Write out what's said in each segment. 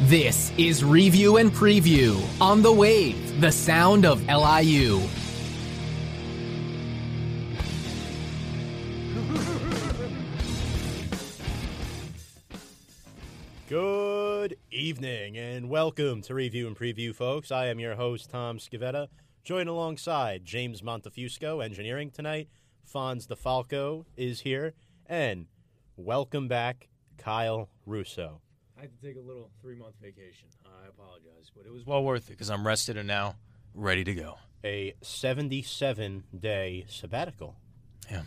This is Review and Preview on the Wave, the sound of LIU. Good evening and welcome to Review and Preview, folks. I am your host, Tom Scavetta, joined alongside James Montefusco, engineering tonight. Fonz DeFalco is here, and welcome back, Kyle Russo. I had to take a little three month vacation. I apologize, but it was well worth it because I'm rested and now ready to go. A 77 day sabbatical. Yeah.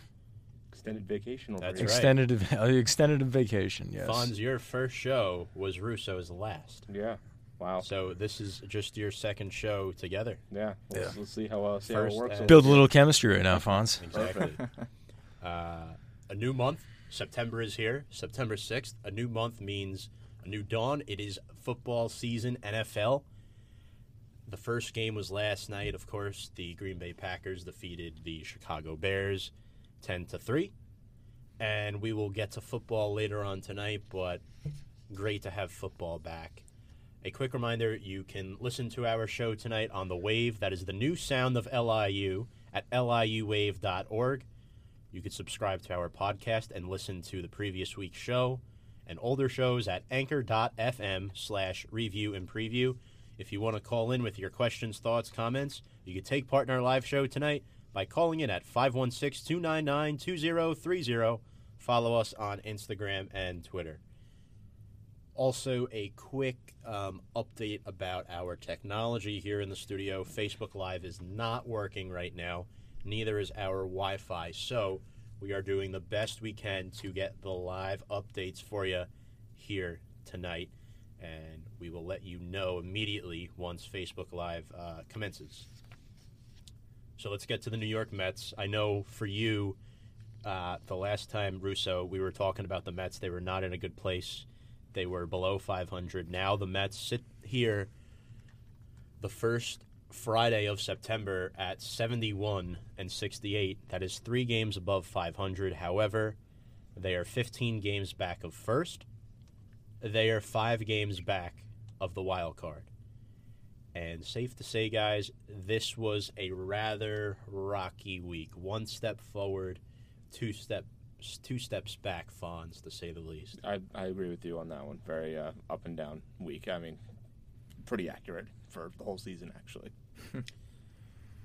extended vacation over That's here. right. Extended uh, extended vacation, yes. Fonz, your first show was Russo's last. Yeah. Wow. So this is just your second show together. yeah. Let's, Yeah. let's see how uh, see First how it works. and- Build a little chemistry right now, Fonz. Exactly. uh, a new month. September is here. September 6th. A new month means a new dawn. It is football season, NFL. The first game was last night, of course. The Green Bay Packers defeated the Chicago Bears 10 to 3. And we will get to football later on tonight, but great to have football back. A quick reminder you can listen to our show tonight on The Wave. That is the new sound of LIU at liuwave.org. You can subscribe to our podcast and listen to the previous week's show and older shows at anchor.fm slash review and preview. If you want to call in with your questions, thoughts, comments, you can take part in our live show tonight by calling in at 516 299 2030. Follow us on Instagram and Twitter. Also, a quick um, update about our technology here in the studio. Facebook Live is not working right now, neither is our Wi Fi. So, we are doing the best we can to get the live updates for you here tonight. And we will let you know immediately once Facebook Live uh, commences. So, let's get to the New York Mets. I know for you, uh, the last time, Russo, we were talking about the Mets, they were not in a good place. They were below 500. Now the Mets sit here the first Friday of September at 71 and 68. That is three games above 500. However, they are 15 games back of first. They are five games back of the wild card. And safe to say, guys, this was a rather rocky week. One step forward, two step two steps back, Fonz, to say the least. I, I agree with you on that one. Very uh, up and down week. I mean, pretty accurate for the whole season, actually.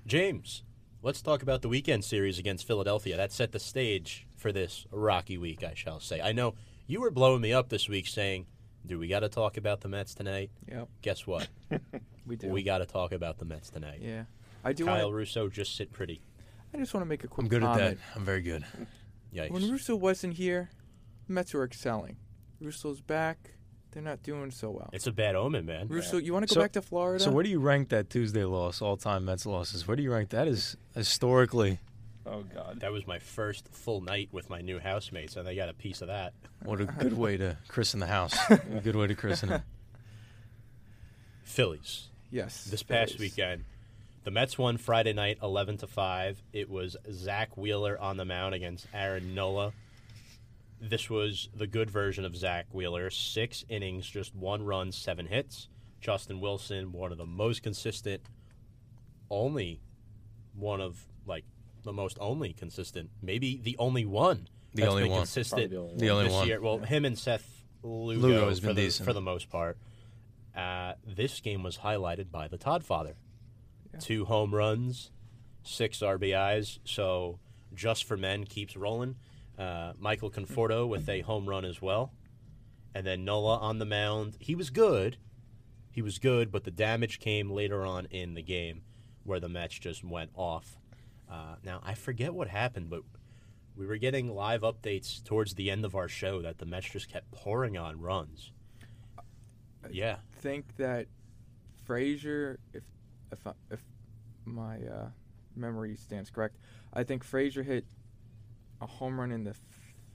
James, let's talk about the weekend series against Philadelphia. That set the stage for this rocky week, I shall say. I know you were blowing me up this week saying, do we got to talk about the Mets tonight? Yep, Guess what? we do. we got to talk about the Mets tonight. yeah, I do. Kyle Wanna, Russo, just sit pretty. I just want to make a quick comment. I'm good at that. I'm very good. Yikes. When Russo wasn't here, Mets were excelling. Russo's back. They're not doing so well. it's a bad omen, man. Russo, you want to go So- back to Florida? So where do you rank that Tuesday loss, all time Mets losses? Where do you rank that as historically? Oh, God. That was my first full night with my new housemates, and they got a piece of that. What a good way to christen the house. a good way to christen it. Phillies. yes, this past Phillies. weekend. The Mets won Friday night, eleven to five. It was Zack Wheeler on the mound against Aaron Nola. This was the good version of Zack Wheeler. Six innings, just one run, seven hits. Justin Wilson, one of the most consistent, only one of like the most only consistent, maybe the only one. The that's only been one. consistent the only The only this one. year. Well, him and Seth Lugo, Lugo has for, been the, decent. for the most part. Uh, this game was highlighted by the Todd father. Yeah. Two home runs, six RBIs. So just for men keeps rolling. Uh, Michael Conforto with a home run as well, and then Nola on the mound. He was good. He was good, but the damage came later on in the game, where the Mets just went off. Uh, now I forget what happened, but we were getting live updates towards the end of our show that the Mets just kept pouring on runs. Yeah, think that Frazier, if if if my uh, memory stands correct, I think Frazier hit a home run in the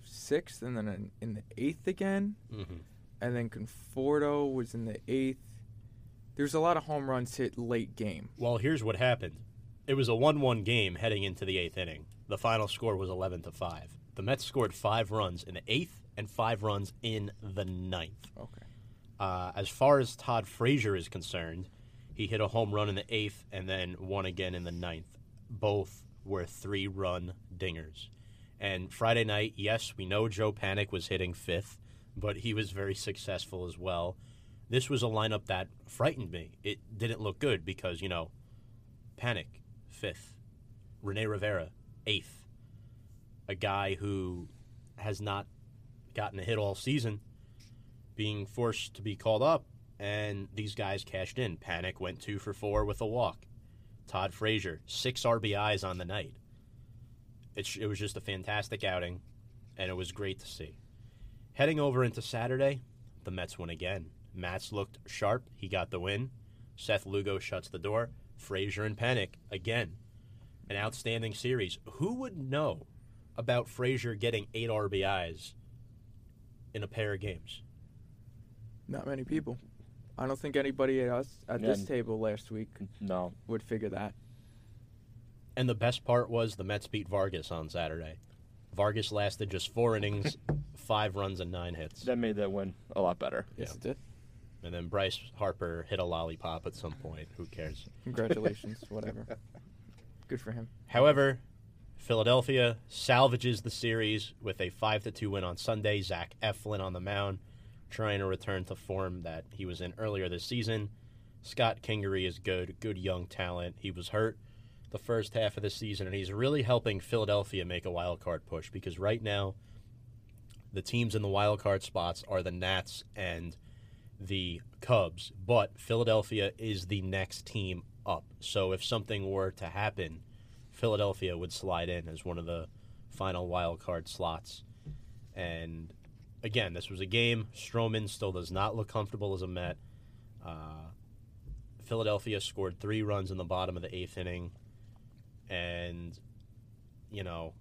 sixth and then in, the eighth again, hmm and then Conforto was in the eighth. There's a lot of home runs hit late game. Well, here's what happened. It was a 1-1 game heading into the eighth inning. The final score was 11 to five. The Mets scored five runs in the eighth and five runs in the ninth. Okay. Uh, as far as Todd Frazier is concerned, he hit a home run in the eighth and then one again in the ninth. Both were three run dingers. And Friday night, yes, we know Joe Panik was hitting fifth, but he was very successful as well. This was a lineup that frightened me. It didn't look good because, you know, Panik, fifth. Rene Rivera, eighth. A guy who has not gotten a hit all season, being forced to be called up, and these guys cashed in. Panik went two for four with a walk. Todd Frazier, six RBIs on the night. It, it was just a fantastic outing, and it was great to see. Heading over into Saturday, the Mets win again. Matz looked sharp. He got the win. Seth Lugo shuts the door. Frazier and Panik again. An outstanding series. Who would know about Frazier getting eight RBIs in a pair of games? Not many people. I don't think anybody else at Yeah, this and- table last week No, would figure that. And the best part was the Mets beat Vargas on Saturday. Vargas lasted just four innings, five runs, and nine hits. that made that win a lot better. Yes, Yeah. it did. And then Bryce Harper hit a lollipop at some point. Who cares? Congratulations, whatever. Good for him. However, Philadelphia salvages the series with a five to two win on Sunday. Zach Eflin on the mound, trying to return to form that he was in earlier this season. Scott Kingery is good, good young talent. He was hurt the first half of the season, and he's really helping Philadelphia make a wild card push because right now, the teams in the wild card spots are the Nats and the Cubs, but Philadelphia is the next team up. So if something were to happen, Philadelphia would slide in as one of the final wild card slots. And again, this was a game. Stroman still does not look comfortable as a Met. Uh, Philadelphia scored three runs in the bottom of the eighth inning, and you know,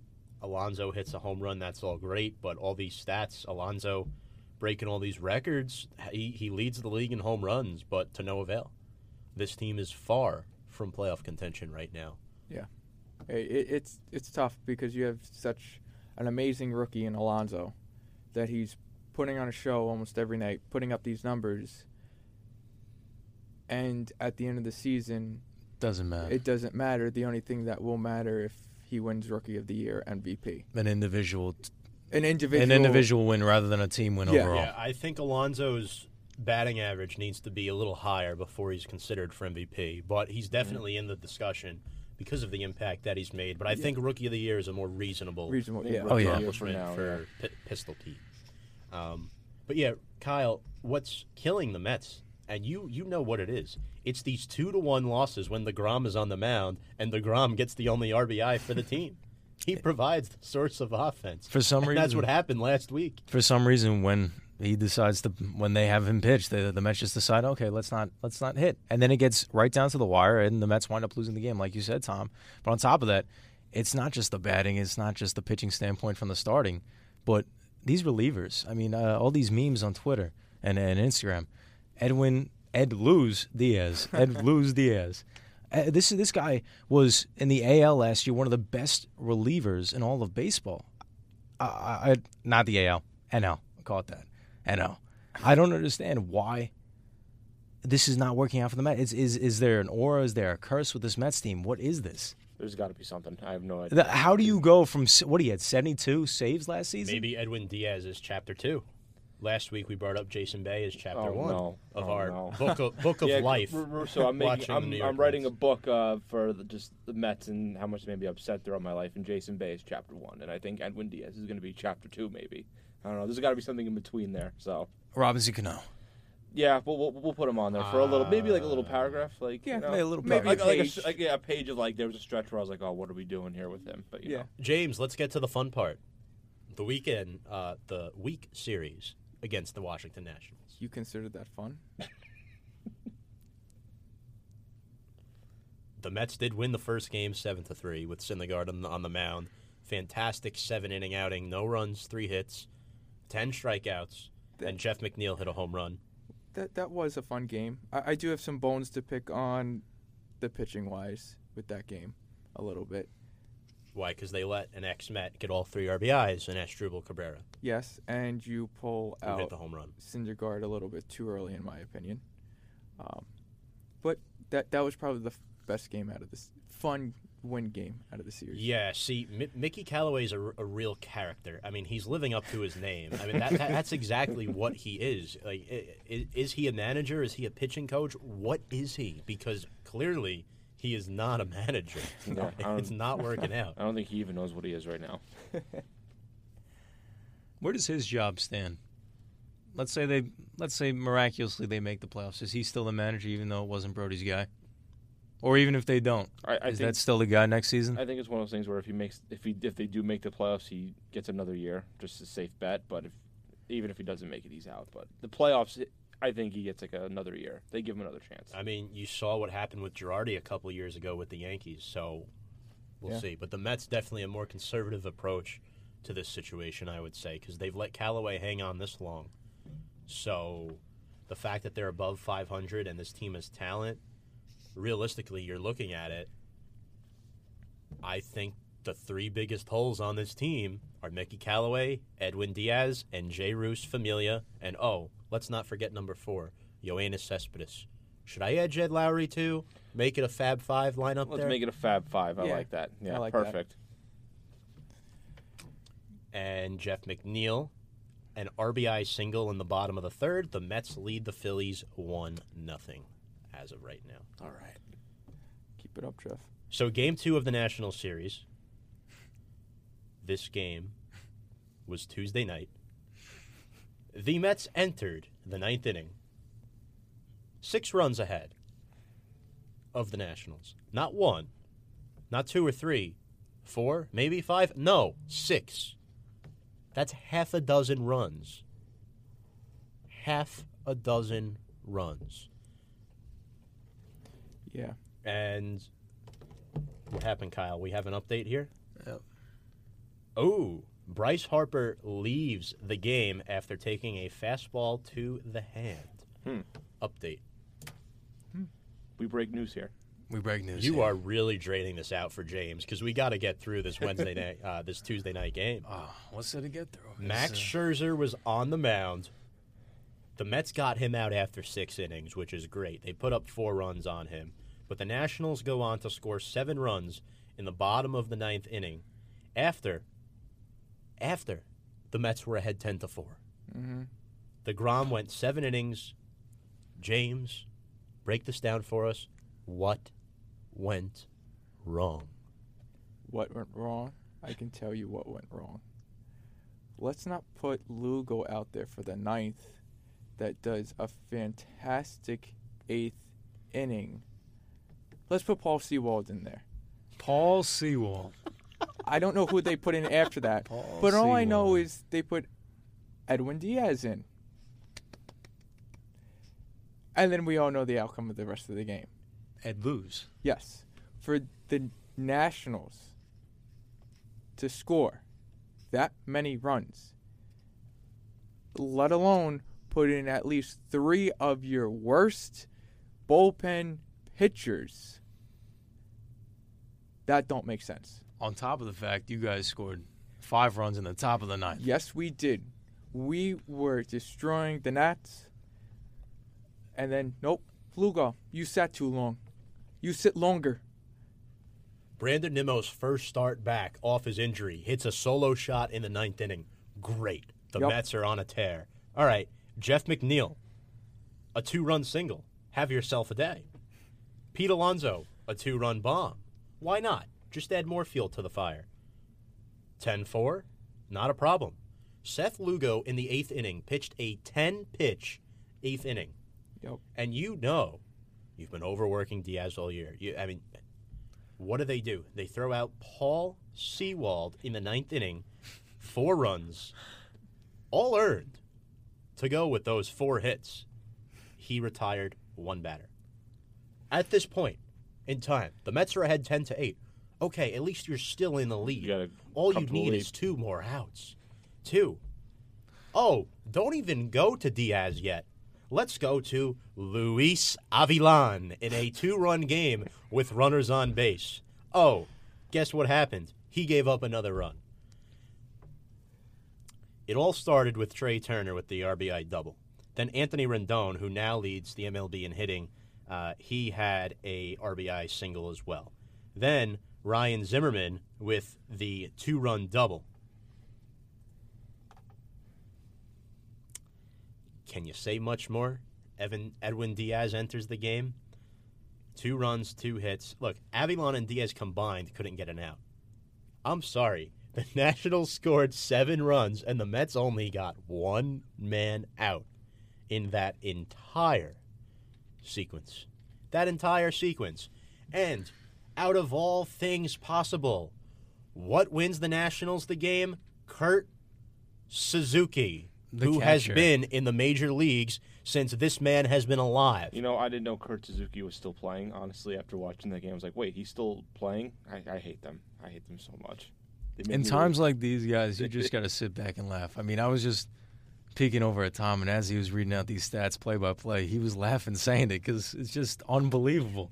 Alonso hits a home run. That's all great, but all these stats, Alonso breaking all these records. He he leads the league in home runs, but to no avail. This team is far from playoff contention right now. Hey, It, it's it's tough because you have such an amazing rookie in Alonso that he's putting on a show almost every night, putting up these numbers, and at the end of the season, Doesn't matter. it doesn't matter. The only thing that will matter if he wins Rookie of the Year, MVP, an individual, an individual, an individual win rather than a team win Yeah. overall. Yeah, I think Alonso's batting average needs to be a little higher before he's considered for MVP, but he's definitely in the discussion because of the impact that he's made. But I Yeah. think Rookie of the Year is a more reasonable reasonable. Yeah, Yeah. Oh, yeah. of the Year for accomplishment now, for P- Pistol Pete. Um, but yeah, Kyle, what's killing the Mets, and you you know what it is. It's these two to one losses when deGrom is on the mound, and deGrom gets the only RBI for the team. He provides the source of offense. For some And that's what happened last week. For some reason, when he decides to, when they have him pitch, the, the Mets just decide, okay, let's not let's not hit, and then it gets right down to the wire, and the Mets wind up losing the game, like you said, Tom. But on top of that, it's not just the batting, it's not just the pitching standpoint from the starting, but these relievers. I mean, uh, all these memes on Twitter and, and Instagram. Edwin Ed Luz Diaz, Ed Luz Diaz. Uh, this this guy was in the AL last year, one of the best relievers in all of baseball. I, I, not the AL, NL. Call it that. NL. I don't understand why this is not working out for the Mets. Is, is is there an aura? Is there a curse with this Mets team? What is this? There's got to be something. I have no idea. The- how do you go from s- what he had seventy two saves last season? Maybe Edwin Diaz is chapter two. Last week we brought up Jason Bay as chapter Oh, one no. of Oh, our no. book of book of Yeah, life. r- r- So I'm making, I'm, I'm writing Mets. a book uh, for the, just the Mets and how much they made me upset throughout my life. And Jason Bay is chapter one, and I think Edwin Diaz is going to be chapter two, maybe. I don't know. There's got to be something in between there. So Robinson Cano. yeah, we'll, we'll we'll put him on there for a little, maybe like a little paragraph, like Yeah, you know, maybe a little like, paragraph. like, a, Page. like yeah, a page of like there was a stretch where I was like, oh, what are we doing here with him? But you Yeah. know. James, let's get to the fun part. The weekend, uh, the week series against the Washington Nationals. You considered that fun? The Mets did win the first game seven to three with Syndergaard on the, on the mound. Fantastic seven inning outing, no runs, three hits, ten strikeouts, and Jeff McNeil hit a home run. That that was a fun game. I, I do have some bones to pick on the pitching wise with that game a little bit. Why? Because they let an ex-Met get all three RBIs and Asdrubal Cabrera Yes, and you pull who hit out the home run. Syndergaard a little bit too early, in my opinion. Um, but that that was probably the f- best game out of this fun win game out of the series. Yeah, see, M- Mickey Callaway's a, r- a real character. I mean, he's living up to his name. I mean, that, that, that's exactly what he is. Like, i- i- is he a manager? Is he a pitching coach? What is he? Because clearly, he is not a manager. Yeah, I don't- it's not working out. I don't think he even knows what he is right now. Where does his job stand? Let's say they, let's say miraculously they make the playoffs. Is he still the manager, even though it wasn't Brodie's guy? Or even if they don't, I, I is think that still the guy next season? I think it's one of those things where if he makes if he if they do make the playoffs, he gets another year, just a safe bet. But if even if he doesn't make it, he's out. But the playoffs, I think he gets like another year. They give him another chance. I mean, you saw what happened with Girardi a couple years ago with the Yankees, so we'll Yeah. see. But the Mets definitely a more conservative approach to this situation, I would say, because they've let Callaway hang on this long. So the fact that they're above 500 and this team has talent, realistically, you're looking at it. I think the three biggest holes on this team are Mickey Callaway, Edwin Diaz, and Jeurys Familia. And oh, let's not forget number four, Yoenis Cespedes. Should I add Jed Lowrie too? Make it a Fab Five lineup Let's there? make it a Fab Five. I Yeah, like that. Yeah, like that. perfect. and Jeff McNeil, an RBI single in the bottom of the third. The Mets lead the Phillies one nothing as of right now. All right. Keep it up, Jeff. So game two of the National Series. This game was Tuesday night. The Mets entered the ninth inning, six runs ahead of the Nationals. Not one, not two or three, four, maybe five. No, six. That's half a dozen runs. Half a dozen runs. Yeah. And what happened, Kyle? We have an update here. Yep. Oh, Bryce Harper leaves the game after taking a fastball to the hand. Hmm. Update. We break news here. we break news. You here. are really draining this out for James because we got to get through this Wednesday night, uh, this Tuesday night game. Oh, what's there to get through? Max It's, uh, Scherzer was on the mound. The Mets got him out after six innings, which is great. They put up four runs on him. But the Nationals go on to score seven runs in the bottom of the ninth inning after after the Mets were ahead ten to four. Mm-hmm. deGrom went seven innings. James, break this down for us. What went wrong? What went wrong? I can tell you what went wrong. Let's not put Lugo out there for the ninth that does a fantastic eighth inning. Let's put Paul Sewald in there. Paul Sewell. I don't know who they put in after that, Paul but all I know is they put Edwin Diaz in. And then we all know the outcome of the rest of the game. Ed lose. Yes. For the Nationals to score that many runs, let alone put in at least three of your worst bullpen pitchers, that don't make sense. On top of the fact you guys scored five runs in the top of the ninth. Yes, we did. We were destroying the Nats. And then, nope, Lugo, you sat too long. You sit longer. Brandon Nimmo's first start back off his injury hits a solo shot in the ninth inning. Great. The Yep. Mets are on a tear. All right, Jeff McNeil, a two run single. Have yourself a day. Pete Alonso, a two run bomb. Why not? Just add more fuel to the fire. 10 4, not a problem. Seth Lugo in the eighth inning pitched a 10 pitch eighth inning. Yep. And you know, you've been overworking Diaz all year. You, I mean, what do they do? They throw out Paul Sewald in the ninth inning, four runs, all earned, to go with those four hits. He retired one batter. At this point in time, the Mets are ahead ten to eight. Okay, at least you're still in the lead. You All you need is two more outs. Two. Oh, don't even go to Diaz yet. Let's go to Luis Avilan in a two run game with runners on base. Oh, guess what happened? he gave up another run. It all started with Trea Turner with the RBI double. Then Anthony Rendon, who now leads the MLB in hitting, uh, he had a RBI single as well. Then Ryan Zimmerman with the two-run double. Can you say much more? Evan Edwin Diaz enters the game. Two runs, two hits. Look, Avilan and Diaz combined couldn't get an out. I'm sorry. The Nationals scored seven runs, and the Mets only got one man out in that entire sequence. That entire sequence. And out of all things possible, what wins the Nationals the game? Kurt Suzuki, The who has been in the major leagues since this man has been alive. You know, I didn't know Kurt Suzuki was still playing. Honestly, after watching that game, I was like, "Wait, he's still playing?" I, I hate them. I hate them so much. In times really- like these, guys, you just got to sit back and laugh. I mean, I was just peeking over at Tom, and as he was reading out these stats play by play, he was laughing, saying it because it's just unbelievable.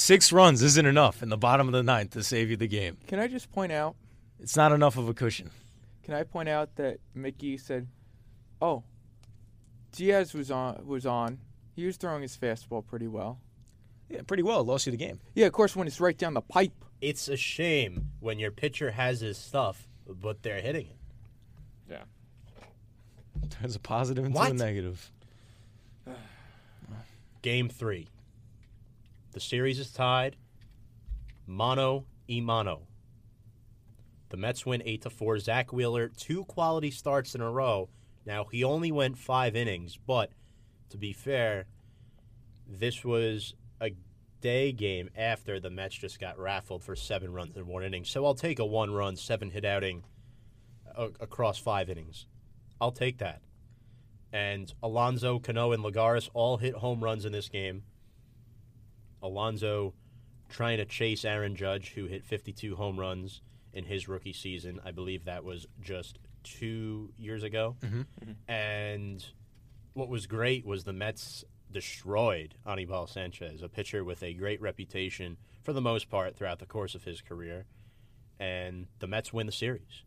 Six runs isn't enough in the bottom of the ninth to save you the game. Can I just point out? It's not enough of a cushion. Can I point out that Mickey said, "Oh, Diaz was on was on. He was throwing his fastball pretty well." Yeah, pretty well. Lost you the game. Yeah, of course when it's right down the pipe. It's a shame when your pitcher has his stuff, but they're hitting it. yeah. There's a positive and What? a negative. Game three. The series is tied. Mono e mono. The Mets win eight to four. Zack Wheeler, two quality starts in a row. Now he only went five innings, but to be fair, this was a day game after the Mets just got raffled for seven runs in one inning. So I'll take a one-run, seven-hit outing across five innings. I'll take that. And Alonso, Cano, and Lagares all hit home runs in this game. Alonso trying to chase Aaron Judge, who hit 52 home runs in his rookie season. I believe that was just two years ago. Mm-hmm. Mm-hmm. And what was great was the Mets destroyed Anibal Sanchez, a pitcher with a great reputation for the most part throughout the course of his career. And the Mets win the series.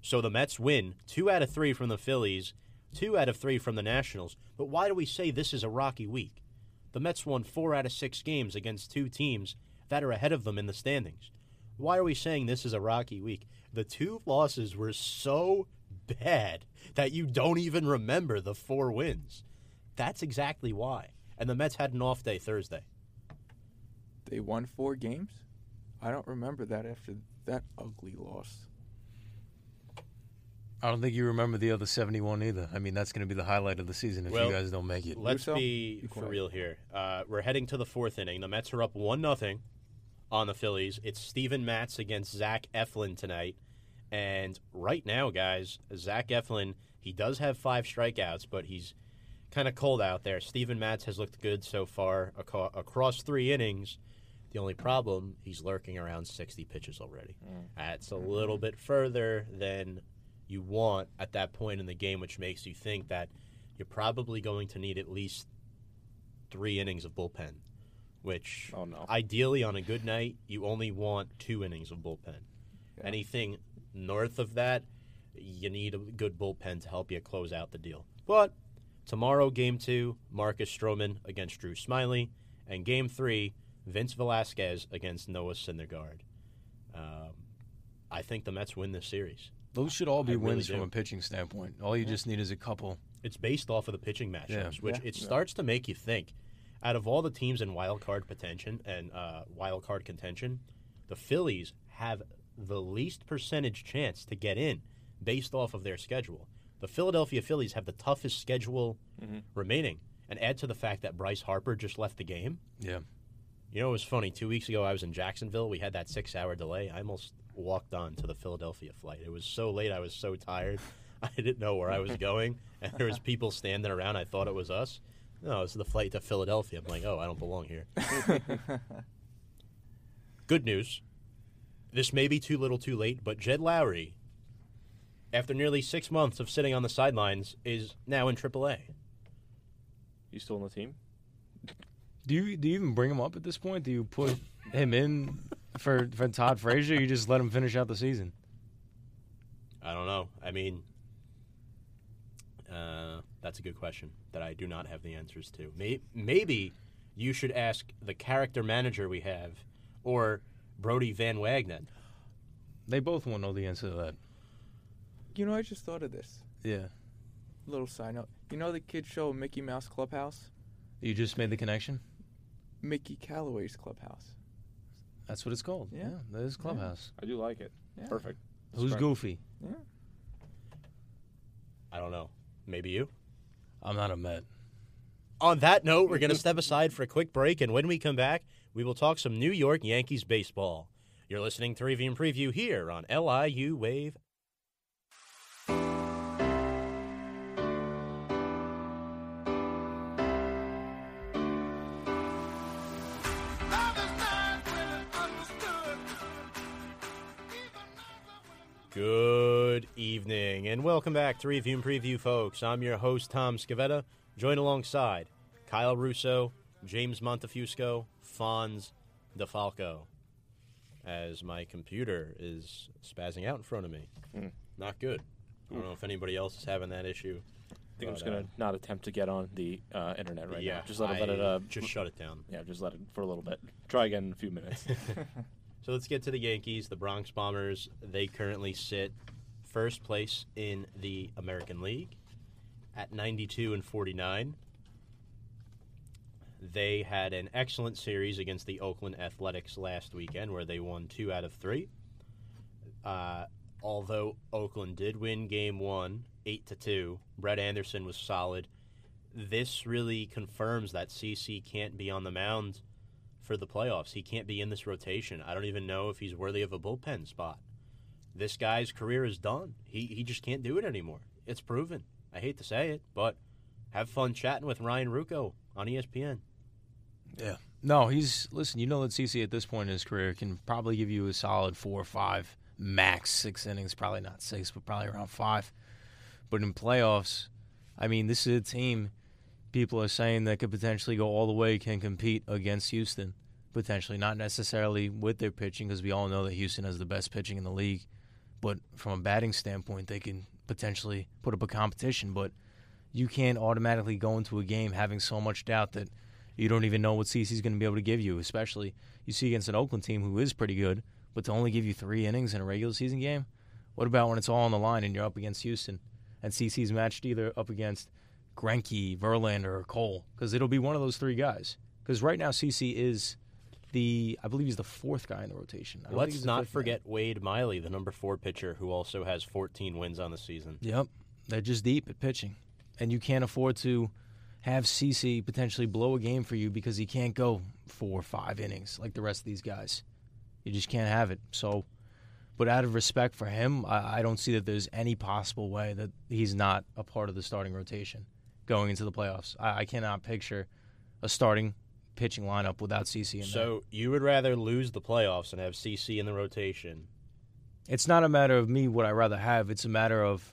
So the Mets win two out of three from the Phillies, two out of three from the Nationals. But why do we say this is a rocky week? The Mets won four out of six games against two teams that are ahead of them in the standings. Why are we saying this is a rocky week? The two losses were so bad that you don't even remember the four wins. That's exactly why. And the Mets had an off day Thursday. They won four games. I don't remember that after that ugly loss. I don't think you remember the other 71 either. I mean, that's going to be the highlight of the season if Well, you guys don't make it. Let's Russo, be, be for real here. Uh, we're heading to the fourth inning. The Mets are up one nothing on the Phillies. It's Steven Matz against Zach Eflin tonight, and right now, guys, Zach Eflin he does have five strikeouts, but he's kind of cold out there. Steven Matz has looked good so far aco- across three innings. The only problem, he's lurking around 60 pitches already. That's a little bit further than you want at that point in the game, which makes you think that you're probably going to need at least three innings of bullpen, which Oh, no. ideally on a good night, you only want two innings of bullpen. Anything north of that, you need a good bullpen to help you close out the deal. But tomorrow, game two, Marcus Stroman against Drew Smyly, and game three, Vince Velasquez against Noah Syndergaard. Um, I think the Mets win this series. Those should all be I really wins from a pitching standpoint. All you just need is a couple. It's based off of the pitching matchups, Yeah. which Yeah. it starts to make you think. Out of all the teams in wild card contention and uh, wild card contention, the Phillies have the least percentage chance to get in based off of their schedule. The Philadelphia Phillies have the toughest schedule remaining, and add to the fact that Bryce Harper just left the game. Yeah. You know, it was funny. Two weeks ago, I was in Jacksonville. We had that six-hour delay. I almost walked on to the Philadelphia flight. It was so late. I was so tired. I didn't know where I was going, and there was people standing around. I thought it was us. No, it's the flight to Philadelphia. I'm like, oh, I don't belong here. Good news. This may be too little, too late, but Jed Lowrie, after nearly six months of sitting on the sidelines, is now in AAA. You still on the team? Do you do you even bring him up at this point? Do you put him in for for Todd Frazier? You just let him finish out the season. I don't know. I mean, uh, that's a good question that I do not have the answers to. May- maybe you should ask the character manager we have, or Brodie Van Wagenen. They both won't know the answer to that. You know, I just thought of this. Yeah. Little side note. You know the kids show Mickey Mouse Clubhouse? You just made the connection. Mickey Callaway's Clubhouse. That's what it's called. Yeah. that is Clubhouse. I do like it. Yeah. Perfect. Who's Describe- goofy? Yeah. I don't know. Maybe you. I'm not a Met. On that note, we're going to step aside for a quick break, and when we come back, we will talk some New York Yankees baseball. You're listening to Review and Preview here on LIU Wave. Good evening, and welcome back to Review and Preview, folks. I'm your host, Tom Scavetta, joined alongside Kyle Russo, James Montefusco, Fonz DeFalco, as my computer is spazzing out in front of me. Hmm. Not good. I don't know if anybody else is having that issue. I think I'm just gonna uh, not attempt to get on the uh, internet right yeah, now. Just let it, let it. Uh, just shut it down. yeah, just let it for a little bit. Try again in a few minutes. So let's get to the Yankees, the Bronx Bombers. They currently sit first place in the American League at 92 and 49. They had an excellent series against the Oakland Athletics last weekend where they won two out of three. Uh, although Oakland did win game one, 8 to 2, Brett Anderson was solid. This really confirms that CC can't be on the mound for the playoffs. He can't be in this rotation. I don't even know if he's worthy of a bullpen spot. This guy's career is done. He he just can't do it anymore. It's proven. I hate to say it, but have fun chatting with Ryan Ruocco on ESPN. Yeah. No, he's listen. You know that CC at this point in his career can probably give you a solid four or five, max six innings. Probably not six, but probably around five. But in playoffs, I mean, this is a team people are saying that could potentially go all the way, can compete against Houston. Potentially, not necessarily with their pitching, because we all know that Houston has the best pitching in the league. But from a batting standpoint, they can potentially put up a competition. But you can't automatically go into a game having so much doubt that you don't even know what CC's going to be able to give you, especially you see against an Oakland team who is pretty good, but to only give you three innings in a regular season game? What about when it's all on the line and you're up against Houston and CC's matched either up against Greinke, Verlander, or Cole? Because it'll be one of those three guys. Because right now CC is the, I believe he's the fourth guy in the rotation. Let's not forget Wade Miley, the number four pitcher, who also has 14 wins on the season. Yep, they're just deep at pitching, and you can't afford to have CC potentially blow a game for you because he can't go four or five innings like the rest of these guys. You just can't have it. So, but out of respect for him, I, I don't see that there's any possible way that he's not a part of the starting rotation going into the playoffs. I, I cannot picture a starting pitching lineup without CC in there. So you would rather lose the playoffs and have CC in the rotation It's not a matter of me what I rather have. It's a matter of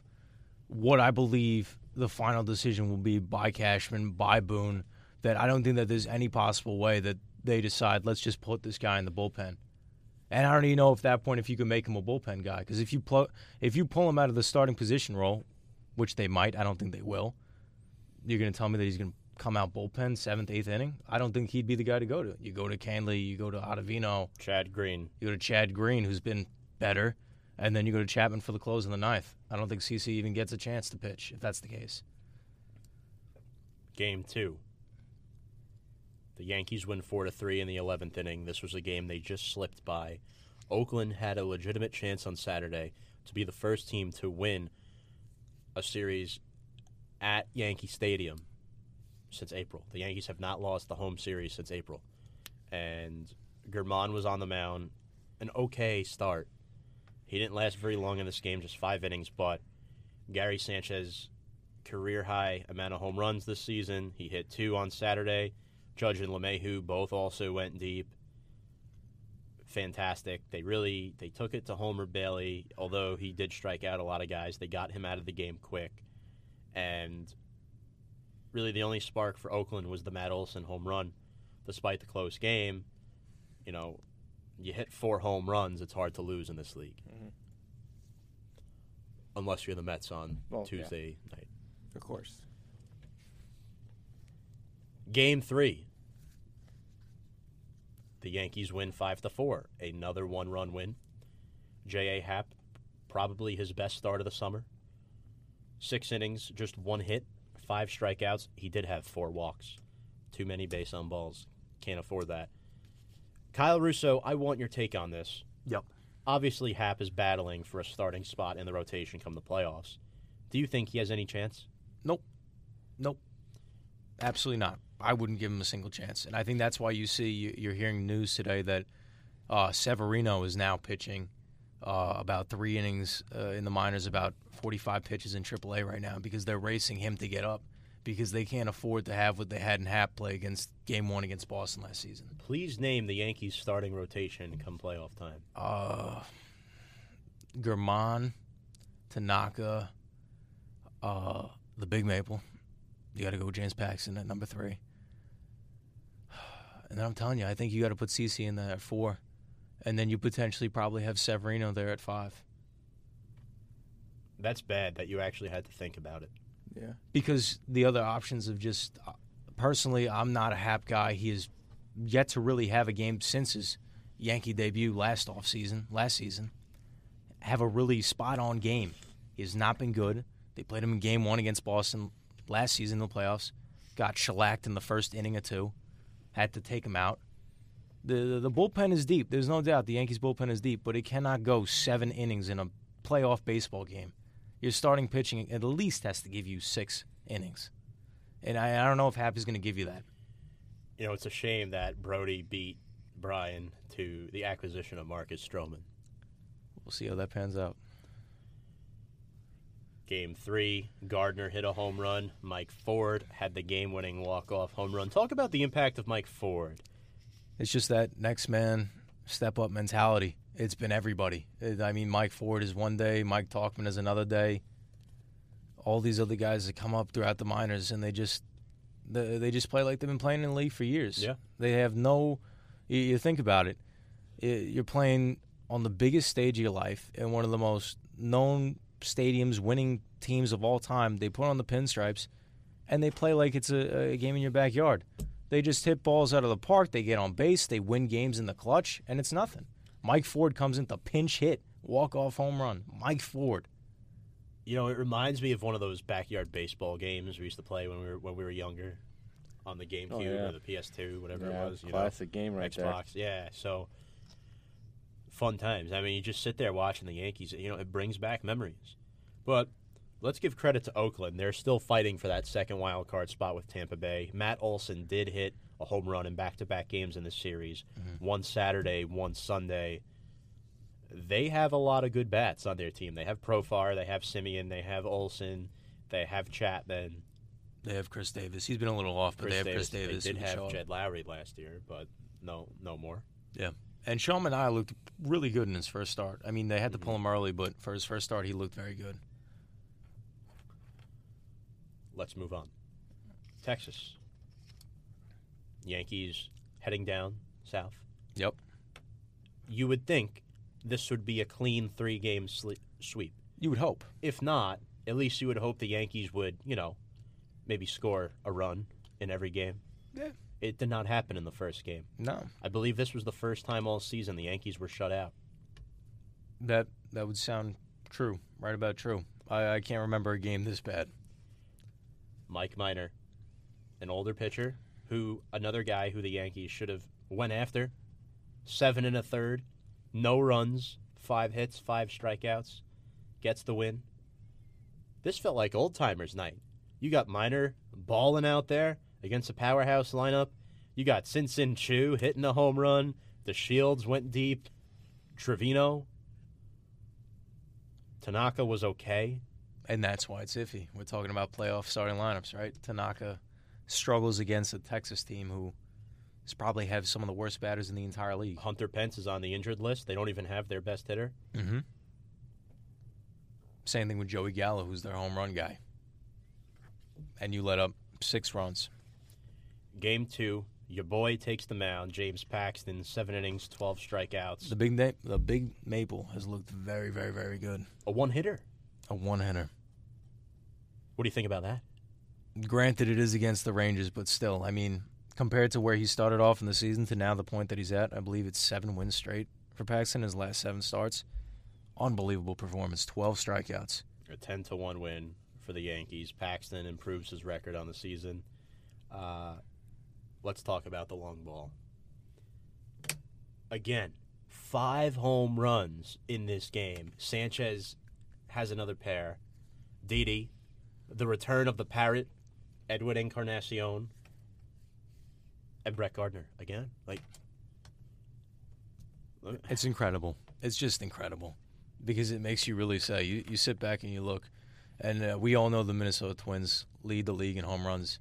what I believe the final decision will be by Cashman, by Boone. That I don't think that there's any possible way that they decide let's just put this guy in the bullpen. And I don't even know if at that point if you can make him a bullpen guy because if you pl- if you pull him out of the starting position role, which they might, I don't think they will. You're going to tell me that he's going to come out bullpen seventh, eighth inning? I don't think he'd be the guy to go to. You go to Kahnle, you go to Ottavino, Chad Green. you go to Chad Green, who's been better, and then you go to Chapman for the close in the ninth. I don't think CC even gets a chance to pitch if that's the case. Game two. The Yankees win four to three in the eleventh inning. This was a game they just slipped by. Oakland had a legitimate chance on Saturday to be the first team to win a series at Yankee Stadium since April. The Yankees have not lost the home series since April. And Germán was on the mound. An okay start. He didn't last very long in this game, just five innings, but Gary Sanchez career high amount of home runs this season. He hit two on Saturday. Judge and LeMahieu both also went deep. Fantastic. They really they took it to Homer Bailey, although he did strike out a lot of guys. They got him out of the game quick. And really the only spark for Oakland was the Matt Olson home run, despite the close game. You know, you hit four home runs, it's hard to lose in this league. Mhm. Unless you're the Mets on Well, yeah. Tuesday night. Of course. Game three. The Yankees win five to four. Another one run win. J.A. Happ, probably his best start of the summer. Six innings, just one hit, five strikeouts. He did have four walks. Too many base on balls. Can't afford that. Kyle Russo, I want your take on this. Yep. Obviously, Happ is battling for a starting spot in the rotation come the playoffs. Do you think he has any chance? Nope. Nope. Absolutely not. I wouldn't give him a single chance. And I think that's why you see you- you're hearing news today that uh, Severino is now pitching uh, about three innings uh, in the minors, about 45 pitches in AAA right now because they're racing him to get up because they can't afford to have what they had in Happ play against Game One against Boston last season. Please name the Yankees starting rotation come playoff time. Uh, German, Tanaka, uh, the Big Maple. You got to go with James Paxton at number three. And then I'm telling you, I think you got to put CC in there at four, and then you potentially probably have Severino there at five That's bad that you actually had to think about it. Yeah. because the other options of just uh, personally, I'm not a Happ guy. He has yet to really have a game since his Yankee debut last offseason, last season. Have a really spot on game. He has not been good. They played him in game one against Boston last season in the playoffs. Got shellacked in the first inning or two. Had to take him out. The, the bullpen is deep. There's no doubt the Yankees bullpen is deep, but it cannot go seven innings in a playoff baseball game. Your starting pitching at least has to give you six innings, and I, I don't know if Happ is going to give you that. You know, it's a shame that Brodie beat Brian to the acquisition of Marcus Stroman. We'll see how that pans out. Game three, Gardner hit a home run. Mike Ford had the game winning walk off home run. Talk about the impact of Mike Ford. It's just that next man step up mentality. It's been everybody. I mean, Mike Ford is one day, Mike Tauchman is another day. All these other guys that come up throughout the minors, and they just they, they just play like they've been playing in the league for years. Yeah. they have no. You, you think about it, you're playing on the biggest stage of your life in one of the most known stadiums, winning teams of all time. They put on the pinstripes, and they play like it's a, a game in your backyard. They just hit balls out of the park. They get on base. They win games in the clutch, and it's nothing. Mike Ford comes into pinch hit, walk off home run. Mike Ford. You know, it reminds me of one of those backyard baseball games we used to play when we were when we were younger, on the GameCube Oh, yeah. or the PS2, whatever yeah, it was. You classic game know, right Xbox. Yeah, so fun times. I mean, you just sit there watching the Yankees. You know, it brings back memories. But let's give credit to Oakland. They're still fighting for that second wild card spot with Tampa Bay. Matt Olson did hit a home run in back-to-back games in this series. Mm-hmm. One Saturday, one Sunday. They have a lot of good bats on their team. They have Profar, they have Semien, they have Olson, they have Chapman. They have Khris Davis. He's been a little off, but they have Khris Davis. They did have. Jed Lowrie last year, but no, no more. Yeah. And Sean I looked really good in his first start. I mean, they had to mm-hmm. pull him early, but for his first start, he looked very good. Let's move on. Texas. Yankees heading down south. Yep. You would think this would be a clean three game sle- sweep. You would hope. If not, at least you would hope the Yankees would, you know, maybe score a run in every game. Yeah. It did not happen in the first game. No, I believe this was the first time all season the Yankees were shut out. that that would sound true. Right about true. I, I can't remember a game this bad. Mike Minor, an older pitcher, who another guy who the Yankees should have went after. Seven and a third, no runs, five hits, five strikeouts, gets the win. This felt like old timers night. You got Minor balling out there against a powerhouse lineup. You got Shin-Soo Choo hitting a home run. DeShields went deep. Trevino. Tanaka was okay. And that's why it's iffy. We're talking about playoff starting lineups, right? Tanaka struggles against a Texas team who is probably have some of the worst batters in the entire league. Hunter Pence is on the injured list. They don't even have their best hitter. Mm-hmm. Same thing with Joey Gallo, who's their home run guy. And you let up six runs. Game two, Your boy takes the mound. James Paxton, seven innings, 12 strikeouts. The big na- the big maple has looked very, very, very good. a one hitter. A one hitter. What do you think about that? Granted, it is against the Rangers, but still, I mean, compared to where he started off in the season to now the point that he's at, I believe it's seven wins straight for Paxton his last seven starts. Unbelievable performance. Twelve strikeouts. A 10 to 1 win for the Yankees. Paxton improves his record on the season. Uh, let's talk about the long ball. Again, five home runs in this game. Sanchez has another pair. Didi, the return of the parrot, Edwin Encarnacion, and Brett Gardner again. Like, It's incredible. It's just incredible because it makes you really say you, you sit back and you look, and uh, we all know the Minnesota Twins lead the league in home runs.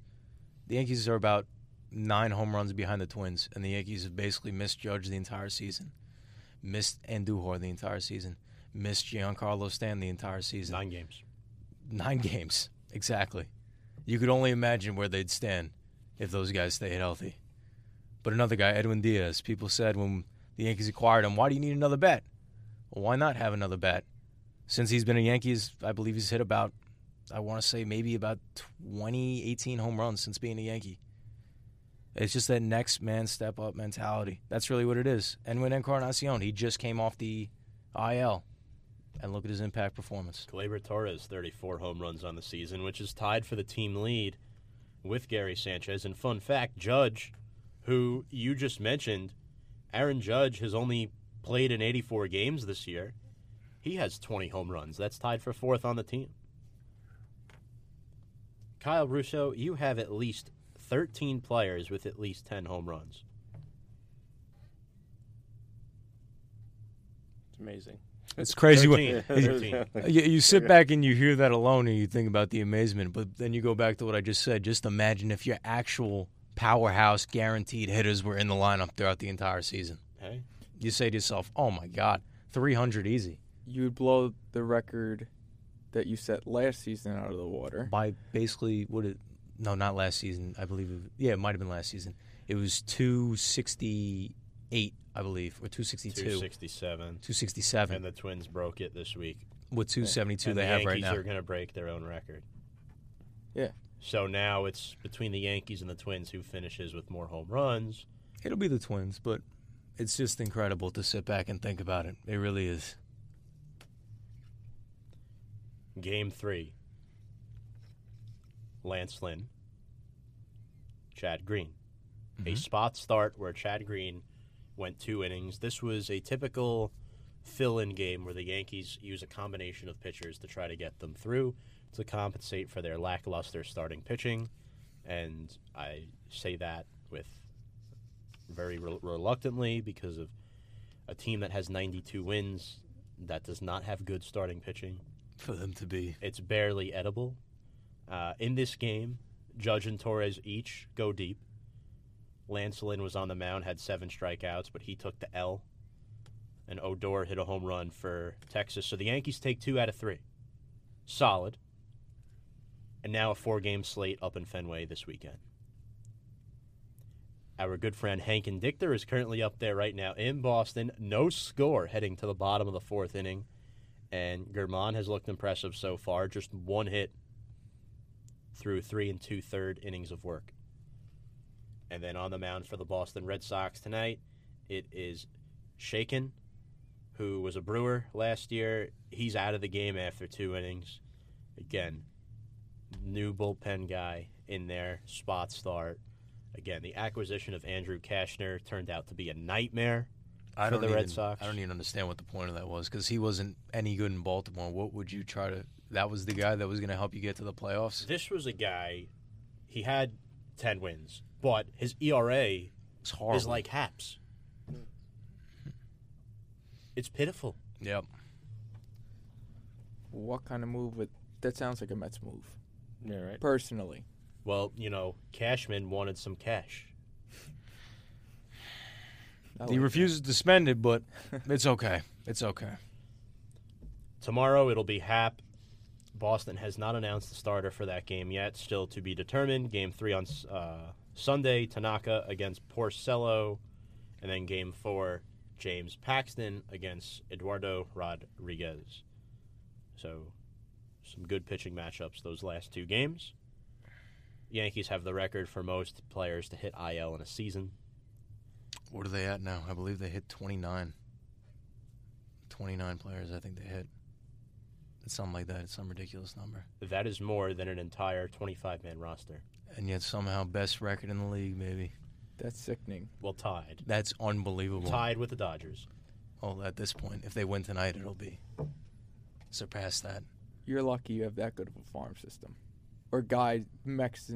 The Yankees are about nine home runs behind the Twins, and the Yankees have basically misjudged the entire season, missed Andujar the entire season, missed Giancarlo Stanton the entire season. nine games. Nine games exactly. You could only imagine where they'd stand if those guys stayed healthy. But another guy, Edwin Diaz, people said when the Yankees acquired him, why do you need another bat? Well, why not have another bat? Since he's been a Yankees, I believe he's hit about, I want to say maybe about 20, 18 home runs since being a Yankee. It's just that next man step up mentality. That's really what it is. Edwin Encarnacion, he just came off the IL. And look at his impact performance. Gleyber Torres, 34 home runs on the season, which is tied for the team lead with Gary Sanchez. And fun fact, Judge, who you just mentioned, Aaron Judge has only played in 84 games this year. He has 20 home runs. That's tied for fourth on the team. Kyle Russo, you have at least 13 players with at least 10 home runs. It's amazing. It's crazy. what- 13. 13. you, you sit back and you hear that alone and you think about the amazement, but then you go back to what I just said. Just imagine if your actual powerhouse guaranteed hitters were in the lineup throughout the entire season. Hey, You say to yourself, oh my God, 300 easy You would blow the record that you set last season out of the water. by basically, what it, no, not last season. I believe, it, yeah, it might have been last season. It was 268, I believe, or 262, 267. 267 And the Twins broke it this week. with 272 and they the have Yankees right now. are going to break their own record. Yeah. So now it's between the Yankees and the Twins who finishes with more home runs. It'll be the Twins, but it's just incredible to sit back and think about it. It really is. Game three. Lance Lynn, Chad Green. A Mhm. spot start where Chad Green went two innings. This was a typical fill in game where the Yankees use a combination of pitchers to try to get them through to compensate for their lackluster starting pitching. And I say that with very re- reluctantly because of a team that has 92 wins that does not have good starting pitching. For them to be. It's barely edible. Uh, in this game, Judge and Torres each go deep. Lance Lynn was on the mound, had seven strikeouts, but he took the L. And Odor hit a home run for Texas. So the Yankees take two out of three. Solid. And now a four game slate up in Fenway this weekend. Our good friend Hank Dichter is currently up there right now in Boston. No score heading to the bottom of the fourth inning and German has looked impressive so far. Just one hit through three and two third innings of work. And then on the mound for the Boston Red Sox tonight, it is Chacín, who was a Brewer last year. He's out of the game after two innings. Again, new bullpen guy in there, spot start. Again, the acquisition of Andrew Cashner turned out to be a nightmare. I for don't the even, Red Sox. I don't even understand what the point of that was because he wasn't any good in Baltimore. What would you try to? That was the guy that was going to help you get to the playoffs. This was a guy, he had 10 wins, but his ERA is like Happ's. It's pitiful. yep. What kind of move would that sounds like a Mets move. Yeah, right. Personally. Well, you know, Cashman wanted some cash. I He like refuses to spend it, but it's okay. It's okay. Tomorrow it'll be Happ. Boston has not announced the starter for that game yet. Still to be determined. Game three on uh, Sunday, Tanaka against Porcello, and then game four, James Paxton against Eduardo Rodriguez. So, some good pitching matchups those last two games. Yankees have the record for most players to hit IL in a season. What are they at now? I believe they hit 29. 29 players, I think they hit. It's something like that. It's some ridiculous number. That is more than an entire 25 man roster. And yet somehow best record in the league, maybe. That's sickening. Well, tied. That's unbelievable. Tied with the Dodgers. Oh, at this point, if they win tonight, it'll be surpass that. You're lucky you have that good of a farm system, or guy next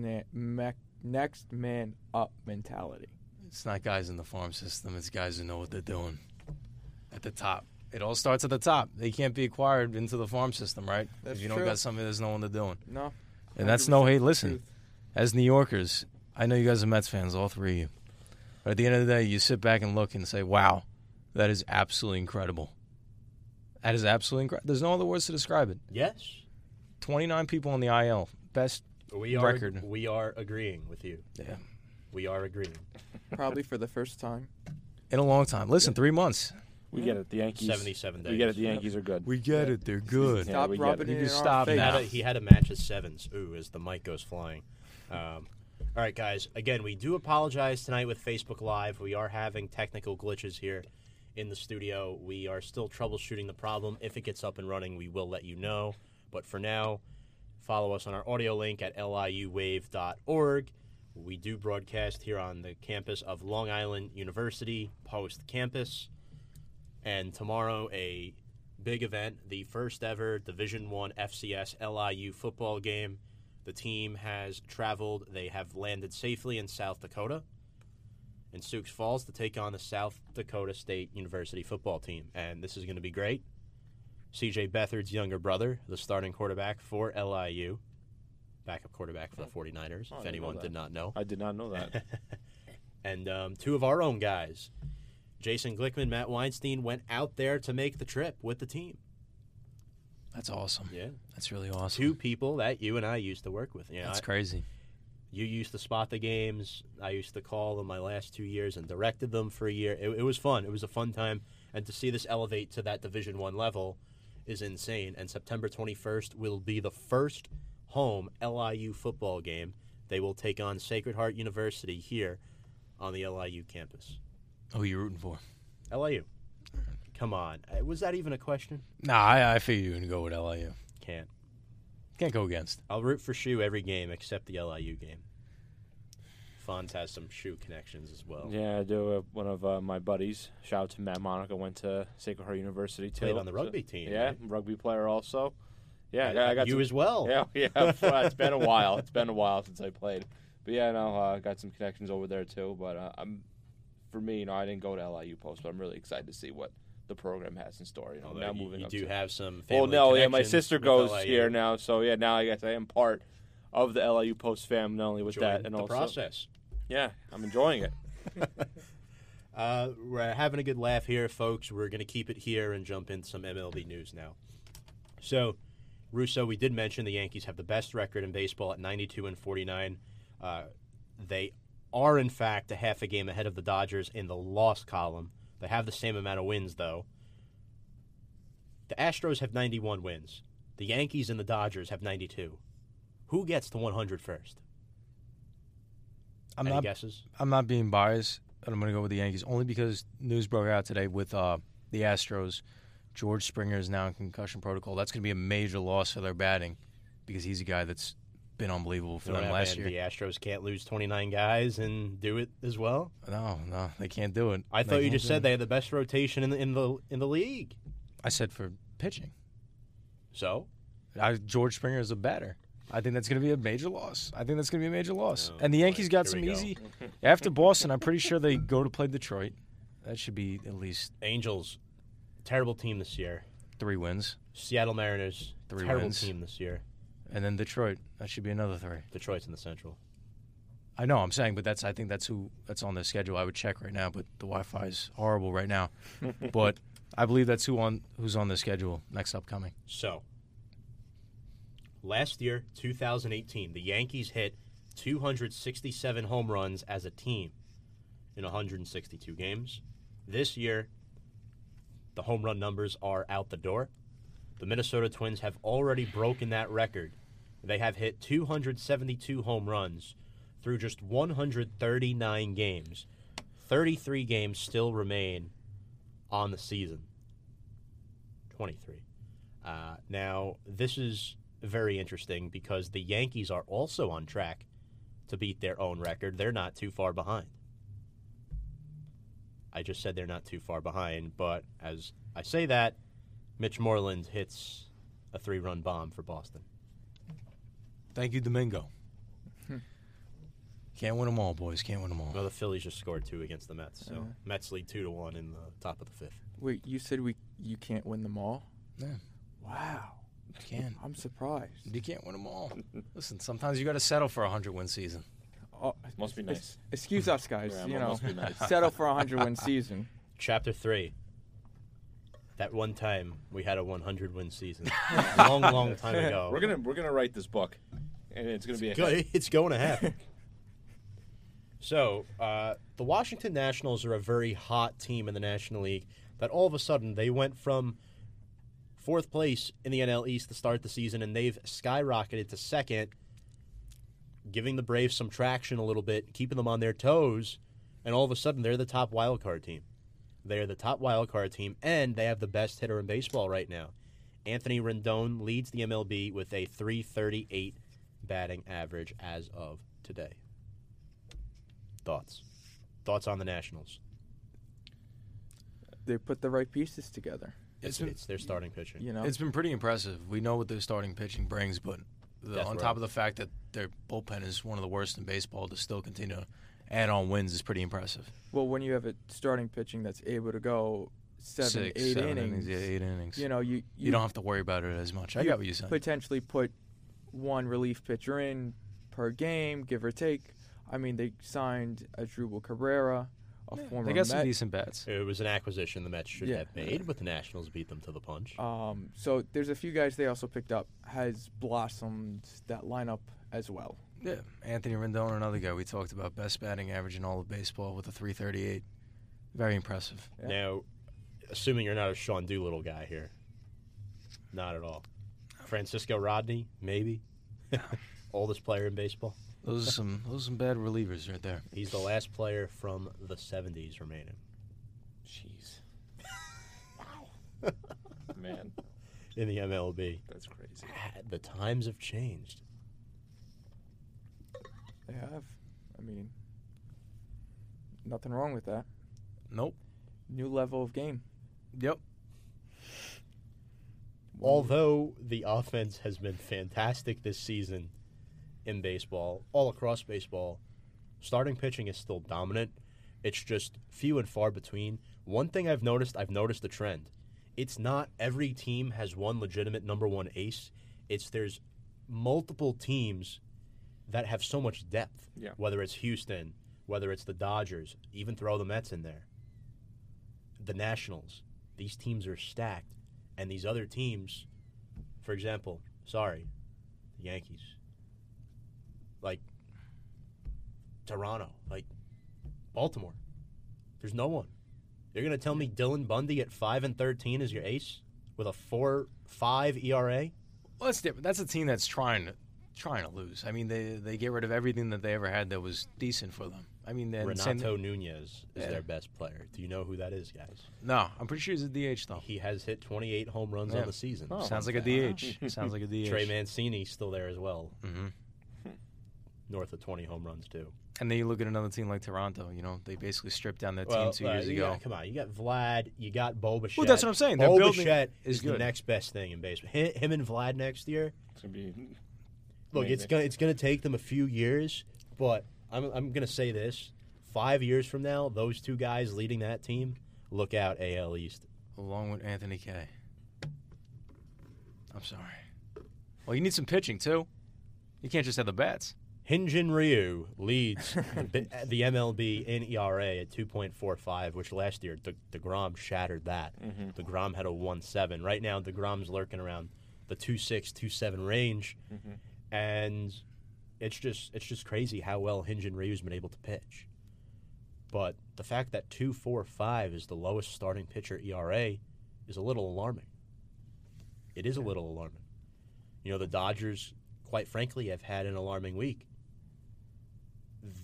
next man up mentality. It's not guys in the farm system. It's guys who know what they're doing at the top. It all starts at the top. They can't be acquired into the farm system, right? If you don't true. got something, that's know what they're doing. No, And that's no hate. Listen, truth. as New Yorkers, I know you guys are Mets fans, all three of you. But at the end of the day, you sit back and look and say, wow, that is absolutely incredible. That is absolutely incredible. There's no other words to describe it. Yes. 29 people on the IL. Best. We are Record. we are agreeing with you. Yeah. We are agreeing. probably for the first time. In a long time. Listen, three months. We get it. The Yankees. 77 days. We get it. The Yankees are good. We get it. They're good. Yeah, Stop we get rubbing it. it You in can our stop He face. had, now. a, he had a match of sevens. Ooh, as the mic goes flying. Um, all right, guys. Again, we do apologize tonight with Facebook Live. We are having technical glitches here in the studio. We are still troubleshooting the problem. If it gets up and running, we will let you know. But for now, follow us on our audio link at liuwave.org. We do broadcast here on the campus of Long Island University Post Campus. And tomorrow, a big event, the first ever Division One FCS LIU football game. The team has traveled; they have landed safely in South Dakota, in Sioux Falls, to take on the South Dakota State University football team, and this is going to be great. CJ Beathard's younger brother, the starting quarterback for LIU, backup quarterback for the 49ers, Oh, if anyone did not know. I did not know that. and um, two of our own guys, Jason Glickman, Matt Weinstein, went out there to make the trip with the team. That's awesome. Yeah, That's really awesome. two people that you and I used to work with. You know, That's I- crazy. you used to spot the games. I used to call them my last two years and directed them for a year. It, it was fun. It was a fun time, and to see this elevate to that Division One level is insane. And September 21st will be the first home LIU football game. They will take on Sacred Heart University here on the LIU campus. Who you rooting for? LIU. Come on. Uh, Was that even a question? Nah, I, I figure you're going to go with LIU. Can't. Can't go against. I'll root for SHU every game except the LIU game. Fonz has some SHU connections as well. yeah, I do. Uh, one of uh, my buddies, shout out to Matt Monica, went to Sacred Heart University too. Played on the So- rugby team. yeah, right? rugby player also. Yeah, Uh, I got you some, as well. Yeah, yeah. it's been a while. It's been a while since I played, but yeah, no, I uh, got some connections over there too. But uh, I'm, for me, you know, I didn't go to LIU Post, but I'm really excited to see what the program has in store. You know, Although now you, moving you up do to, have some. Well, no, yeah, my sister goes LIU. here now, so yeah, now I guess I am part of the LIU Post fam. Not only with Join that, and the also, process. yeah, I'm enjoying it. Uh, we're having a good laugh here, folks. We're going to keep it here and jump into some MLB news now. So, Russo, we did mention the Yankees have the best record in baseball at 92 and 49. Uh, they are, in fact, a half a game ahead of the Dodgers in the loss column. They have the same amount of wins, though. The Astros have 91 wins. The Yankees and the Dodgers have 92. Who gets to 100 first? I'm Any not. guesses? I'm not being biased, I'm going to go with the Yankees only because news broke out today with uh, the Astros. George Springer is now in concussion protocol. That's going to be a major loss for their batting because he's a guy that's been unbelievable for them last year. The Astros can't lose 29 guys and do it as well. No, no, they can't do it. I They thought you just said it. they had the best rotation in the in the in the league. I said for pitching. So I, George Springer is a batter. I think that's going to be a major loss. I think that's going to be a major loss. Oh, and the. Yankees got some go. easy after Boston. I'm pretty sure they go to play Detroit. That should be at least Angels, terrible team this year. three wins, Seattle Mariners, Three terrible wins. team this year. And then Detroit. That should be another three. Detroit's in the Central. I know I'm saying, but that's I think that's who that's on the schedule. I would check right now, but the Wi-Fi is horrible right now. but I believe that's who on who's on the schedule next upcoming. So last year, 2018, the Yankees hit 267 home runs as a team in 162 games. This year, the home run numbers are out the door. The Minnesota Twins have already broken that record. They have hit 272 home runs through just 139 games. 33 games still remain on the season. 23. Uh, now, this is very interesting because the Yankees are also on track to beat their own record. They're not too far behind. I just said they're not too far behind, but as I say that, Mitch Moreland hits a three run bomb for Boston. Thank you, Domingo. Hmm. Can't win them all, boys. Can't win them all. Well, the Phillies just scored two against the Mets, so Yeah. Mets lead two to one in the top of the fifth. Wait, you said we you can't win them all? Yeah, Wow, you can. I'm surprised. You can't win them all. Listen, sometimes you got to settle for a hundred win season. Oh, Must be nice. Excuse us, guys. Yeah, you know, nice. settle for a hundred win season. Chapter three. That one time we had a 100 win season, long, long time ago. We're gonna we're gonna write this book, and it's gonna be a Go- it's going to happen. so, uh, the Washington Nationals are a very hot team in the National League. That all of a sudden they went from fourth place in the NL East to start the season, and they've skyrocketed to second, giving the Braves some traction a little bit, keeping them on their toes, and all of a sudden they're the top wild card team. They're the top wild card team, and they have the best hitter in baseball right now. Anthony Rendon leads the MLB with a 338 batting average as of today. Thoughts? Thoughts on the Nationals? They put the right pieces together. It's, been- it's their starting pitching. You know, It's been pretty impressive. We know what their starting pitching brings, but the, on top of the fact that their bullpen is one of the worst in baseball, to still continue to add on wins is pretty impressive. well, when you have a starting pitching that's able to go seven, Six, eight seven innings, yeah, eight innings. you know, you you don't have to worry about it as much. I got what you said. potentially put one relief pitcher in per game, give or take. I mean, they signed Asdrubal Cabrera, a Yeah, former they got some Met. decent bats. It was an acquisition the Mets should Yeah. have made, but the Nationals beat them to the punch. Um, so there's a few guys they also picked up has blossomed that lineup as well. Yeah, Anthony Rendon, another guy we talked about, best batting average in all of baseball with a 338. Very impressive. Yeah. Now, assuming you're not a Sean Doolittle guy here, not at all. Francisco Rodney, maybe oldest player in baseball. Those are some those are some bad relievers right there. He's the last player from the '70s remaining Jeez. wow. Man, in the MLB. that's crazy. Ah, The times have changed. They have. I mean, nothing wrong with that. Nope. New level of game. Yep. Although the offense has been fantastic this season in baseball, all across baseball, starting pitching is still dominant. It's just few and far between. One thing I've noticed, I've noticed a trend. It's not every team has one legitimate number one ace. It's there's multiple teams that have so much depth. Yeah. Whether it's Houston, whether it's the Dodgers, even throw the Mets in there. The Nationals. These teams are stacked. And these other teams, for example, sorry, the Yankees, like Toronto, like Baltimore. There's no one. You're gonna tell me Dylan Bundy at five and thirteen is your ace with a four five ERA? Well, that's different. That's a team that's trying to trying to lose. I mean, they they get rid of everything that they ever had that was decent for them. I mean, and same- Renato Nunez is Yeah. their best player. Do you know who that is, guys? no, I'm pretty sure he's a DH though. He has hit 28 home runs Yeah. on the season. Oh. Sounds like a DH. Sounds like a DH. Trey Mancini's still there as well, hmm north of 20 home runs too. And then you look at another team like Toronto. You know, they basically stripped down their team two uh, years ago. got- come on, you got Vlad, you got Bo Bichette. Well, that's what I'm saying. Their Bo building is is the next best thing in baseball. Hi- Him and Vlad next year. It's gonna be. Look, it's gonna it's gonna take them a few years, but I'm I'm gonna say this: five years from now, those two guys leading that team, look out AL East. along with Anthony Kay. I'm sorry. Well, you need some pitching too. You can't just have the bats. Hyunjin Ryu leads the, the MLB in ERA at 2.45, which last year De- DeGrom shattered that. Mm-hmm. DeGrom had a 1.7. Right now, DeGrom's lurking around the 2.6, 2.7 range. Mm-hmm. And it's just it's just crazy how well Hyunjin Ryu's been able to pitch. But the fact that two four five is the lowest starting pitcher ERA is a little alarming. It is a little alarming. You know, the Dodgers, quite frankly, have had an alarming week.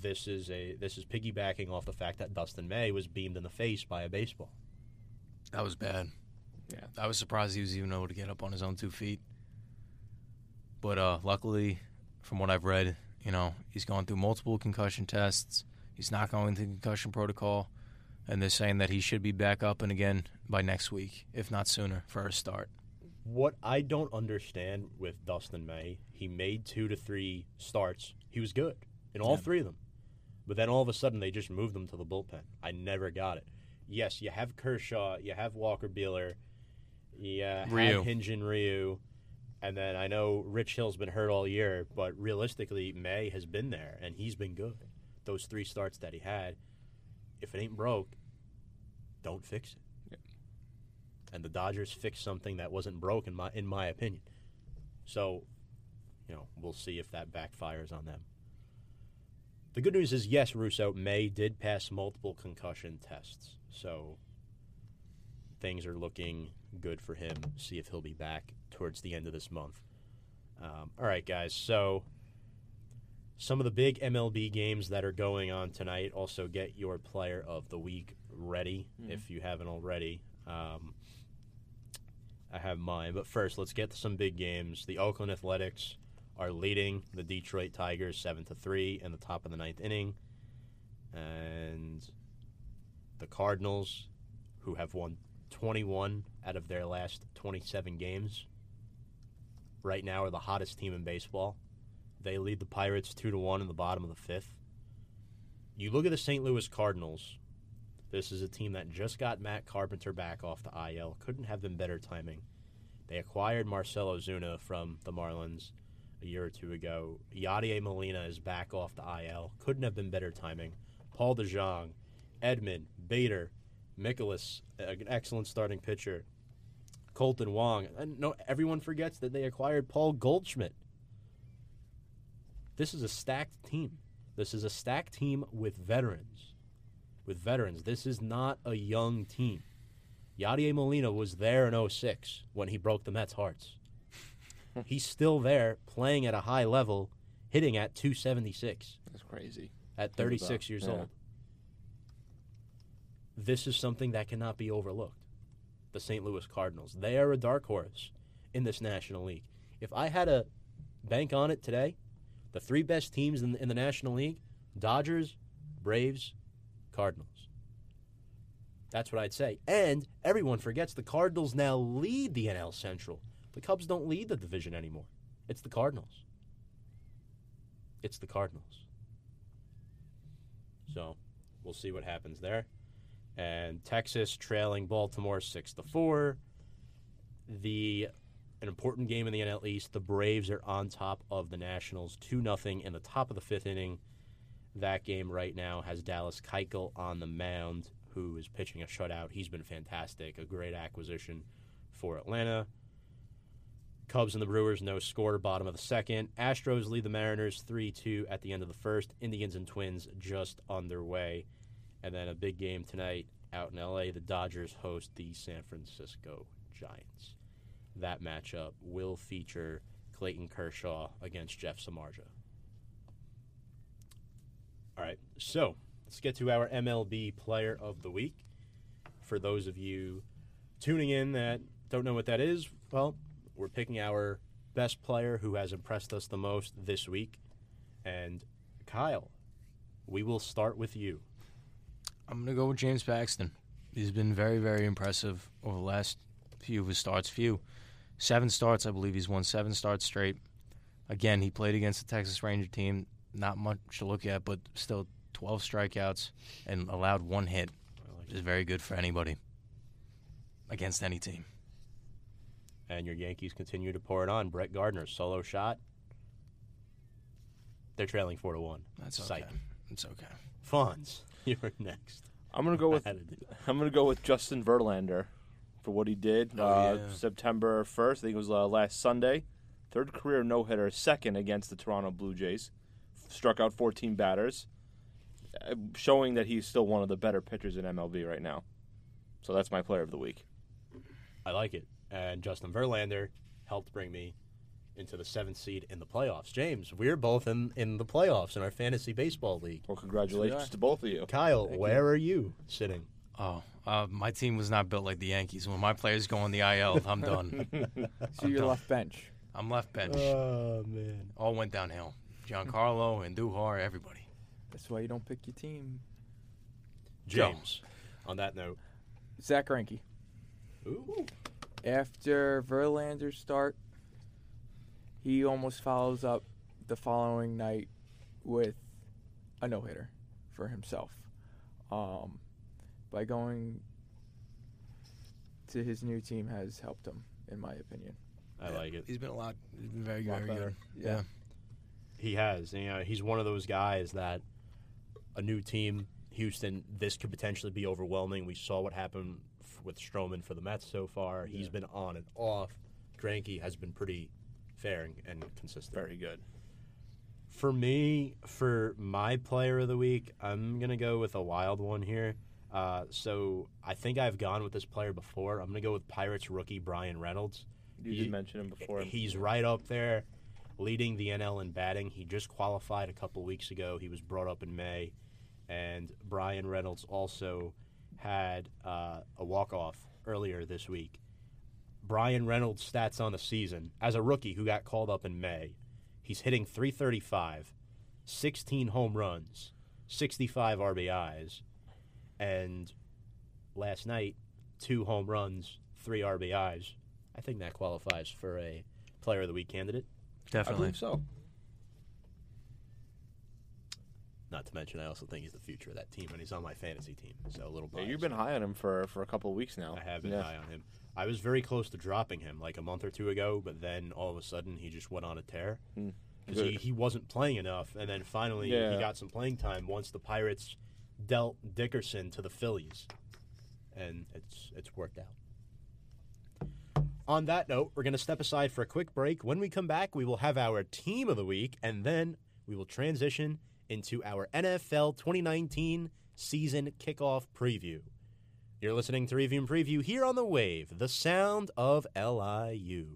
This is a this is piggybacking off the fact that Dustin May was beamed in the face by a baseball. That was bad. Yeah. I was surprised he was even able to get up on his own two feet. But uh, luckily, from what I've read, you know, he's gone through multiple concussion tests. He's not going through concussion protocol, and they're saying that he should be back up and again by next week, if not sooner, for a start. What I don't understand with Dustin May, he made two to three starts. He was good in all Yeah. three of them. But then all of a sudden they just moved him to the bullpen. I never got it. Yes, you have Kershaw, you have Walker Buehler, you have Ryu. Hyunjin Ryu, and then I know Rich Hill's been hurt all year, but realistically May has been there and he's been good. Those three starts that he had, if it ain't broke, don't fix it. And the Dodgers fixed something that wasn't broke in my in my opinion. So, you know, we'll see if that backfires on them. The good news is, yes, Russo May did pass multiple concussion tests, so things are looking good for him. See if he'll be back towards the end of this month. Um, all right, guys. So some of the big MLB games that are going on tonight. Also, get your player of the week ready if you haven't already. Um, I have mine, but first, let's get to some big games. The Oakland Athletics are leading the Detroit Tigers seven to three in the top of the ninth inning, and the Cardinals, who have won 21 out of their last 27 games, right now are the hottest team in baseball. They lead the Pirates two to one in the bottom of the fifth. You look at the St. Louis Cardinals. This is a team that just got Matt Carpenter back off the IL. Couldn't have been better timing. They acquired Marcell Ozuna from the Marlins a year or two ago. Yadier Molina is back off the IL. Couldn't have been better timing. Paul DeJong, Edman, Bader, Mikolas, an excellent starting pitcher. Kolten Wong. And no, everyone forgets that they acquired Paul Goldschmidt. This is a stacked team. This is a stacked team with veterans. With veterans. This is not a young team. Yadier Molina was there in 06 when he broke the Mets' hearts. He's still there, playing at a high level, hitting at 276 That's crazy. at 36 years Yeah. old. This is something that cannot be overlooked. The St. Louis Cardinals. They are a dark horse in this National League. If I had a bank on it today, the three best teams in, in the National League Dodgers, Braves, Cardinals. That's what I'd say. And everyone forgets the Cardinals now lead the NL Central. The Cubs don't lead the division anymore. It's the Cardinals. It's the Cardinals. So we'll see what happens there. And Texas trailing Baltimore six to four. The an important game in the NL East. The Braves are on top of the Nationals two nothing in the top of the fifth inning. That game right now has Dallas Keuchel on the mound, who is pitching a shutout. He's been fantastic, a great acquisition for Atlanta. Cubs and the Brewers, no score, bottom of the second. Astros lead the Mariners 3 2 at the end of the first. Indians and Twins just underway. And then a big game tonight out in LA. The Dodgers host the San Francisco Giants. That matchup will feature Clayton Kershaw against Jeff Samardzija. All right, so let's get to our MLB Player of the Week. For those of you tuning in that don't know what that is, well, we're picking our best player who has impressed us the most this week. And Kyle, we will start with you. I'm going to go with James Paxton. He's been very, very impressive over the last few of his starts. Few. Seven starts, I believe he's won seven starts straight. Again, he played against the Texas Ranger team. Not much to look at, but still 12 strikeouts and allowed one hit, which is very good for anybody against any team. And your Yankees continue to pour it on. Brett Gardner, solo shot. They're trailing four to one. That's okay. Psych. It's okay. Fonz, you're next. I'm gonna go with I had to do it. I'm gonna go with Justin Verlander for what he did. Oh, uh, yeah. September 1st, I think it was uh, last Sunday. Third career no hitter, second against the Toronto Blue Jays. struck out 14 batters, uh, showing that he's still one of the better pitchers in MLB right now. So that's my player of the week. I like it. And Justin Verlander helped bring me into the seventh seed in the playoffs. James, we're both in, in the playoffs in our fantasy baseball league. Well, congratulations to both of you. Kyle, Thank where are you sitting? Oh, uh, my team was not built like the Yankees. When my players go on the IL, I'm done. So you're done. left bench. I'm left bench. Oh man. All went downhill. Giancarlo Andujar, everybody. That's why you don't pick your team. James. On that note. Zack Greinke. Ooh. After Verlander's start, he almost follows up the following night with a no hitter for himself. Um, by going to his new team has helped him, in my opinion. I like it. He's been a lot, he's been very, very better. good. Yeah. He has. You know, he's one of those guys that a new team, Houston, this could potentially be overwhelming. We saw what happened f- with Stroman for the Mets so far. He's been on and off. Greinke has been pretty fair and, and consistent. Very good. For me, for my player of the week, I'm gonna go with a wild one here. Uh, so I think I've gone with this player before. I'm gonna go with Pirates rookie Bryan Reynolds. You He- did mention him before. He's right up there, leading the NL in batting. He just qualified a couple weeks ago. He was brought up in May, and Bryan Reynolds also had uh, a walk off earlier this week. Bryan Reynolds' stats on the season as a rookie who got called up in May. He's hitting 335, 16 home runs, 65 RBIs, and last night, two home runs, three RBIs. I think that qualifies for a player of the week candidate. I Definitely. believe so. Not to mention, I also think he's the future of that team, and he's on my fantasy team. So a little Yeah, you've been high on him for, for a couple of weeks now. I have been Yeah. high on him. I was very close to dropping him like a month or two ago, but then all of a sudden he just went on a tear Hmm. because he, he wasn't playing enough, and then finally Yeah. he got some playing time once the Pirates dealt Dickerson to the Phillies, and it's it's worked out. On that note, we're going to step aside for a quick break. When we come back, we will have our team of the week, and then we will transition into our NFL 2019 season kickoff preview. You're listening to Review and Preview here on the Wave, the sound of LIU.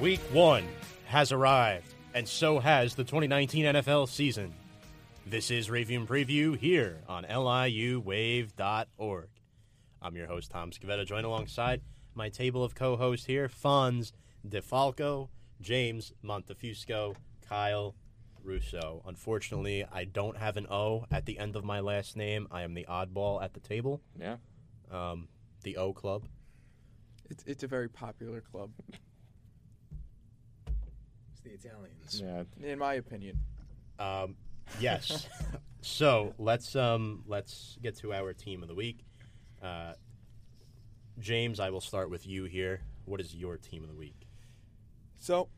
Week one has arrived, and so has the 2019 NFL season. This is Review and Preview here on LIUWave.org. I'm your host, Tom Scavetta, joined alongside my table of co hosts here Fonz DeFalco, James Montefusco, Kyle Russo. Unfortunately, I don't have an O at the end of my last name. I am the oddball at the table, Yeah. um, the O Club. It's it's a very popular club, It's the Italians. Yeah. in my opinion. Um, yes. so let's um, let's get to our team of the week. Uh, James, I will start with you here. What is your team of the week? So,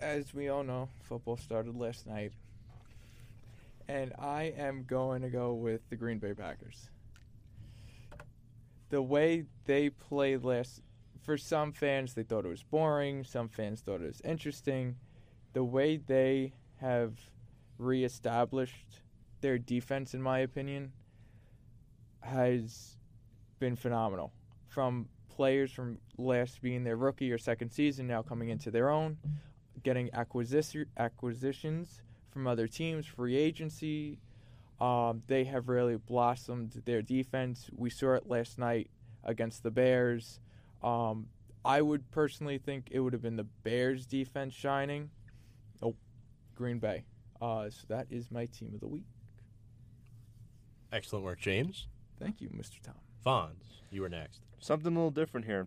as we all know, football started last night, and I am going to go with the Green Bay Packers. The way they played last, for some fans, they thought it was boring. Some fans thought it was interesting. The way they have reestablished their defense, in my opinion, has been phenomenal. From players from last being their rookie or second season now coming into their own, getting acquisition acquisitions from other teams, free agency. Um, they have really blossomed their defense. We saw it last night against the Bears. Um, I would personally think it would have been the Bears defense shining. Oh, Green Bay. Uh, so that is my team of the week. Excellent work, James. Thank you, Mr. Tom. Fonz, you were next. Something a little different here.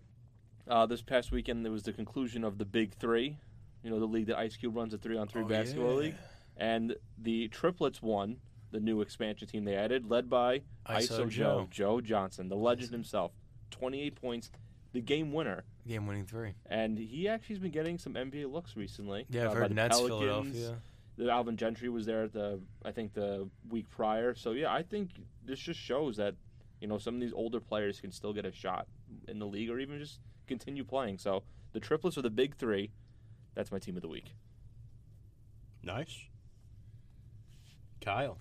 Uh, this past weekend, there was the conclusion of the Big Three. You know, the league that Ice Cube runs, a three-on-three Oh, basketball yeah. league, and the triplets won the new expansion team they added, led by ISO ISO, Joe, Joe. Joe Johnson, the legend himself. Twenty-eight points, the game winner, Game winning three. and he actually has been getting some NBA looks recently. Yeah, I've uh, heard the Nets, Pelicans. Philadelphia. The Alvin Gentry was there at the I think the week prior. So yeah, I think this just shows that you know some of these older players can still get a shot in the league or even just continue playing. So the triplets are the big three. That's my team of the week. Nice. Kyle.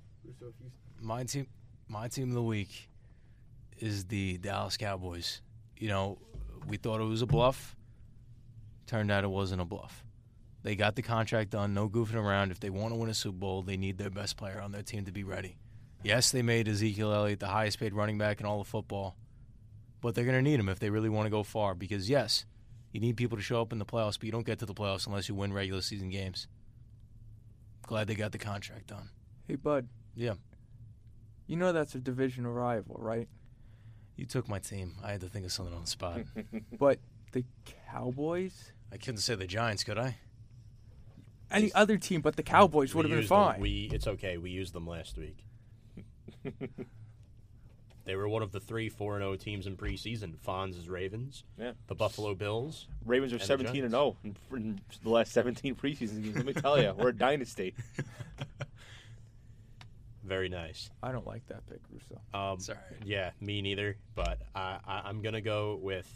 My team, my team of the week is the Dallas Cowboys. You know, we thought it was a bluff. Turned out it wasn't a bluff. They got the contract done, no goofing around. If they want to win a Super Bowl, they need their best player on their team to be ready. Yes, they made Ezekiel Elliott the highest paid running back in all of football, but they're going to need him if they really want to go far because, yes, you need people to show up in the playoffs, but you don't get to the playoffs unless you win regular season games. Glad they got the contract done. Hey, bud. Yeah. You know that's a divisional rival, right? You took my team. I had to think of something on the spot. But the Cowboys, I couldn't say the Giants, could I? any other team but the Cowboys would have been them- fine. we it's okay. We used them last week. they were one of the three four and zero teams in preseason. Fonz's Ravens, Yeah. the Buffalo Bills. Ravens are the 17 and 0 in, in the last 17 preseason games. Let me tell you, we're a dynasty. Very nice. I don't like that pick, Russo. Um, Sorry. Yeah, me neither. But I, I, I'm gonna go with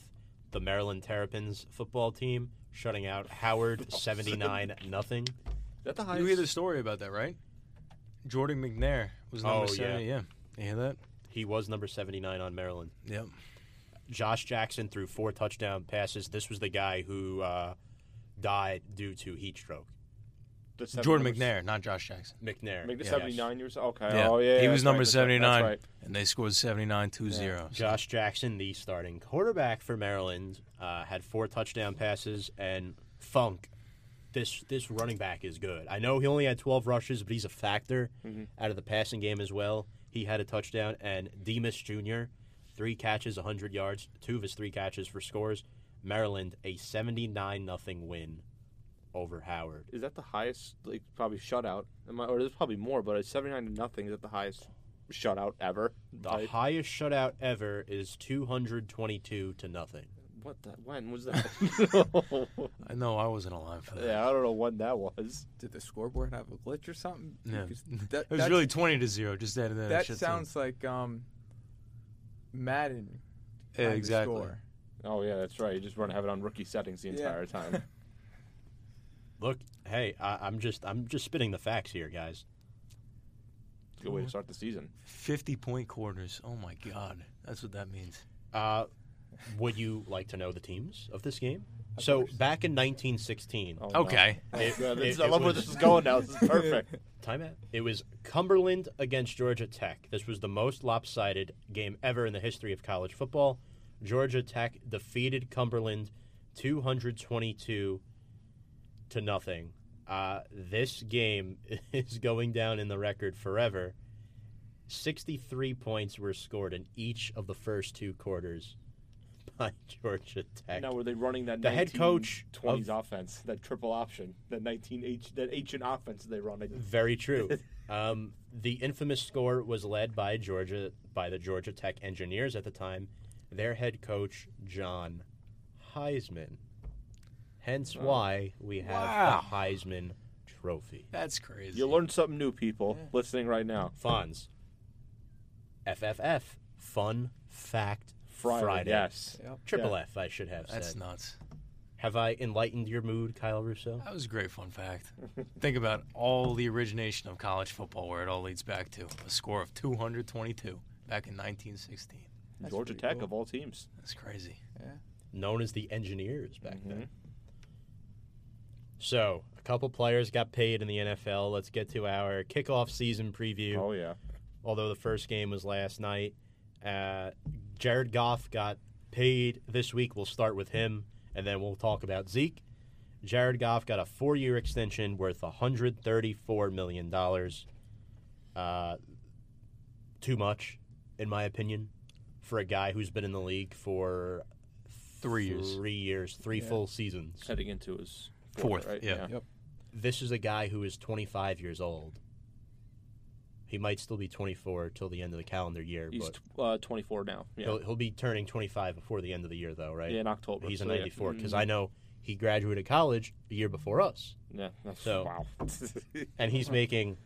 the Maryland Terrapins football team shutting out Howard seventy nine nothing. That the highest? You hear the story about that, right? Jordan McNair was number Oh, seven. Yeah. You hear that? He was number seventy nine on Maryland. Yep. Josh Jackson threw four touchdown passes. This was the guy who uh, died due to heat stroke. Jordan McNair, not Josh Jackson. McNair. Make the yes. 79 years Okay. Yeah. Oh, yeah. He was number right, right, 79, That's right. and they scored 79 2 0. Josh Jackson, the starting quarterback for Maryland, uh, had four touchdown passes, and Funk, this this running back is good. I know he only had 12 rushes, but he's a factor mm-hmm. out of the passing game as well. He had a touchdown, and Demus Jr., three catches, 100 yards, two of his three catches for scores. Maryland, a 79 nothing win over Howard. Is that the highest, like, probably shutout? Am I, or there's probably more, but a 79 to nothing is that the highest shutout ever? The highest shutout ever is 222 to nothing. What the? When was that? I know I wasn't alive for that. yeah, I don't know when that was. Did the scoreboard have a glitch or something? Yeah. Because that, it was that's- really 20 to 0. Just added that. that extra two. sounds like um, Madden. Yeah, kinda exactly. score. Oh yeah, that's right. You just want to have it on rookie settings the Yeah. entire time. Look, hey, I, I'm just I'm just spitting the facts here, guys. Good way to start the season. 50 point quarters. Oh my God. That's what that means. Uh, would you like to know the teams of this game? So back in 1916, Oh, no. Okay. it- Yeah, this is- it- I it love where this is going now. This is perfect. Time out. It was Cumberland against Georgia Tech. This was the most lopsided game ever in the history of college football. Georgia Tech defeated Cumberland 222 to nothing. Uh, this game is going down in the record forever. 63 points were scored in each of the first two quarters by Georgia Tech. now were they running that The head coach 20s offense, that triple option, that 19 H, that ancient offense they run? Very true. um, the infamous score was led by Georgia by the Georgia Tech Engineers at the time. Their head coach John Heisman. Hence why we have Wow. the Heisman Trophy. That's crazy. You learned something new, people listening right now. Fonz. FFF. Fun Fact Friday, Friday. yes. Yep. Triple Yeah. F, I should have said. That's said. nuts. Have I enlightened your mood, Kyle Russo? That was a great fun fact. Think about all the origination of college football, where it all leads back to a score of 222 back in 1916. That's Georgia Tech cool. of all teams. That's crazy. Yeah. known as the Engineers back Mm-hmm. then. So, a couple players got paid in the NFL. Let's get to our kickoff season preview. Oh yeah. Although the first game was last night, uh, Jared Goff got paid this week. We'll start with him, and then we'll talk about Zeke. Jared Goff got a four-year extension worth 134 million dollars. Uh, too much, in my opinion, for a guy who's been in the league for Three years. three years, three Yeah. full seasons. Heading into his Fourth, right? yeah. Yep. This is a guy who is 25 years old. He might still be 24 till the end of the calendar year, He's but uh, 24 now. Yeah. he'll, he'll be turning 25 before the end of the year, though, right? yeah, in October. He's a so yeah. 94 because Mhm. I know he graduated college a year before us, Yeah. that's- So- wow. and he's making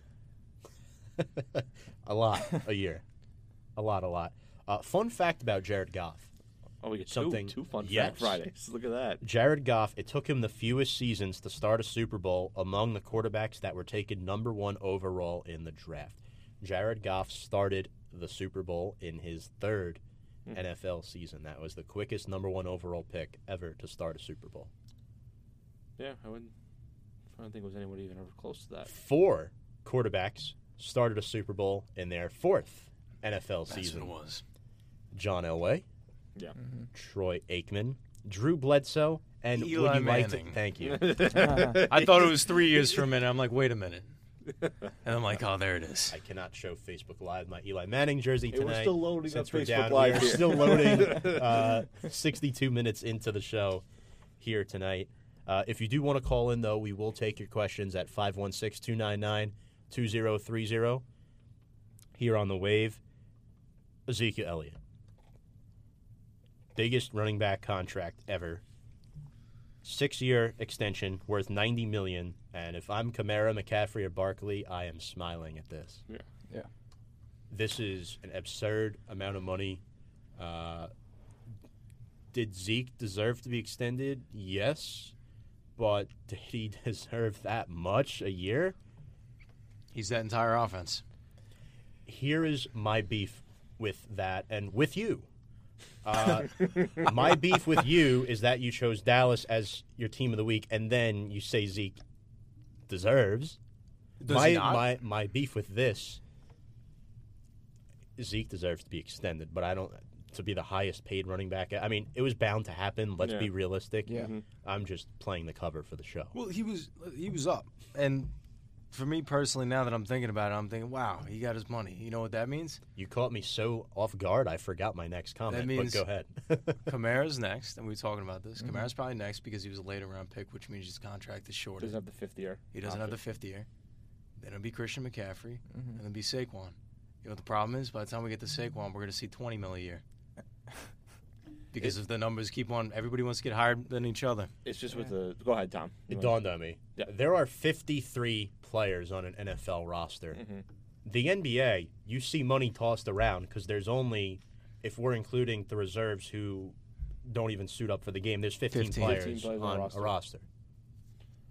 a lot a year, a lot, a lot. Uh, fun fact about Jared Goff: oh, we get Something- two, two fun yes. fact Fridays. Look at that. Jared Goff. It took him the fewest seasons to start a Super Bowl among the quarterbacks that were taken number one overall in the draft. Jared Goff started the Super Bowl in his third hmm. NFL season. That was the quickest number one overall pick ever to start a Super Bowl. Yeah, I wouldn't. I don't think it was anyone even ever close to that. Four quarterbacks started a Super Bowl in their fourth NFL That's season. what it was. John Elway, Yeah. Mm-hmm. Troy Aikman, Drew Bledsoe, and Eli would you like to? Manning. Thank you. I thought it was three years for a minute. I'm like, wait a minute. And I'm like, oh, there it is. I cannot show Facebook Live my Eli Manning jersey It was tonight. still loading since we're Facebook down. Live We are here. still loading. Uh, 62 minutes into the show here tonight. Uh, if you do want to call in, though, we will take your questions at 516 299 2030 here on the wave. Ezekiel Elliott. Biggest running back contract ever. Six year extension worth 90 million. And if I'm Kamara, McCaffrey, or Barkley, I am smiling at this. Yeah. Yeah. This is an absurd amount of money. Uh, did Zeke deserve to be extended? Yes. But did he deserve that much a year? He's that entire offense. Here is my beef with that and with you. Uh, my beef with you is that you chose Dallas as your team of the week, and then you say Zeke deserves. Does my he not? my my beef with this Zeke deserves to be extended, but I don't to be the highest paid running back. I mean, it was bound to happen. Let's Yeah. be realistic. Yeah. Mm-hmm. I'm just playing the cover for the show. Well, he was he was up, and for me personally, now that I'm thinking about it, I'm thinking, wow, he got his money. You know what that means? You caught me so off guard, I forgot my next comment. That means- but go ahead. Kamara's next, and we were talking about this. Mm-hmm. Kamara's probably next because he was a later round pick, which means his contract is shorter. He doesn't have the fifth year. He doesn't have the fifth year. Then it'll be Christian McCaffrey, Mhm. and then be Saquon. You know what the problem is? By the time we get to Saquon, we're going to see 20 mil a year. Because if the numbers keep on, everybody wants to get higher than each other. It's just with the. Go ahead, Tom. It dawned on me. Yeah. There are 53 players on an NFL roster. Mhm. The NBA, you see money tossed around because there's only, if we're including the reserves who don't even suit up for the game, there's 15, 15. players, 15 players on on a a roster. roster.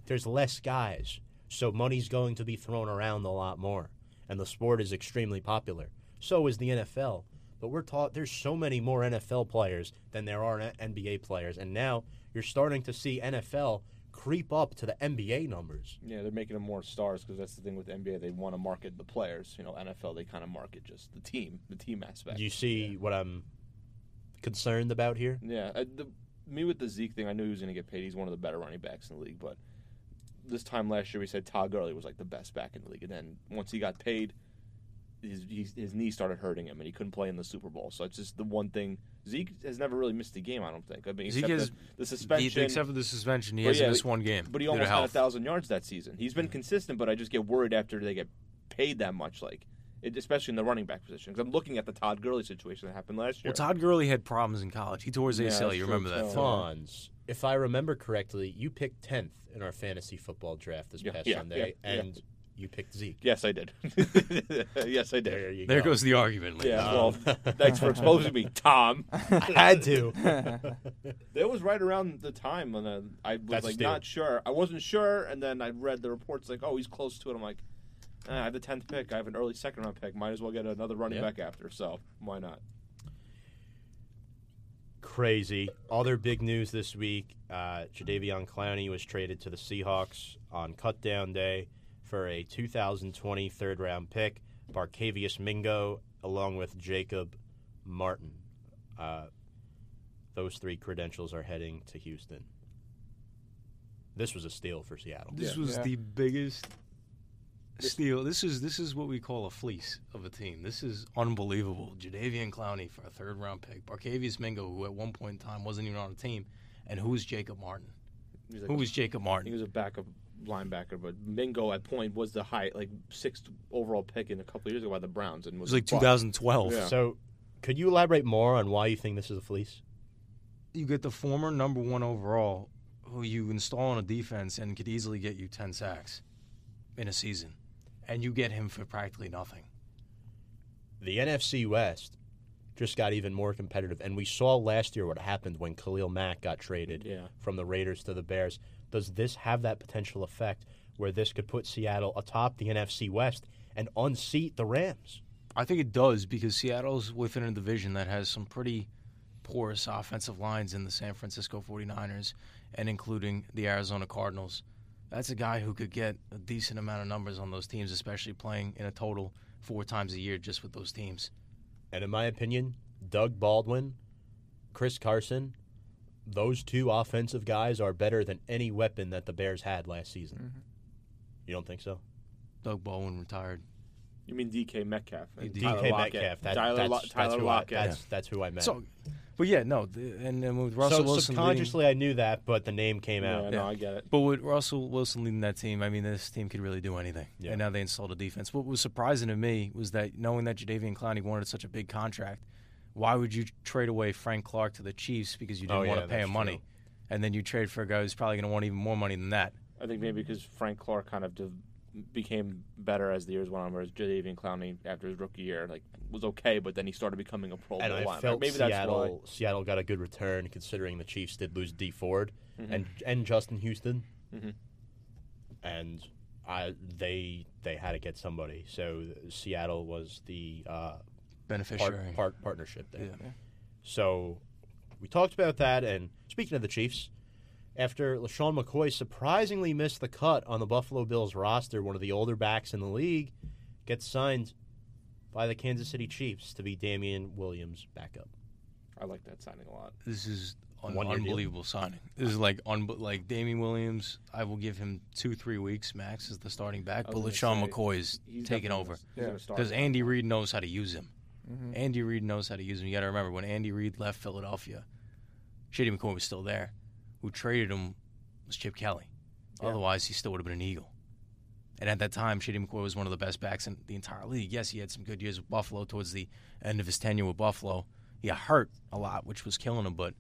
There's less guys, so money's going to be thrown around a lot more, and the sport is extremely popular. So is the NFL. But we're taught there's so many more NFL players than there are NBA players, and now you're starting to see NFL creep up to the NBA numbers. Yeah, they're making them more stars because that's the thing with NBA. They want to market the players. You know, NFL they kind of market just the team, the team aspect. Do you see what I'm concerned about here? Yeah, I, the, me with the Zeke thing, I knew he was going to get paid. He's one of the better running backs in the league. But this time last year, we said Todd Gurley was like the best back in the league, and then once he got paid, his his, his knee started hurting him, and he couldn't play in the Super Bowl. So it's just the one thing. Zeke has never really missed a game. I don't think. I mean, Zeke has- the, the He, suspension. except for the suspension, he But hasn't yeah, missed one game. but he due almost had a thousand yards that season. He's been mm. consistent, but I just get worried after they get paid that much, like it, especially in the running back position. Because I'm looking at the Todd Gurley situation that happened last year. Well, Todd Gurley had problems in college. He tore his ACL. that's you remember that? too. Fonz, if I remember correctly, you picked 10th in our fantasy football draft this Yeah, past yeah, Sunday, yeah, yeah. and you picked Zeke. yes, I did. yes, I did. There you There go. goes the argument. ladies. Yeah, well, thanks for exposing me, Tom. I had to. That was right around the time when uh, I was That's like steal. not sure. I wasn't sure, and then I read the reports like, oh, he's close to it. I'm like, eh, I have the tenth pick. I have an early second round pick. Might as well get another running Yeah. back after. So why not? Crazy. Other big news this week: uh, Jadeveon Clowney was traded to the Seahawks on cutdown day for a 2020 third round pick, Barkevious Mingo, along with Jacob Martin. Uh, those three credentials are heading to Houston. This was a steal for Seattle. This Yeah. was Yeah. the biggest steal. This is this is what we call a fleece of a team. This is unbelievable. Jadeveon Clowney for a third round pick. Barkevious Mingo, who at one point in time wasn't even on a team, and who was Jacob Martin? He's like Who a- was Jacob Martin? He was a backup linebacker, but Mingo at point was the high, like sixth overall pick in a couple of years ago by the Browns, and It was was like 2012. Yeah. So, could you elaborate more on why you think this is a fleece? You get the former number one overall, who you install on a defense and could easily get you 10 sacks in a season, and you get him for practically nothing. The NFC West just got even more competitive, and we saw last year what happened when Khalil Mack got traded Yeah. from the Raiders to the Bears. Does this have that potential effect where this could put Seattle atop the NFC West and unseat the Rams? I think it does because Seattle's within a division that has some pretty porous offensive lines in the San Francisco 49ers and including the Arizona Cardinals. That's a guy who could get a decent amount of numbers on those teams, especially playing in a total four times a year just with those teams. And in my opinion, Doug Baldwin, Chris Carson, those two offensive guys are better than any weapon that the Bears had last season. Mm-hmm. You don't think so? Doug Bowen retired. You mean DK Metcalf? and DK Tyler Metcalf. That, Tyler, that's, Lo- Tyler who Lockett. I, that's, that's who I meant. So, but yeah, no, the, and, and with Russell so Wilson leading, subconsciously, I knew that, but the name came yeah, out. no, Yeah. I get it. But with Russell Wilson leading that team, I mean, this team could really do anything. Yeah. And now they installed a defense. What was surprising to me was that knowing that Jadeveon Clowney wanted such a big contract, why would you trade away Frank Clark to the Chiefs because you didn't Oh, want to pay him money, true. and then you trade for a guy who's probably going to want even more money than that? I think maybe because Frank Clark kind of de- became better as the years went on, whereas Jadeveon Clowney after his rookie year like was okay, but then he started becoming a Pro And Bowl I linebacker. felt Maybe that's why. Seattle Seattle got a good return considering the Chiefs did lose Dee Ford Mm-hmm. and and Justin Houston, Mhm. and I they they had to get somebody. So Seattle was the uh, part, Beneficiary. part partnership there. Yeah. So we talked about that. And speaking of the Chiefs, after LeSean McCoy surprisingly missed the cut on the Buffalo Bills roster, one of the older backs in the league gets signed by the Kansas City Chiefs to be Damien Williams' backup. I like that signing a lot. This is an One-year deal. unbelievable signing. This is like un- like Damien Williams. I will give him two, three weeks max as the starting back. But was LeSean say, McCoy is taking over. gonna- he's gonna start. Because Andy Reid knows how to use him. Mhm. Andy Reid knows how to use him. You got to remember when Andy Reid left Philadelphia, Shady McCoy was still there. Who traded him was Chip Kelly. Yeah. Otherwise, he still would have been an Eagle. And at that time, Shady McCoy was one of the best backs in the entire league. Yes, he had some good years with Buffalo towards the end of his tenure with Buffalo. He got hurt a lot, which was killing him. But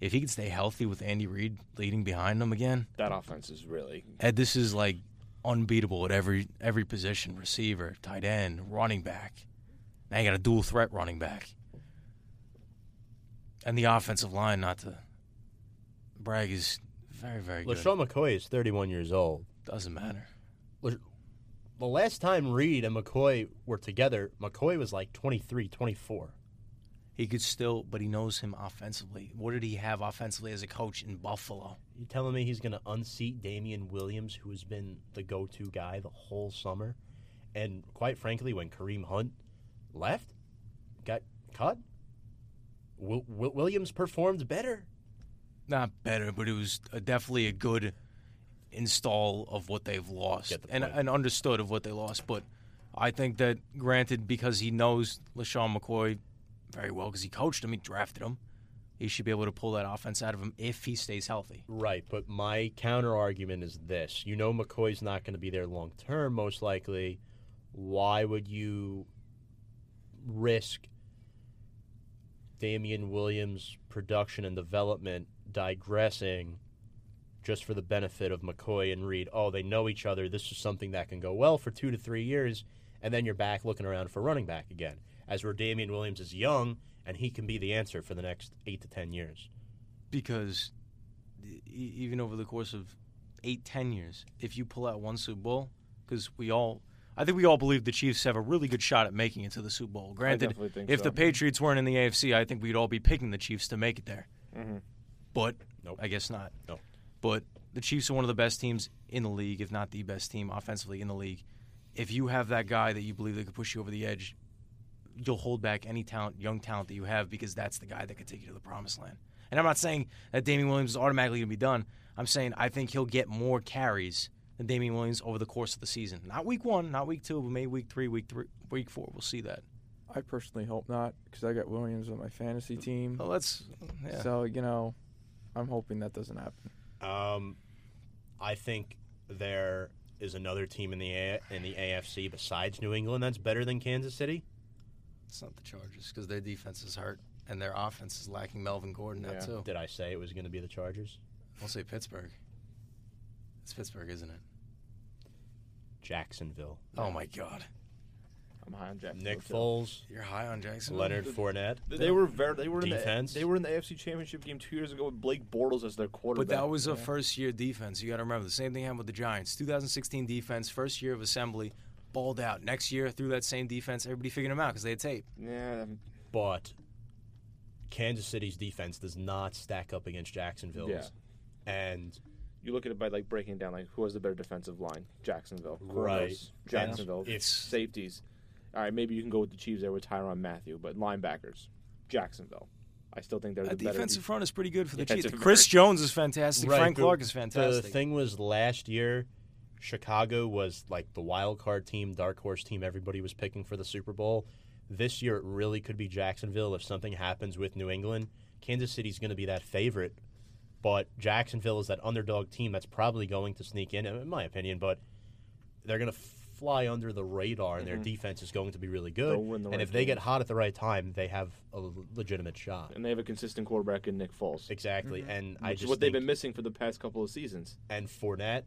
if he could stay healthy with Andy Reid leading behind him again, that offense is really Ed, this is like unbeatable at every every position: receiver, tight end, running back. Now you got a dual threat running back, and the offensive line. Not to brag, is very very good. LeSean McCoy is 31 years old. Doesn't matter. The last time Reid and McCoy were together, McCoy was like 23, 24. He could still, but he knows him offensively. What did he have offensively as a coach in Buffalo? You telling me he's going to unseat Damien Williams, who has been the go-to guy the whole summer? And quite frankly, when Kareem Hunt left, got cut, Will, Will, Williams performed better. Not better, but it was definitely a good install of what they've lost and, and understood of what they lost. But I think that, granted, because he knows LeSean McCoy very well, because he coached him, he drafted him, he should be able to pull that offense out of him if he stays healthy. Right, but my counter argument is this: you know, McCoy's not going to be there long term, most likely. Why would you risk Damien Williams' production and development digressing just for the benefit of McCoy and Reid? Oh, they know each other. This is something that can go well for two to three years, and then you're back looking around for running back again. As where Damien Williams is young, and he can be the answer for the next eight to ten years. Because even over the course of eight, ten years, if you pull out one Super Bowl, because we all, I think we all believe the Chiefs have a really good shot at making it to the Super Bowl. Granted, if so. the Patriots weren't in the AFC, I think we'd all be picking the Chiefs to make it there. Mhm. But Nope. I guess not. No. But the Chiefs are one of the best teams in the league, if not the best team offensively in the league. If you have that guy that you believe that could push you over the edge, you'll hold back any talent, young talent that you have, because that's the guy that could take you to the promised land. And I'm not saying that Damien Williams is automatically going to be done. I'm saying I think he'll get more carries than Damien Williams over the course of the season. Not week one, not week two, but maybe week three, week three, week four. We'll see that. I personally hope not because I got Williams on my fantasy team. Well, let's. Yeah. So you know, I'm hoping that doesn't happen. Um, I think there is another team in the A- in the AFC besides New England that's better than Kansas City. It's not the Chargers because their defense is hurt and their offense is lacking Melvin Gordon now Yeah. too. Did I say it was going to be the Chargers? I'll say Pittsburgh. It's Pittsburgh, isn't it? Jacksonville. Oh my God, I'm high on Jacksonville. Nick too. Foles, you're high on Jackson. Leonard Fournette. They- They were very. They were in Defense. the. They were in the AFC Championship game two years ago with Blake Bortles as their quarterback. But that was a first year defense. You got to remember the same thing happened with the Giants. 2016 defense, first year of assembly, balled out. Next year, through that same defense, everybody figured them out because they had tape. yeah. um, But Kansas City's defense does not stack up against Jacksonville's. Yeah. And You look at it by like breaking it down, like who has the better defensive line? Jacksonville. Right. Jacksonville. And if- safeties. All right, maybe you can go with the Chiefs there with Tyrann Mathieu, but linebackers, Jacksonville. I still think they're the That better. defensive front is pretty good for the Yeah, Chiefs. it's Chris very- Jones is fantastic. Right, Frank the- Clark is fantastic. The thing was last year, Chicago was like the wild card team, dark horse team everybody was picking for the Super Bowl. This year, it really could be Jacksonville if something happens with New England. Kansas City's going to be that favorite, but Jacksonville is that underdog team that's probably going to sneak in, in my opinion. But they're going to fly under the radar, and their mm-hmm. defense is going to be really good. The and right if they get hot at the right time, they have a legitimate shot. and they have a consistent quarterback in Nick Foles. Exactly, mm-hmm. and I which is just what they've been missing for the past couple of seasons. and Fournette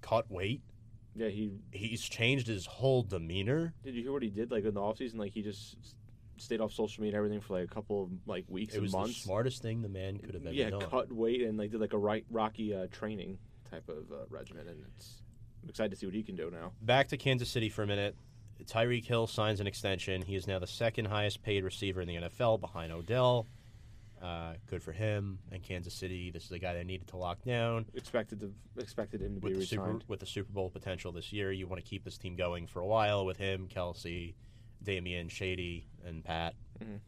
cut weight. Yeah, he He's changed his whole demeanor. did. You hear what he did like in the offseason? Like he just s- stayed off social media and everything for like a couple of like weeks It was and the months. smartest thing the man could have ever yeah, done. cut weight and like did like a right Rocky uh, training type of uh, regimen, and it's I'm excited to see what he can do now. Back to Kansas City for a minute. Tyreek Hill signs an extension. He is now the second highest paid receiver in the NFL behind Odell. Uh, good for him and Kansas City. This is a guy they needed to lock down Expected to expected him to with be the Super with the Super Bowl potential this year. You want to keep this team going for a while with him, Kelce, Damien, Shady, and Pat. Mhm.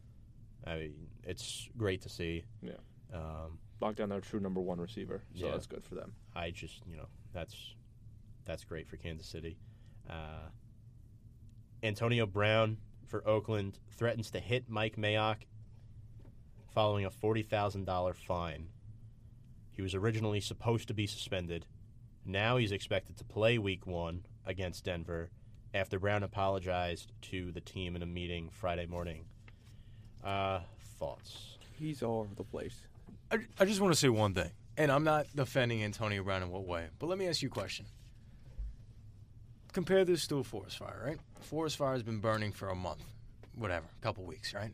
I mean, it's great to see. Yeah. Um, Lock down their true number one receiver, so Yeah. that's good for them. I just you know that's that's great for Kansas City. Uh, Antonio Brown for Oakland threatens to hit Mike Mayock following a forty thousand dollar fine. He was originally supposed to be suspended. Now he's expected to play Week One against Denver after Brown apologized to the team in a meeting Friday morning. Uh, thoughts? He's all over the place. I, I just want to say one thing, and I'm not defending Antonio Brown in what way, but let me ask you a question. Compare this to a forest fire, right? Forest fire has been burning for a month, whatever, a couple weeks, right?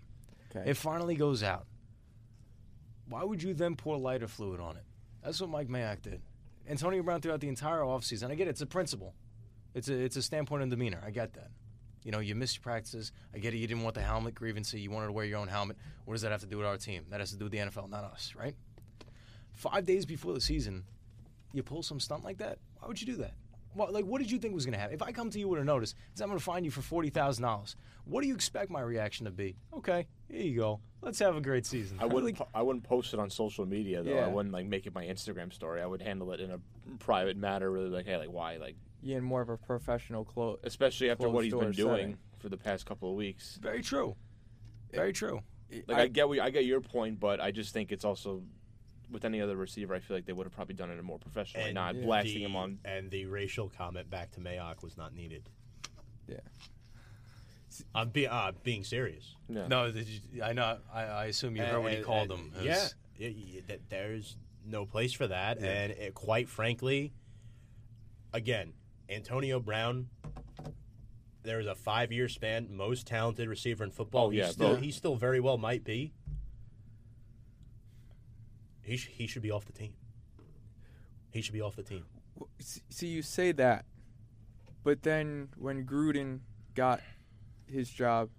Okay. It finally goes out. Why would you then pour lighter fluid on it? That's what Mike Mayock did. Antonio Brown throughout the entire offseason, I get it, it's a principle. It's a it's a standpoint and demeanor. I get that. You know, you missed your practices. I get it. You didn't want the helmet grievance. You wanted to wear your own helmet. What does that have to do with our team? That has to do with the NFL, not us, right? Five days before the season, you pull some stunt like that. Why would you do that? What, like, what did you think was going to happen? If I come to you with a notice, I'm going to fine you for forty thousand dollars? What do you expect my reaction to be? Okay, here you go. Let's have a great season. I wouldn't. Like, po- I wouldn't post it on social media though. I wouldn't like make it my Instagram story. I would handle it in a private matter. Really, like, hey, like why, like, Yeah, in more of a professional close. especially after what he's been doing setting. for the past couple of weeks. very true. Very true. Like, I, get, what, I get your point, but I just think it's also with any other receiver. I feel like they would have probably done it more professionally, not Yeah. blasting the, him on. And the racial comment back to Mayock was not needed. Yeah. I'm be, uh, being serious. Yeah. No, did you, I know. I, I assume you heard what he called and- him. It Yeah, was- y- y- there's no place for that, Yeah. and it, quite frankly, again, Antonio Brown. There was a five-year span, most talented receiver in football. Oh, yeah, he still, he still very well might be. He sh- he should be off the team. He should be off the team. See, you say that, but then when Gruden got his job,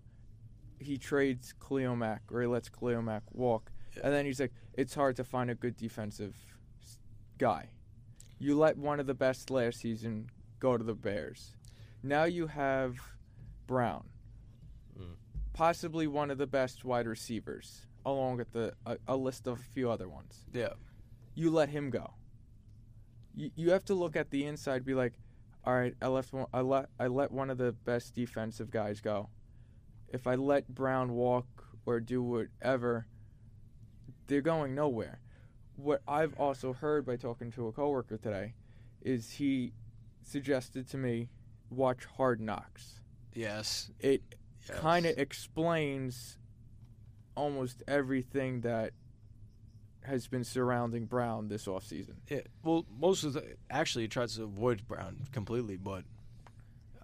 he trades Cleo Mack, or he lets Cleo Mack walk, and then he's like, "It's hard to find a good defensive guy." You let one of the best last season go to the Bears. Now you have Brown, Mm. possibly one of the best wide receivers, along with the a, a list of a few other ones yeah. you let him go. You, you have to look at the inside, be like, all right, I left one, I let I let one of the best defensive guys go. If I let Brown walk or do whatever, they're going nowhere. What I've also heard by talking to a coworker today is he suggested to me watch Hard Knocks. Yes. It yes. kind of explains almost everything that has been surrounding Brown this offseason. Yeah, well, most of the actually he tries to avoid Brown completely, but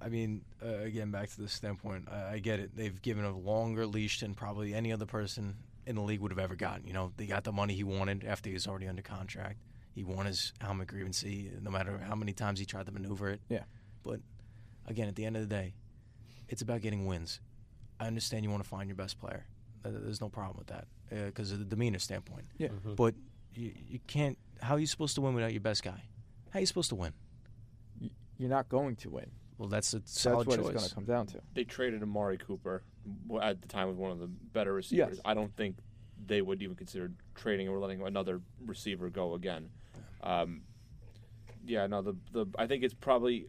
I mean, uh, again, back to this standpoint, I, I get it. They've given a longer leash than probably any other person in the league would have ever gotten. You know, they got the money he wanted after he was already under contract. He won his helmet grievancy, no matter how many times he tried to maneuver it. Yeah. But again, at the end of the day, it's about getting wins. I understand you want to find your best player. Uh, There's no problem with that because of the demeanor standpoint. Yeah. But you, you can't. How are you supposed to win without your best guy? How are you supposed to win? You're not going to win. Well, that's a solid That's what choice. it's going to come down to. They traded Amari Cooper at the time with one of the better receivers. Yes. I don't think they would even consider trading or letting another receiver go again. Um, yeah, no, the the I think it's probably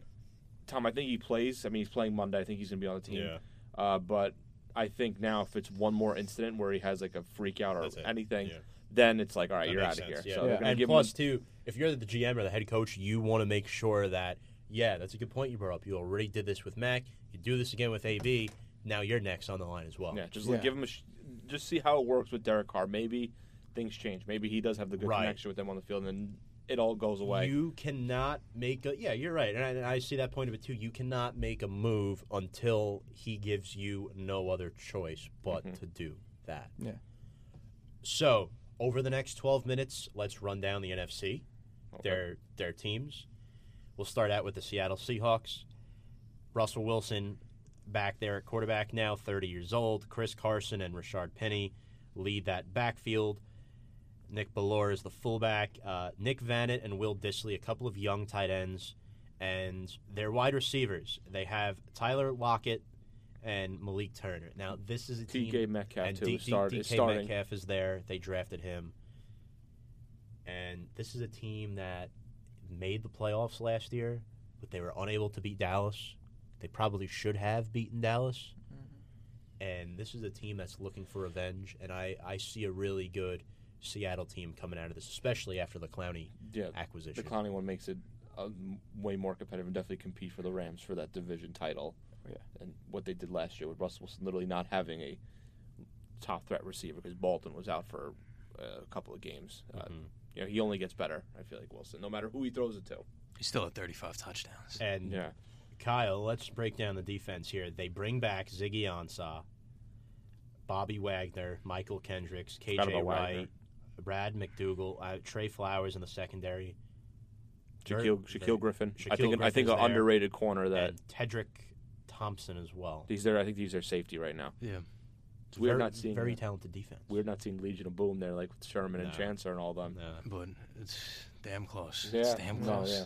Tom. I think he plays. I mean, he's playing Monday. I think he's gonna be on the team. Yeah. Uh, but I think now if it's one more incident where he has like a freak out or anything, Yeah. then it's like, all right, That you're makes out of here. Yeah. So they're And give plus, him too, if you're the GM or the head coach, you want to make sure that yeah, that's a good point you brought up. You already did this with Mack. You do this again with AB. Now you're next on the line as well. yeah, just like, Yeah. give him a sh- just see how it works with Derek Carr. Maybe things change. Maybe he does have the good Right. connection with them on the field, and then it all goes away. You cannot make a yeah. You're right, and I, and I see that point of it too. You cannot make a move until he gives you no other choice but Mhm. to do that. Yeah. So over the next 12 minutes, let's run down the NFC. Okay. Their their teams. We'll start out with the Seattle Seahawks. Russell Wilson back there at quarterback now, 30 years old. Chris Carson and Rashaad Penny lead that backfield. Nick Bellore is the fullback. Uh, Nick Vannett and Will Dissly, a couple of young tight ends. And their wide receivers, they have Tyler Lockett and Malik Turner. Now, this is a team. DK Metcalf and too D- start, DK starting. Metcalf is there. They drafted him. And this is a team that made the playoffs last year, but they were unable to beat Dallas. They probably should have beaten Dallas. And this is a team that's looking for revenge. And I, I see a really good Seattle team coming out of this, especially after the Clowney Yeah, acquisition. the Clowney one makes it uh, way more competitive and definitely compete for the Rams for that division title. Yeah. And what they did last year with Russell Wilson literally not having a top threat receiver because Bolton was out for uh, a couple of games. Uh, Mhm. you know, he only gets better. I feel like Wilson, no matter who he throws it to. He's still at 35 touchdowns. And Yeah, Kyle, let's break down the defense here. They bring back Ziggy Ansah, Bobby Wagner, Mychal Kendricks, KJ about Wright, Wagner. Brad McDougald, uh, Trey Flowers in the secondary. Shaquille, Shaquille very- Griffin. I Shaquille think I think an there. underrated corner that and Tedric Thompson as well. he's there. I think he's their safety right now. Yeah. It's weird very, not seeing very talented defense. Weird not seeing Legion of Boom there, like with Sherman and Chancellor and all them. No. But it's damn close. Yeah, It's damn no, close. yeah.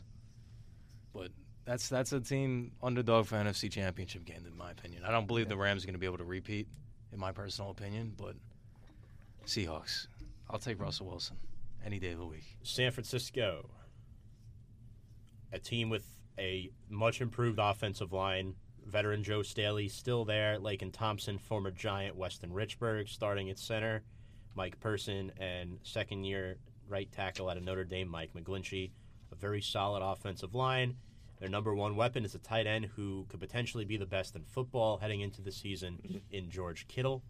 But that's that's a team underdog for NFC Championship game, in my opinion. I don't believe the Rams are going to be able to repeat, in my personal opinion. But Seahawks, I'll take Russell Wilson any day of the week. San Francisco, a team with a much improved offensive line. Veteran Joe Staley still there. Laken Tomlinson, former Giant Weston Richburg, starting at center. Mike Person and second year right tackle out of Notre Dame, Mike McGlinchey. A very solid offensive line. Their number one weapon is a tight end who could potentially be the best in football heading into the season in George Kittle,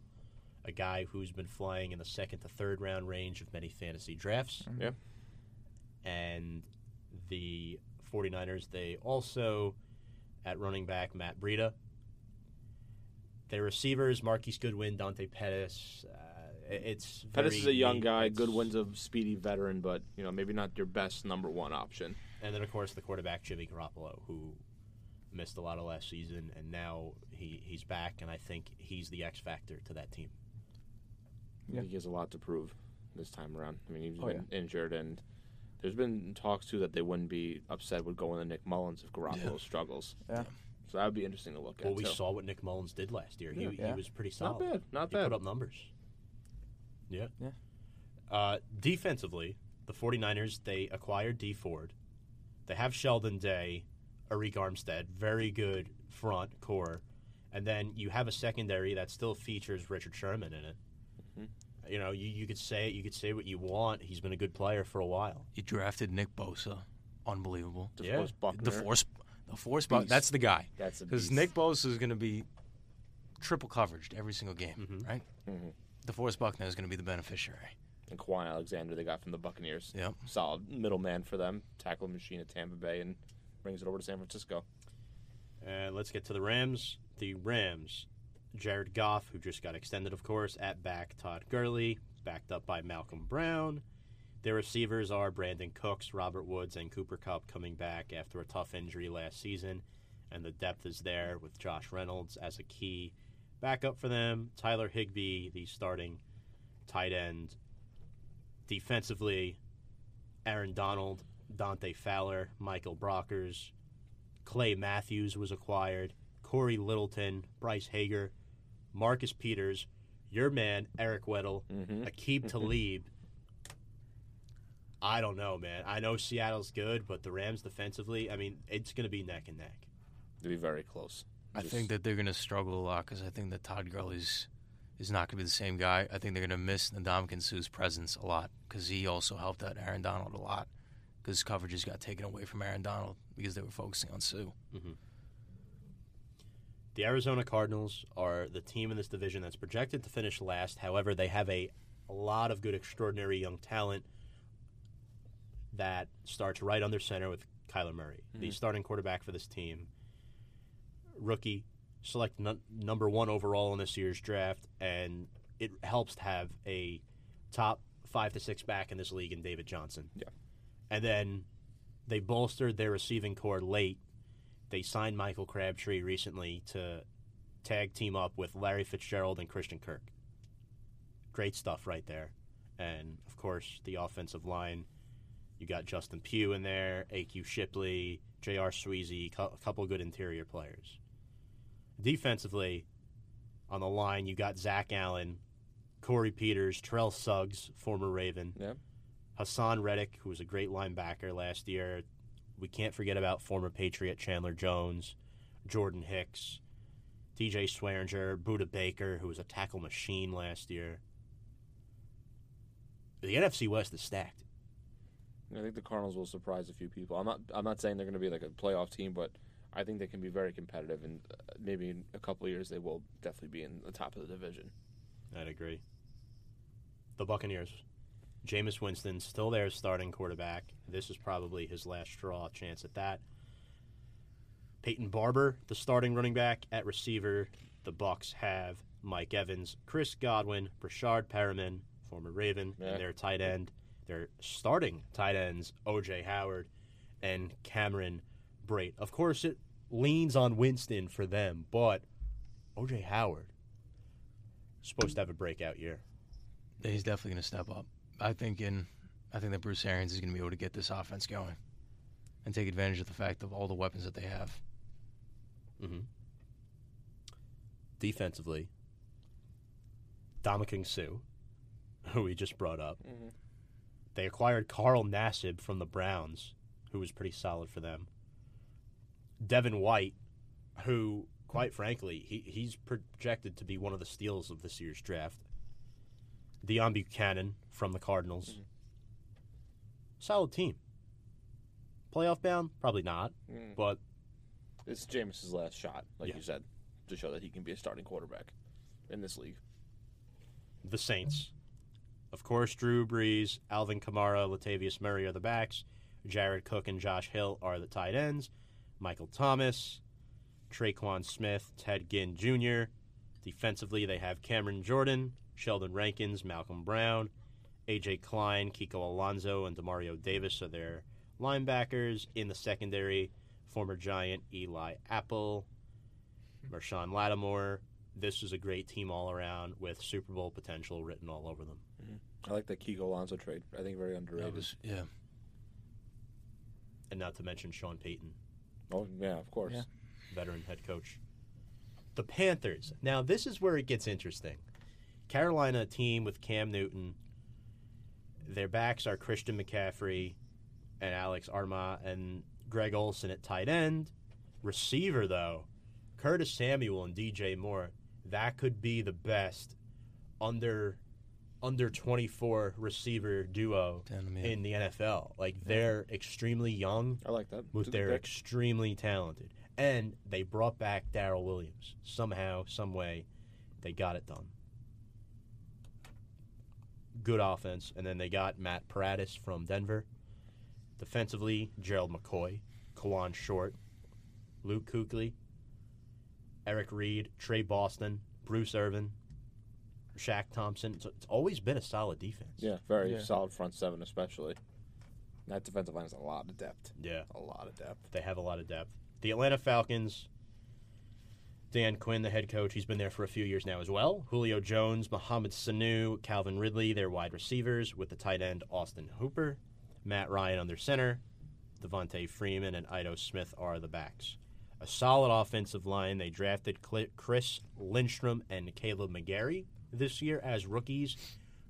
a guy who's been flying in the second to third round range of many fantasy drafts Yeah. and the 49ers they also at running back Matt Breida their receivers Marquise Goodwin Dante Pettis uh, it's Pettis very is a young neat. guy. It's- Goodwin's a speedy veteran, but you know maybe not your best number one option. and then of course the quarterback Jimmy Garoppolo who missed a lot of last season and now he, he's back and I think he's the X factor to that team I Yeah. he has a lot to prove this time around. I mean, he's Oh, been injured, and there's been talks too that they wouldn't be upset with going to Nick Mullens if Garoppolo Yeah. struggles. Yeah. So that would be interesting to look at. well we too. saw what Nick Mullens did last year he, Yeah. he was pretty solid. Not bad. Not he bad. put up numbers. Yeah. Yeah. Uh, defensively, the 49ers, they acquired Dee Ford. They have Sheldon Day, Arik Armstead, very good front core. And then you have a secondary that still features Richard Sherman in it. You know, you, you could say it, you could say what you want. He's been a good player for a while. You drafted Nick Bosa, unbelievable. Yeah. Buckner. The force, the force, bu- that's the guy. That's a Because. Nick Bosa is going to be triple coveraged every single game, Mhm. right? Mhm. DeForest Buckner is going to be the beneficiary. And Kwon Alexander, they got from the Buccaneers. Yep. Solid middleman for them. Tackle machine at Tampa Bay and brings it over to San Francisco. And let's get to the Rams. The Rams, Jared Goff, who just got extended, of course, at back Todd Gurley, backed up by Malcolm Brown. Their receivers are Brandin Cooks, Robert Woods, and Cooper Kupp coming back after a tough injury last season. And the depth is there with Josh Reynolds as a key backup for them. Tyler Higbee, the starting tight end. Defensively, Aaron Donald, Dante Fowler, Michael Brockers, Clay Matthews was acquired, Cory Littleton, Bryce Hager, Marcus Peters, your man, Eric Weddle, Mm-hmm. Aqib Talib. I don't know, man. I know Seattle's good, but the Rams defensively, I mean, it's going to be neck and neck. To be very close. I Just- think that they're going to struggle a lot because I think that Todd Gurley's is not going to be the same guy. I think they're going to miss the Ndamukong Suh's presence a lot because he also helped out Aaron Donald a lot because coverages got taken away from Aaron Donald because they were focusing on Suh. The Arizona Cardinals are the team in this division that's projected to finish last. However, they have a, a lot of good, extraordinary young talent that starts right under center with Kyler Murray, the mm-hmm. starting quarterback for this team. Rookie, select num- number one overall in this year's draft, and it helps to have a top five to six back in this league in David Johnson. Yeah. And then they bolstered their receiving core late they signed Michael Crabtree recently to tag team up with Larry Fitzgerald and Christian Kirk. Great stuff right there. And of course, the offensive line. You got Justin Pugh in there, AQ Shipley, J.R. Sweezy, a couple good interior players. Defensively, on the line, you got Zach Allen, Corey Peters, Terrell Suggs, former Raven, Yeah. Haason Reddick, who was a great linebacker last year. We can't forget about former Patriot Chandler Jones, Jordan Hicks, DJ Swearinger, Budda Baker, who was a tackle machine last year. The NFC West is stacked. I think the Cardinals will surprise a few people. I'm not. I'm not saying they're going to be like a playoff team, but I think they can be very competitive, and uh, maybe in a couple of years they will definitely be in the top of the division. I'd agree. The Buccaneers. Jameis Winston still there starting quarterback. This is probably his last straw chance at that. Peyton Barber, the starting running back at receiver. The Bucks have Mike Evans, Chris Godwin, Breshad Perriman, former Raven, Yeah. and their tight end. Their starting tight ends, OJ Howard and Cameron Brate. Of course, it leans on Winston for them, but OJ Howard is supposed to have a breakout year. He's definitely going to step up. I think in, I think that Bruce Arians is going to be able to get this offense going, and take advantage of the fact of all the weapons that they have. Mm-hmm. Defensively, Ndamukong Suh, who we just brought up. Mhm. They acquired Carl Nassib from the Browns, who was pretty solid for them. Devin White, who, quite frankly, he, he's projected to be one of the steals of this year's draft. Deone Bucannon from the Cardinals. Mhm. Solid team. Playoff bound? Probably not, Mm. but It's Jameis's last shot, like Yeah. you said, to show that he can be a starting quarterback in this league. the Saints. Of course, Drew Brees, Alvin Kamara, Latavius Murray are the backs. Jared Cook and Josh Hill are the tight ends. Michael Thomas, Tre'Quan Smith, Ted Ginn Jr. Defensively, they have Cameron Jordan, Sheldon Rankins, Malcolm Brown, AJ Klein, Kiko Alonso, and Demario Davis are their linebackers. In the secondary, former Giant Eli Apple, Marshon Lattimore. This is a great team all around with Super Bowl potential written all over them. Mm-hmm. I like the Kiko Alonso trade. I think very underrated. Was yeah. And not to mention Sean Payton, oh yeah, of course. Yeah. veteran head coach. The Panthers. Now, this is where it gets interesting. Carolina, a team with Cam Newton. Their backs are Christian McCaffrey and Alex Armah and Greg Olsen at tight end. Receiver, though, Curtis Samuel and DJ Moore. That could be the best under under 24 receiver duo Tandem, in the NFL. Like they're extremely young I like that. but It's a good they're extremely talented. And they brought back Daryl Williams. Somehow, some way, they got it done. Good offense. And then they got Matt Paradis from Denver. Defensively, Gerald McCoy, Kawann Short, Luke Kuechly, Eric Reid, Tre Boston, Bruce Irvin, Shaq Thompson. So it's always been a solid defense. Yeah, very Yeah. solid front seven, especially. That defensive line has a lot of depth. Yeah. A lot of depth. They have a lot of depth. The Atlanta Falcons, Dan Quinn, the head coach, he's been there for a few years now as well. Julio Jones, Mohamed Sanu, Calvin Ridley, their wide receivers, with the tight end Austin Hooper, Matt Ryan on their center, Devonta Freeman, and Ito Smith are the backs. A solid offensive line. They drafted Chris Lindstrom and Kaleb McGary this year as rookies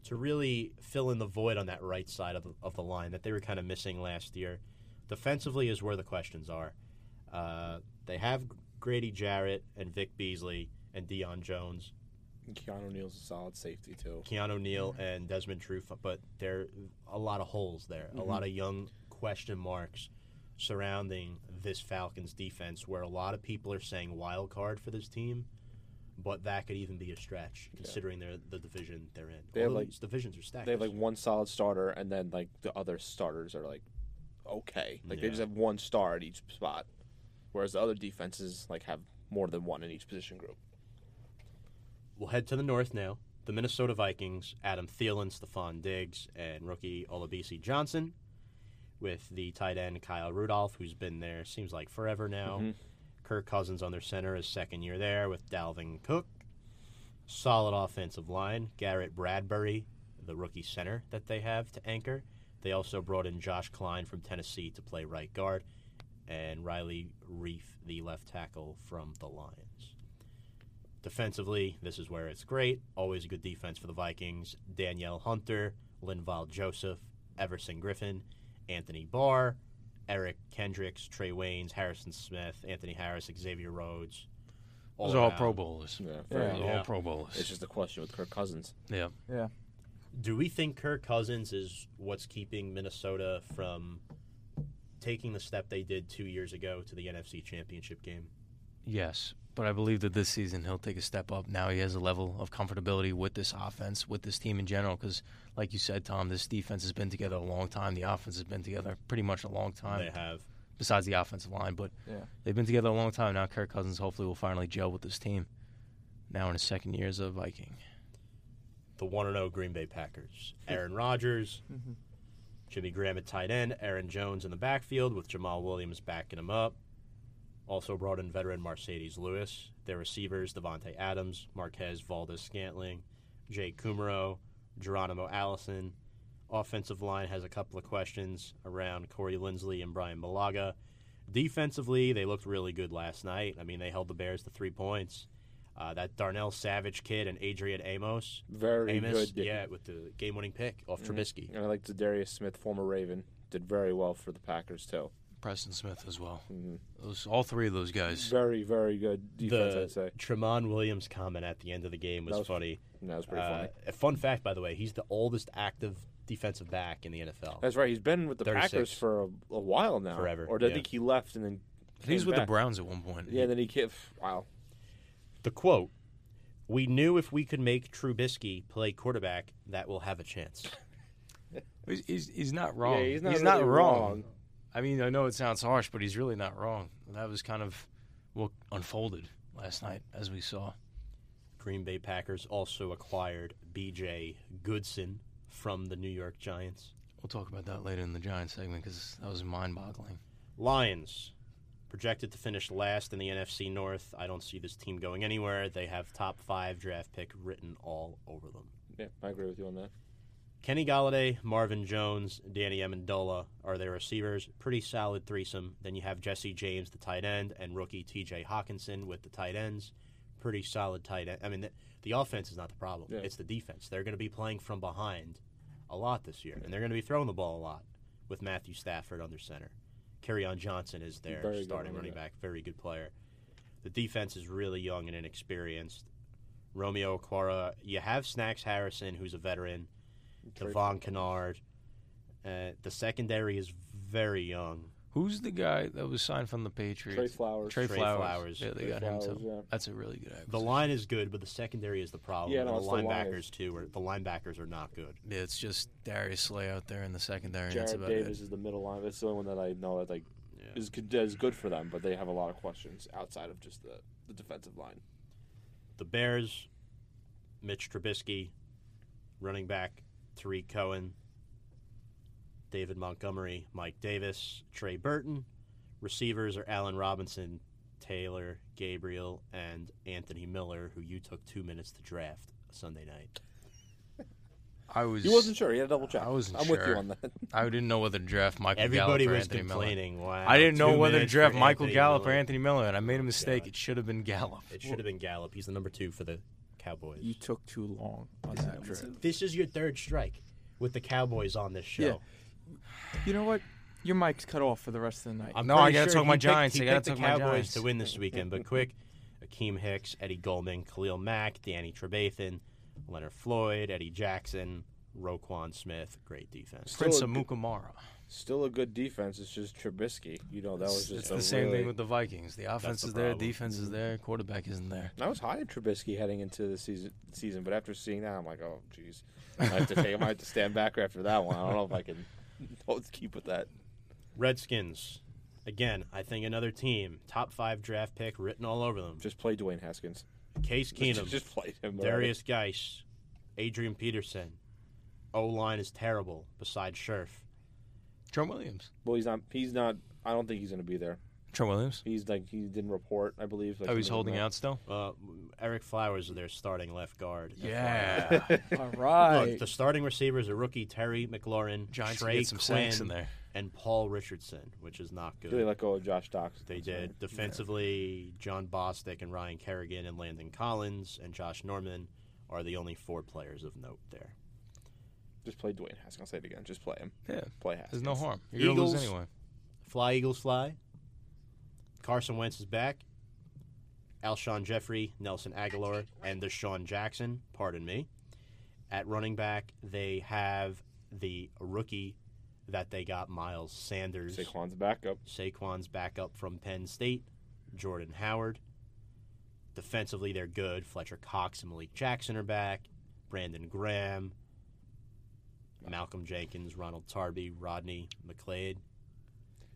to really fill in the void on that right side of the, of the line that they were kind of missing last year. Defensively is where the questions are. Uh, they have Grady Jarrett and Vic Beasley and Deion Jones, Keanu Neal's a solid safety too. Keanu Neal and Desmond Trufant, but there are a lot of holes there, a lot mm-hmm. of young question marks surrounding this Falcons defense, where a lot of people are saying wild card for this team, but that could even be a stretch considering they're the division they're in. They have, like- divisions are stacked. They have like one solid starter, and then like the other starters are like okay. Like they just have one star at each spot, whereas the other defenses like have more than one in each position group. We'll head to the north now. The Minnesota Vikings, Adam Thielen, Stefon Diggs, and rookie Olabisi Johnson, with the tight end Kyle Rudolph, who's been there seems like forever now. Mhm. Kirk Cousins on their center, his second year there with Dalvin Cook. Solid offensive line. Garrett Bradbury, the rookie center that they have to anchor. They also brought in Josh Kline from Tennessee to play right guard, and Riley Reiff, the left tackle from the Lions. Defensively, this is where it's great. Always a good defense for the Vikings. Danielle Hunter, Linval Joseph, Everson Griffen, Anthony Barr, Eric Kendricks, Trae Waynes, Harrison Smith, Anthony Harris, Xavier Rhodes. Those are all. Pro Bowlers. Yeah, Yeah. very- Those are Yeah. all Pro Bowlers. It's just a question with Kirk Cousins. yeah. Yeah. Do we think Kirk Cousins is what's keeping Minnesota from taking the step they did two years ago to the NFC Championship game? Yes, but I believe that this season he'll take a step up. Now he has a level of comfortability with this offense, with this team in general. Because, like you said, Tom, this defense has been together a long time. The offense has been together pretty much a long time, They have. besides the offensive line. But Yeah. they've been together a long time. Now Kirk Cousins hopefully will finally gel with this team. Now in his second year as a Viking. the 1 and 0 Green Bay Packers. Aaron Rodgers, Mhm. Jimmy Graham at tight end, Aaron Jones in the backfield with Jamaal Williams backing him up. Also brought in veteran Marcedes Lewis. Their receivers, Davante Adams, Marquez Valdez Scantling, Jake Kumerow, Geronimo Allison. Offensive line has a couple of questions around Corey Linsley and Brian Malaga. Defensively, they looked really good last night. I mean, they held the Bears to three points. Uh, that Darnell Savage kid and Adrian Amos, Very Amos, good. yeah, with the game-winning pick off Mhm. Trubisky. And I like Darius Smith, former Raven, did very well for the Packers too. Preston Smith as well. Mhm. Those all three of those guys. Very, very good defense. the I'd say Tramon Williams comment at the end of the game was, That was funny. that was pretty Uh, funny. A fun fact, by the way, he's the oldest active defensive back in the NFL. That's right. He's been with the 36. Packers for a, a while now. Forever, Or did I yeah. think he left and then He was came with the? Browns at one point. Yeah, then he came. Wow. The quote: "We knew if we could make Trubisky play quarterback, that we'll have a chance." He's, he's, he's not wrong. Yeah, he's not, really wrong. I mean, I know it sounds harsh, but he's really not wrong. That was kind of what unfolded last night, as we saw. Green Bay Packers also acquired B.J. Goodson from the New York Giants. We'll talk about that later in the Giants segment because that was mind-boggling. Lions projected to finish last in the NFC North. I don't see this team going anywhere. They have top five draft pick written all over them. Yeah, I agree with you on that. Kenny Golladay, Marvin Jones, Danny Amendola are their receivers. Pretty solid threesome. Then you have Jesse James, the tight end, and rookie T.J. Hockenson with the tight ends. Pretty solid tight end. I mean, the, the offense is not the problem. Yeah. It's the defense. They're going to be playing from behind a lot this year, and they're going to be throwing the ball a lot with Matthew Stafford under center. On Johnson is their Very starting running running back. Very good player. The defense is really young and inexperienced. Romeo Okwara, you have Snacks Harrison, who's a veteran. Devon Kennard. Uh, the secondary is very young. Who's the guy that was signed from the Patriots? Trey Flowers. Trey Trey Flowers. Flowers. Yeah, they Trey got him Flowers, too. yeah. That's a really good acquisition. The line is good, but the secondary is the problem. Yeah, no, the it's the line linebackers too. Or the linebackers are not good. Yeah, it's just Darius Slay out there in the secondary. and that's Jared about Davis it. is the middle line. That's the only one that I know that like Yeah. is good, is good for them, but they have a lot of questions outside of just the, the defensive line. The Bears, Mitch Trubisky, running back Tarik Cohen, David Montgomery, Mike Davis, Trey Burton. Receivers are Allen Robinson, Taylor, Gabriel, and Anthony Miller, who you took two minutes to draft Sunday night. I was. He wasn't sure. He had to double check. I wasn't I'm with you on that. I didn't know whether to draft Michael Everybody Gallup or was Anthony Miller. complaining. Wow, I didn't know two whether to draft Michael Anthony Gallup or Anthony Miller, and I made a Oh, mistake. God. It should have been Gallup. It should have been Gallup. He's the number two for the Cowboys. You took too long on that trip. This is your third strike with the Cowboys on this show. Yeah. You know what? Your mic's cut off for the rest of the night. I'm No, I pretty gotta sure talk my he picked- Giants. He I gotta picked the talk my Cowboys Giants. to win this weekend. But quick, Akiem Hicks, Eddie Goldman, Khalil Mack, Danny Trevathan, Leonard Floyd, Eddie Jackson, Roquan Smith. Great defense. Prince Still of a Mukamara. Still a good defense. It's just Trubisky. You know that was just It's a the same really- thing with the Vikings. The offense the is there, problem. defense is there, quarterback isn't there. I was high on Trubisky heading into the season, season, but after seeing that, I'm like, oh, jeez. I have to take. I might have to stand back after that one. I don't know if I can hold- keep with that. Redskins. Again, I think another team, top five draft pick written all over them. Just play Dwayne Haskins. Case Keenum, Just, just play him. Derrius Guice, Adrian Peterson. O line is terrible besides Scherff. Trent Williams. Well, he's not. He's not. I don't think he's going to be there. Trent Williams. He's like he didn't report. I believe. Like, Oh, he's holding out still. Uh, Ereck Flowers is their starting left guard. Yeah. All right. Look, the starting receivers are rookie Terry McLaurin, Giants can Trey get some Quinn, in there. and Paul Richardson, which is not good. They let go of Josh Docks. They did defensively. Jon Bostic and Ryan Kerrigan and Landon Collins and Josh Norman are the only four players of note there. Just play Dwayne Haskins. I'll say it again. Just play him. Yeah. Play Haskins. There's no harm. You're gonna lose Eagles. anyway. Fly Eagles fly. Carson Wentz is back. Alshon Jeffery, Nelson Agholor, and DeSean Jackson. Pardon me. At running back, they have the rookie that they got, Miles Sanders. Saquon's backup. Saquon's backup from Penn State, Jordan Howard. Defensively, they're good. Fletcher Cox and Malik Jackson are back. Brandon Graham, Malcolm Jenkins, Ronald Darby, Rodney McLeod.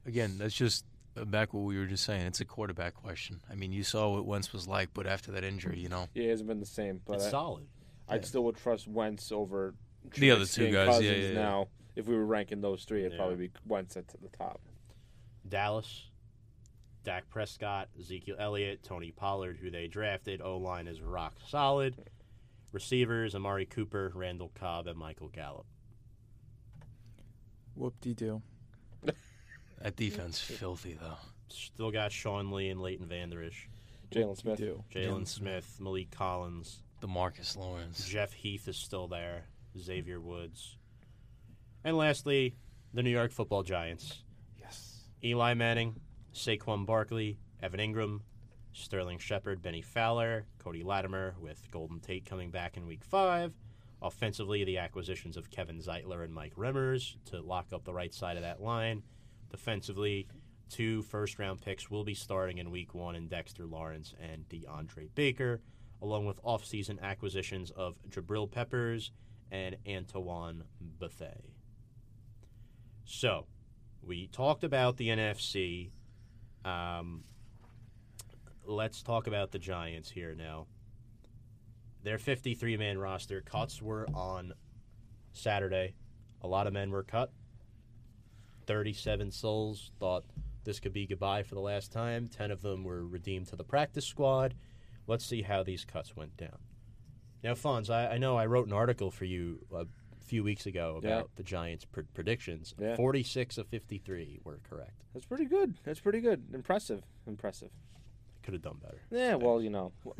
Again, that's just back what we were just saying. It's a quarterback question. I mean, you saw what Wentz was like, but after that injury, you know, Yeah, he hasn't been the same. But it's I, solid. I'd still would trust Wentz over The other two guys, yeah, yeah, yeah. Now, if we were ranking those three, it'd Yeah. probably be Wentz at the top. Dallas, Dak Prescott, Ezekiel Elliott, Tony Pollard, who they drafted. O line is rock solid. Receivers, Amari Cooper, Randall Cobb, and Michael Gallup. Whoop de doo. That defense filthy though. Still got Sean Lee and Leighton Vanderish. Jaylon Smith. Do. Jaylon Smith, Maliek Collins, DeMarcus Lawrence. Jeff Heath is still there, Xavier Woods. And lastly, the New York football giants. Yes. Eli Manning, Saquon Barkley, Evan Engram, Sterling Shepard, Bennie Fowler, Cody Latimer, with Golden Tate coming back in week five. Offensively, the acquisitions of Kevin Zeitler and Mike Remmers to lock up the right side of that line. Defensively, two first round picks will be starting in week one in Dexter Lawrence and DeAndre Baker, along with offseason acquisitions of Jabril Peppers and Antoine Bethea. So, we talked about the NFC. Um, let's talk about the Giants here now. Their 53 man roster cuts were on Saturday. A lot of men were cut. 37 souls thought this could be goodbye for the last time. 10 of them were redeemed to the practice squad. Let's see how these cuts went down. Now, Fonz, I, I know I wrote an article for you a few weeks ago about Yeah. the Giants' pr- predictions. Yeah. 46 of 53 were correct. That's pretty good. That's pretty good. Impressive. Impressive. I Could have done better. Yeah, well, you know.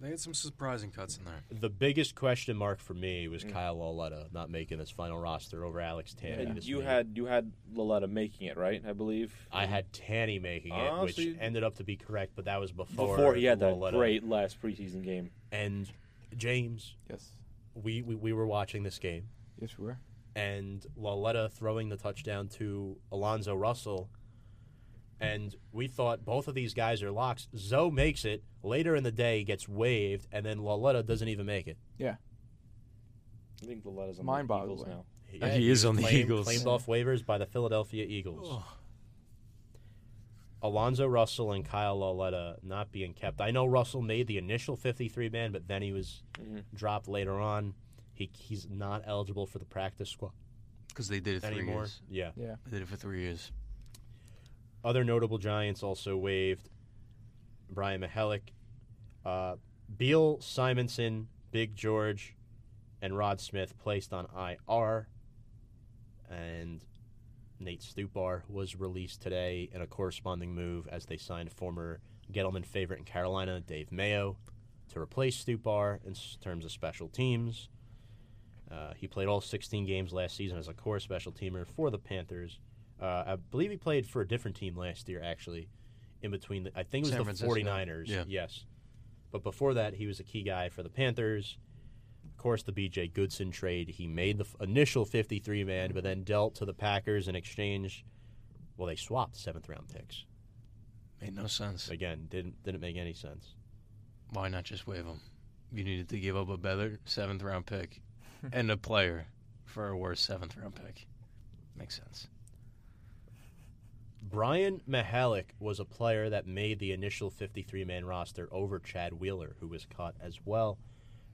They had some surprising cuts in there. The biggest question mark for me Mm. was Kyle Lauletta not making his final roster over Alex Tanney. And you week. had you had Lauletta making it, right? I believe. I had Tanney making it, Oh, which so you- ended up to be correct, but that was before before he had that great last preseason game. And James, Yes. we, we we were watching this game, Yes, we were. and Lauletta throwing the touchdown to Alonzo Russell and we thought both of these guys are locks. Zoe makes it later in the day, gets waived, and then Lauletta doesn't even make it. Yeah. I think the letters on the Mind-boggling. Eagles now. Yeah, he is on the claimed- Eagles. Claimed off waivers by the Philadelphia Eagles. Alonzo Russell and Kyle Lauletta not being kept. I know Russell made the initial 53 man, but then he was Mhm. dropped later on. He, he's not eligible for the practice squad Because they did it three anymore. years. Yeah. Yeah. They did it for three years. Other notable Giants also waived Brian Mihalik, uh, Beal, Simonson, Big George, and Rod Smith placed on IR. And Nate Stupar was released today in a corresponding move as they signed former Gettleman favorite in Carolina, Dave Mayo, to replace Stupar in terms of special teams. Uh, he played all 16 games last season as a core special teamer for the Panthers. Uh, I believe he played for a different team last year, actually, in between. The, I think it was San the Francisco. 49ers. Yeah. Yes. But before that, he was a key guy for the Panthers. Of course, the BJ Goodson trade. He made the f- initial 53 man, but then dealt to the Packers in exchange. Well, they swapped seventh round picks. Made no sense. Again, didn't didn't make any sense. Why not just waive him? You needed to give up a better seventh round pick and a player for a worse seventh round pick. Makes sense. Brian Mihalik was a player that made the initial 53 man roster over Chad Wheeler, who was cut as well.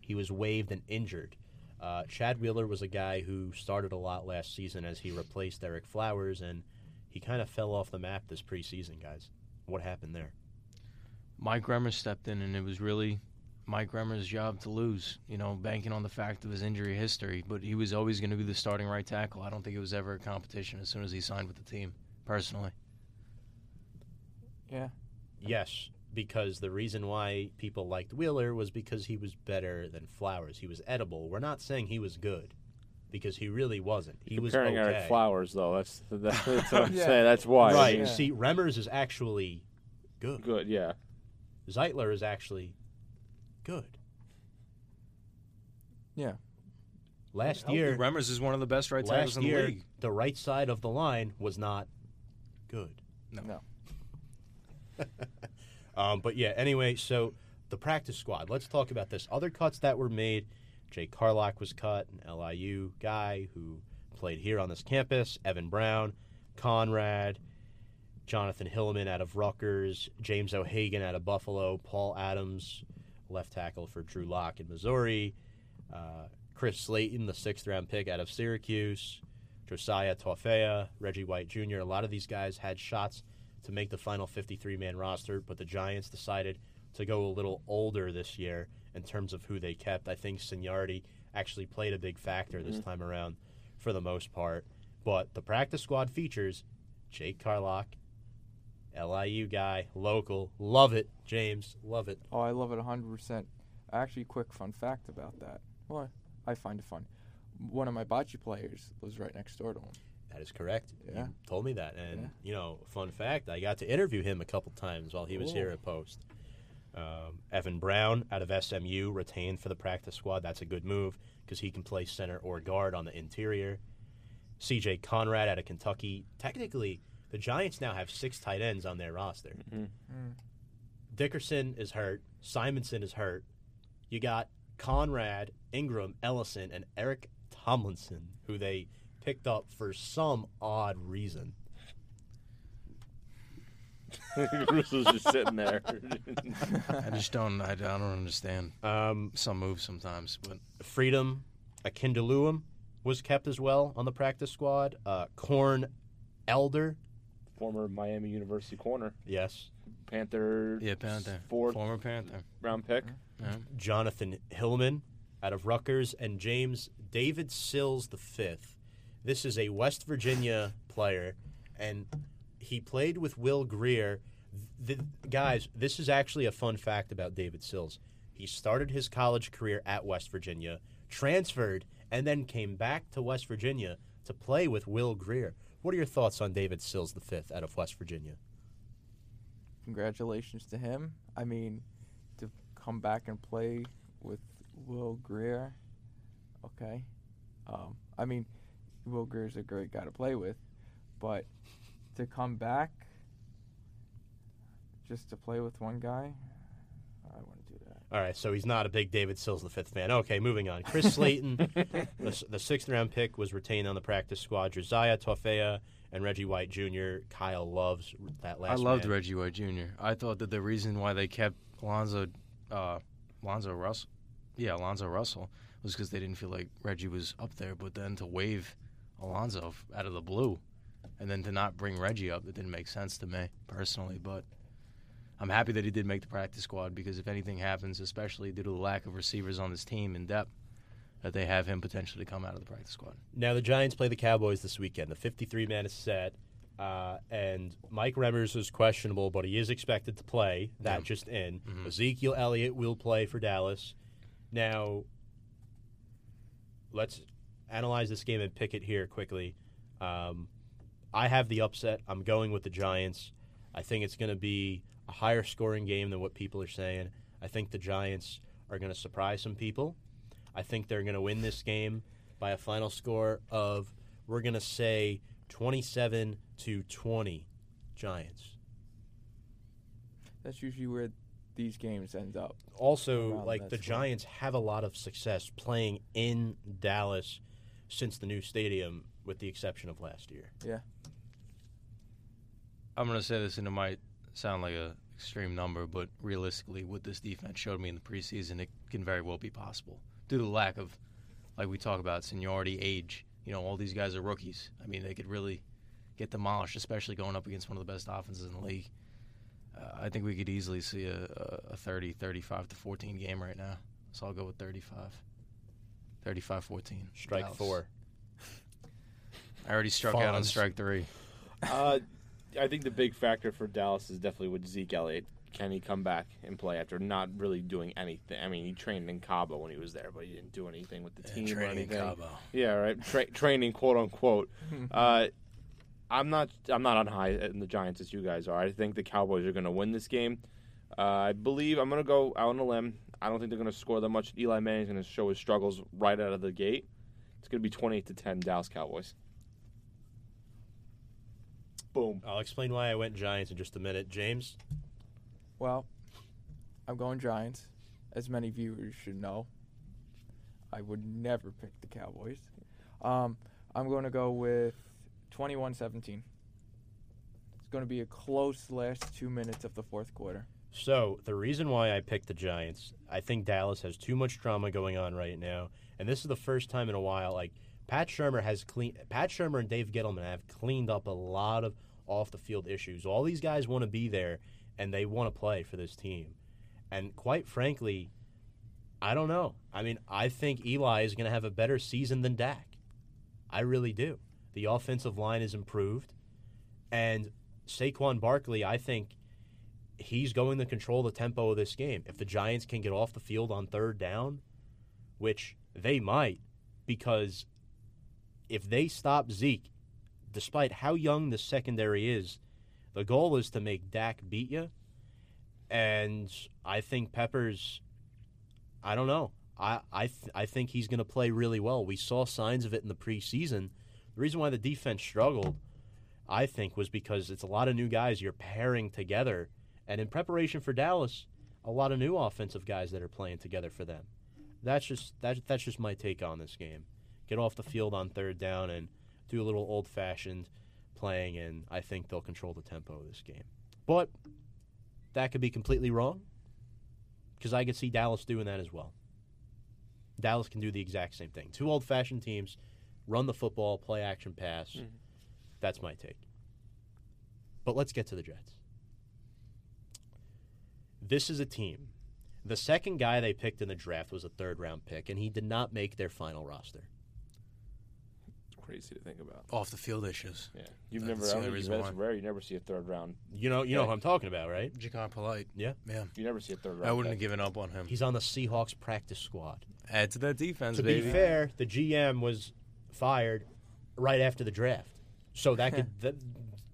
He was waived and injured. Uh, Chad Wheeler was a guy who started a lot last season as he replaced Ereck Flowers, and he kind of fell off the map this preseason, guys. What happened there? Mike Remmer stepped in, and it was really Mike Remmer's job to lose. You know, banking on the fact of his injury history, but he was always going to be the starting right tackle. I don't think it was ever a competition as soon as he signed with the team, personally. Yeah. Yes, because the reason why people liked Wheeler was because he was better than Flowers. He was edible. We're not saying he was good, because he really wasn't. He was Comparing okay. Ereck Flowers, though, that's that's, that's what I'm Yeah. saying. That's why. Right. mean, Yeah. See, Remmers is actually good. Good. Yeah. Zeitler is actually good. Yeah. Last year, Remmers is one of the best right tackles last in the year, league. the right side of the line was not good. No. No. Um, but yeah, anyway, so the practice squad. Let's talk about this. Other cuts that were made. Jay Carlock was cut, an LIU guy who played here on this campus. Evan Brown, Conrad, Jonathan Hillman out of Rutgers, James O'Hagan out of Buffalo, Paul Adams, left tackle for Drew Lock in Missouri, uh, Chris Slayton, the sixth round pick out of Syracuse, Josiah Tauaefa, Reggie White Jr. A lot of these guys had shots to make the final 53 man roster, but the Giants decided to go a little older this year in terms of who they kept. I think seniority actually played a big factor this mm-hmm. time around for the most part. But the practice squad features Jake Carlock, LIU guy, local. Love it, James. Love it. Oh, I love it 100%. Actually, quick fun fact about that. Well, I find it fun. One of my bocce players lives right next door to him. That is correct. Yeah. You told me that. And, Yeah. you know, fun fact, I got to interview him a couple times while he was here at Post. Um, Evan Brown out of SMU retained for the practice squad. That's a good move because he can play center or guard on the interior. CJ Conrad out of Kentucky. Technically, the Giants now have six tight ends on their roster. Mhm. Dickerson is hurt. Simonson is hurt. You got Conrad, Ingram, Ellison, and Eric Tomlinson, who they picked up for some odd reason. Russo's just sitting there. I just don't. I, I don't understand Um, some moves sometimes, but Freedom, Akinmoladun was kept as well on the practice squad. Uh, Corn Elder, Former Miami University corner, yes. Panther. yeah, Panther, Fourth former Panther. round pick. Yeah. Jonathan Hillman out of Rutgers, and James David Sills the fifth. This is a West Virginia player, and he played with Will Grier. The, guys, this is actually a fun fact about David Sills. He started his college career at West Virginia, transferred, and then came back to West Virginia to play with Will Grier. What are your thoughts on David Sills the fifth out of West Virginia? Congratulations to him. I mean, to come back and play with Will Grier. Okay. Um, I mean, Will is a great guy to play with, but to come back just to play with one guy, I wouldn't do that. All right, so he's not a big David Sills the fifth fan. Okay, moving on. Chris Slayton, the, the sixth round pick, was retained on the practice squad. Josiah Tauaefa and Reggie White Jr. Kyle loves that last. I loved man. Reggie White Jr. I thought that the reason why they kept Alonzo, uh, Alonzo Russell, yeah, Alonzo Russell, was because they didn't feel like Reggie was up there. But then to waive Alonzo out of the blue, and then to not bring Reggie up, that didn't make sense to me personally. But I'm happy that he did make the practice squad because if anything happens, especially due to the lack of receivers on this team in depth, that they have him potentially to come out of the practice squad. Now the Giants play the Cowboys this weekend. The 53 man is set, uh, and Mike Remmers is questionable, but he is expected to play. That Yeah. just in. Mhm. Ezekiel Elliott will play for Dallas. Now, let's analyze this game and pick it here quickly. Um, I have the upset. I'm going with the Giants. I think it's going to be a higher scoring game than what people are saying. I think the Giants are going to surprise some people. I think they're going to win this game by a final score of, we're going to say, 27 to 20 Giants. That's usually where these games end up. Also, like the. Giants have a lot of success playing in Dallas since the new stadium, with the exception of last year. Yeah. I'm going to say this, and it might sound like a extreme number, but realistically, what this defense showed me in the preseason, it can very well be possible due to the lack of, like we talk about, seniority, age. You know, all these guys are rookies. I mean, they could really get demolished, especially going up against one of the best offenses in the league. Uh, I think we could easily see a, a, a 30, 35 to 14 game right now. So I'll go with 35. 35 14. Strike Dallas. four. I already struck out on strike three. Uh, I think the big factor for Dallas is definitely with Zeke Elliott. Can he come back and play after not really doing anything? I mean, he trained in Cabo when he was there, but he didn't do anything with the team or Training anything. Cabo. Yeah, right. Tra- training, quote unquote. uh, I'm not. I'm not on high in the Giants as you guys are. I think the Cowboys are going to win this game. Uh, I believe I'm going to go out on a limb. I don't think they're going to score that much. Eli Manning's going to show his struggles right out of the gate. It's going to be 28 to 10 Dallas Cowboys. Boom. I'll explain why I went Giants in just a minute. James, Well, I'm going Giants. As many viewers should know, I would never pick the Cowboys. Um, I'm going to go with 21-17. It's going to be a close last two minutes of the fourth quarter. So the reason why I picked the Giants, I think Dallas has too much drama going on right now, and this is the first time in a while. Like Pat Shurmur has clean. Pat Shurmur and Dave Gettleman have cleaned up a lot of off the field issues. All these guys want to be there, and they want to play for this team. And quite frankly, I don't know. I mean, I think Eli is going to have a better season than Dak. I really do. The offensive line is improved, and Saquon Barkley, I think he's going to control the tempo of this game. If the Giants can get off the field on third down, which they might, because if they stop Zeke, despite how young the secondary is, the goal is to make Dak beat you. And I think Peppers, I don't know. I I th- I think he's going to play really well. We saw signs of it in the preseason. The reason why the defense struggled, I think, was because it's a lot of new guys you're pairing together and in preparation for Dallas, a lot of new offensive guys that are playing together for them. That's just that, that's just my take on this game. Get off the field on third down and do a little old fashioned playing, and I think they'll control the tempo of this game. But that could be completely wrong because I could see Dallas doing that as well. Dallas can do the exact same thing. Two old fashioned teams run the football, play action pass. Mhm. That's my take. But let's get to the Jets. This is a team. The second guy they picked in the draft was a third round pick, and he did not make their final roster. Crazy to think about. Off the field issues. Yeah, you've That's never. the I only don't think reason that's why. rare. You never see a third round. You know, you know who I'm talking about, right? Jachai Polite. Yeah. Yeah. You never see a third round. I wouldn't have given up on him. He's on the Seahawks practice squad. Add to that defense, baby. to baby. be fair, the GM was fired right after the draft, so that could the,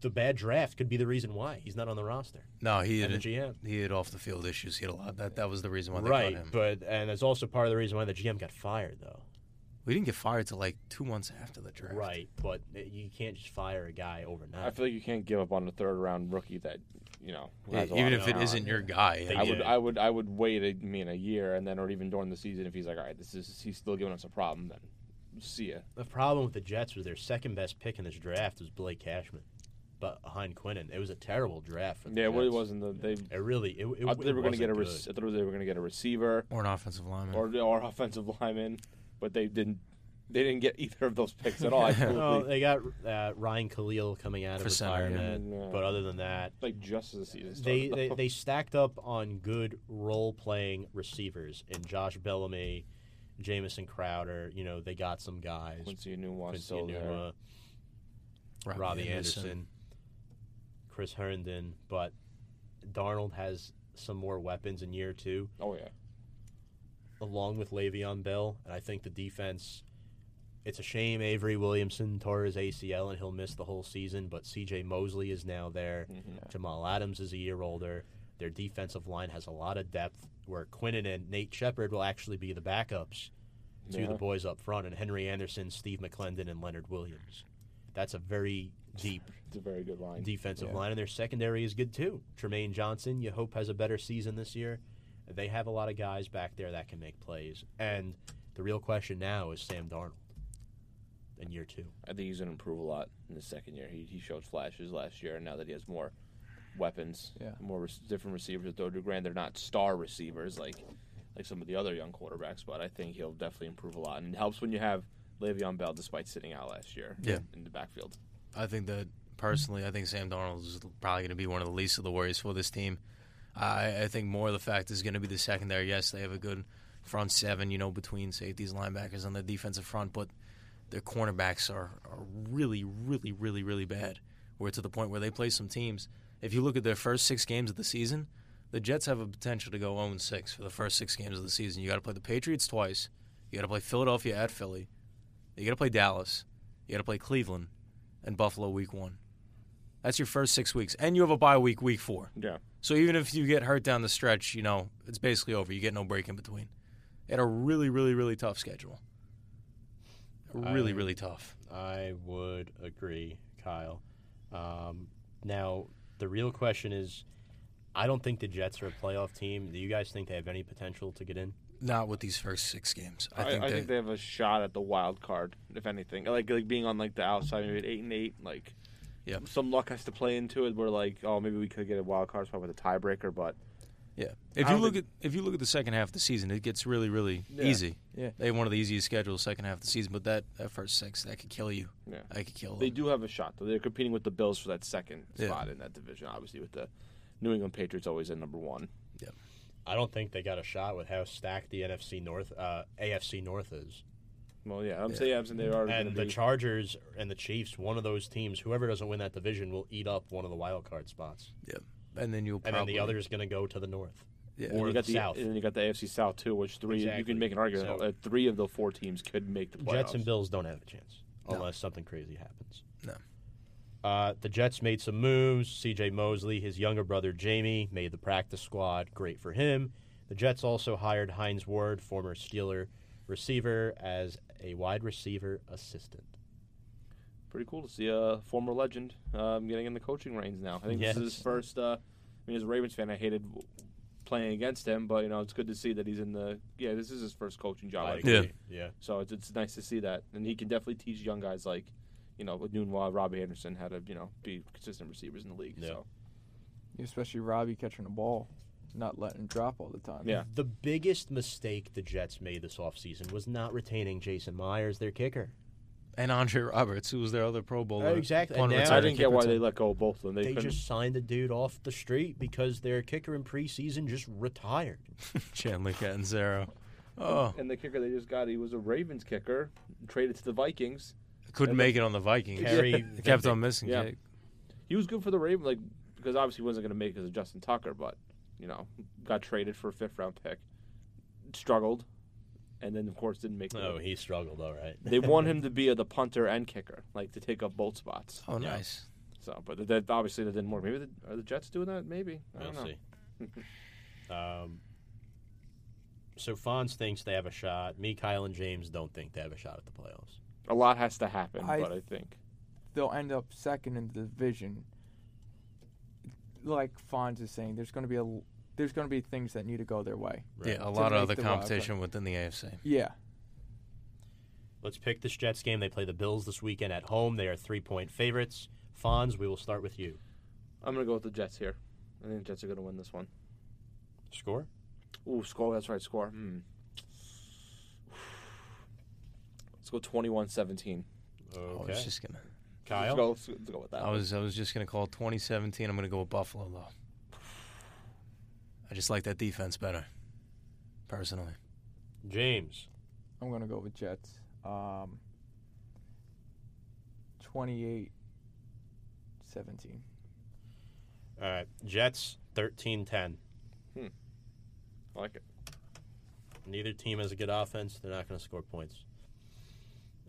the bad draft could be the reason why he's not on the roster. no, he And had the GM, he had off the field issues. He had a lot. That that was the reason why they right? cut him. But and that's also part of the reason why the GM got fired, though. We didn't get fired till like two months after the draft. Right, but you can't just fire a guy overnight. I feel like you can't give up on a third round rookie that you know. Yeah, has a even lot if of it talent. isn't your guy. I would, I would, I would wait. I mean, a year, and then, or even during the season, if he's like, all right, this is he's still giving us a problem, then see ya. the problem with the Jets was their second best pick in this draft was Blake Cashman, but behind Quinnen, it was a terrible draft for the Yeah, it really Jets. wasn't the they. It really, it, it, I thought they were going to get a. Rec- I thought they were going to get a receiver or an offensive lineman. or or offensive lineman, but they didn't. They didn't get either of those picks at all. I Well, completely- they got uh, Ryan Kalil coming out of For center, yeah. retirement, Yeah. but other than that, like just as the season they, started. they though. they stacked up on good role playing receivers in Josh Bellamy, Jamison Crowder. You know they got some guys. Quincy Enunwa Quincy still there. Enunwa, Robbie, Anderson. Chris Herndon, but Darnold has some more weapons in year two, Oh yeah, along with Le'Veon Bell, and I think the defense. It's a shame Avery Williamson tore his ACL and he'll miss the whole season, but C.J. Mosley is now there. Mhm. Jamal Adams is a year older. Their defensive line has a lot of depth, where Quinnen and Nate Shepherd will actually be the backups to Yeah. the boys up front, and Henry Anderson, Steve McLendon, and Leonard Williams. That's a very deep it's a very good line. defensive Yeah. line, and their secondary is good too. Trumaine Johnson, you hope has a better season this year. They have a lot of guys back there that can make plays, and the real question now is Sam Darnold in year two. I think he's going to improve a lot in the second year. He he showed flashes last year, and now that he has more weapons, Yeah. more res- different receivers to throw to. Grand, they're not star receivers like like some of the other young quarterbacks, but I think he'll definitely improve a lot. And it helps when you have Le'Veon Bell, despite sitting out last year, Yeah. in the backfield. I think that personally, I think Sam Darnold is probably going to be one of the least of the worries for this team. I, I think more of the fact is going to be the secondary. Yes, they have a good front seven, you know, between safeties, linebackers, on the defensive front, but their cornerbacks are, are really, really, really, really bad. We're to the point where they play some teams. If you look at their first six games of the season, the Jets have a potential to go 0 6 for the first six games of the season. You got to play the Patriots twice. You got to play Philadelphia at Philly. You got to play Dallas. You got to play Cleveland and Buffalo week one. That's your first six weeks, and you have a bye week, week four. Yeah, So even if you get hurt down the stretch, you know it's basically over. You get no break in between. They had a really, really, really tough schedule. Really, I- really tough. I would agree, Kyle. Um, now, the real question is I don't think the Jets are a playoff team. Do you guys think they have any potential to get in? Not with these first six games. I, I, think I they, think they have a shot at the wild card, if anything. Like like being on like the outside, maybe at eight and eight. Like, Yeah. some luck has to play into it. Where like, oh, maybe we could get a wild card spot with a tiebreaker, but yeah. If I you look think- at if you look at the second half of the season, it gets really, really Yeah. easy. Yeah. They have one of the easiest schedules second half of the season, but that, that first six that could kill you. yeah. That could kill They them. do have a shot, though. They're competing with the Bills for that second Yeah. spot in that division. Obviously, with the New England Patriots always at number one. I don't think they got a shot with how stacked the NFC North, uh, AFC North is. Well, yeah, I'm Yeah. saying, I'm saying they are. And the be, Chargers and the Chiefs, one of those teams, whoever doesn't win that division will eat up one of the wild card spots. Yeah, and then you'll And then the other is going to go to the North. Yeah. and or you got the the South. and then you got the AFC South too, which three you can make an argument So- that three of the four teams could make the playoffs. Jets and Bills don't have a chance No. unless something crazy happens. No. Uh, the Jets made some moves. C.J. Mosley, his younger brother Jamie, made the practice squad. Great for him. The Jets also hired Hines Ward, former Steeler receiver, as a wide receiver assistant. Pretty cool to see a former legend um, getting in the coaching reins now. I think this is his first. Uh, I mean, as a Ravens fan, I hated playing against him, but you know it's good to see that he's in the. Yeah, this is his first coaching job. I I agree. think. Yeah. So it's, it's nice to see that, and he can definitely teach young guys like, you know, with Nunwa, Robbie Anderson, had to you know be consistent receivers in the league. Yeah. So Especially Robbie catching the ball, not letting it drop all the time. Yeah. The biggest mistake the Jets made this offseason was not retaining Jason Myers, their kicker. and Andre Roberts, who was their other Pro Bowler. Oh, exactly. punt And now- I didn't kick get why returner. they let go of both of them. They, They couldn't. just signed a dude off the street because their kicker in preseason just retired. Chandler Catanzaro. Oh, and the kicker they just got, he was a Ravens kicker, traded to the Vikings. Couldn't make it on the Vikings. Kaare Kept on missing. Yeah. kick. He was good for the Ravens, like because obviously he wasn't going to make it as a Justin Tucker, but you know, got traded for a fifth round pick, struggled, and then of course didn't make. Oh, he struggled, all right. they want him to be a, the punter and kicker, like to take up both spots. Oh, Yeah. nice. So, but that obviously that didn't work. Maybe the, are the Jets doing that? Maybe I We'll don't know. see. um, So Fonz thinks they have a shot. Me, Kyle, and James don't think they have a shot at the playoffs. A lot has to happen, I- but I think They'll end up second in the division. Like Fonz is saying, there's going to be a there's going to be things that need to go their way. Right. Yeah, a lot of other the wild competition within the AFC. Yeah. Let's pick this Jets game. They play the Bills this weekend at home. They are three point favorites. Fonz, we will start with you. I'm gonna go with the Jets here. I think the Jets are gonna win this one. Score? Ooh, score. That's right, score. Hmm. Let's go 21-17. I Okay. was just gonna. Kyle? Let's go, let's, let's go with that. I was I was just gonna call it 2017. I'm gonna go with Buffalo though. I just like that defense better, personally. James. I'm going to go with Jets. Um 28 17. All right. Jets, 13 10. I like it. Neither team has a good offense. They're not going to score points.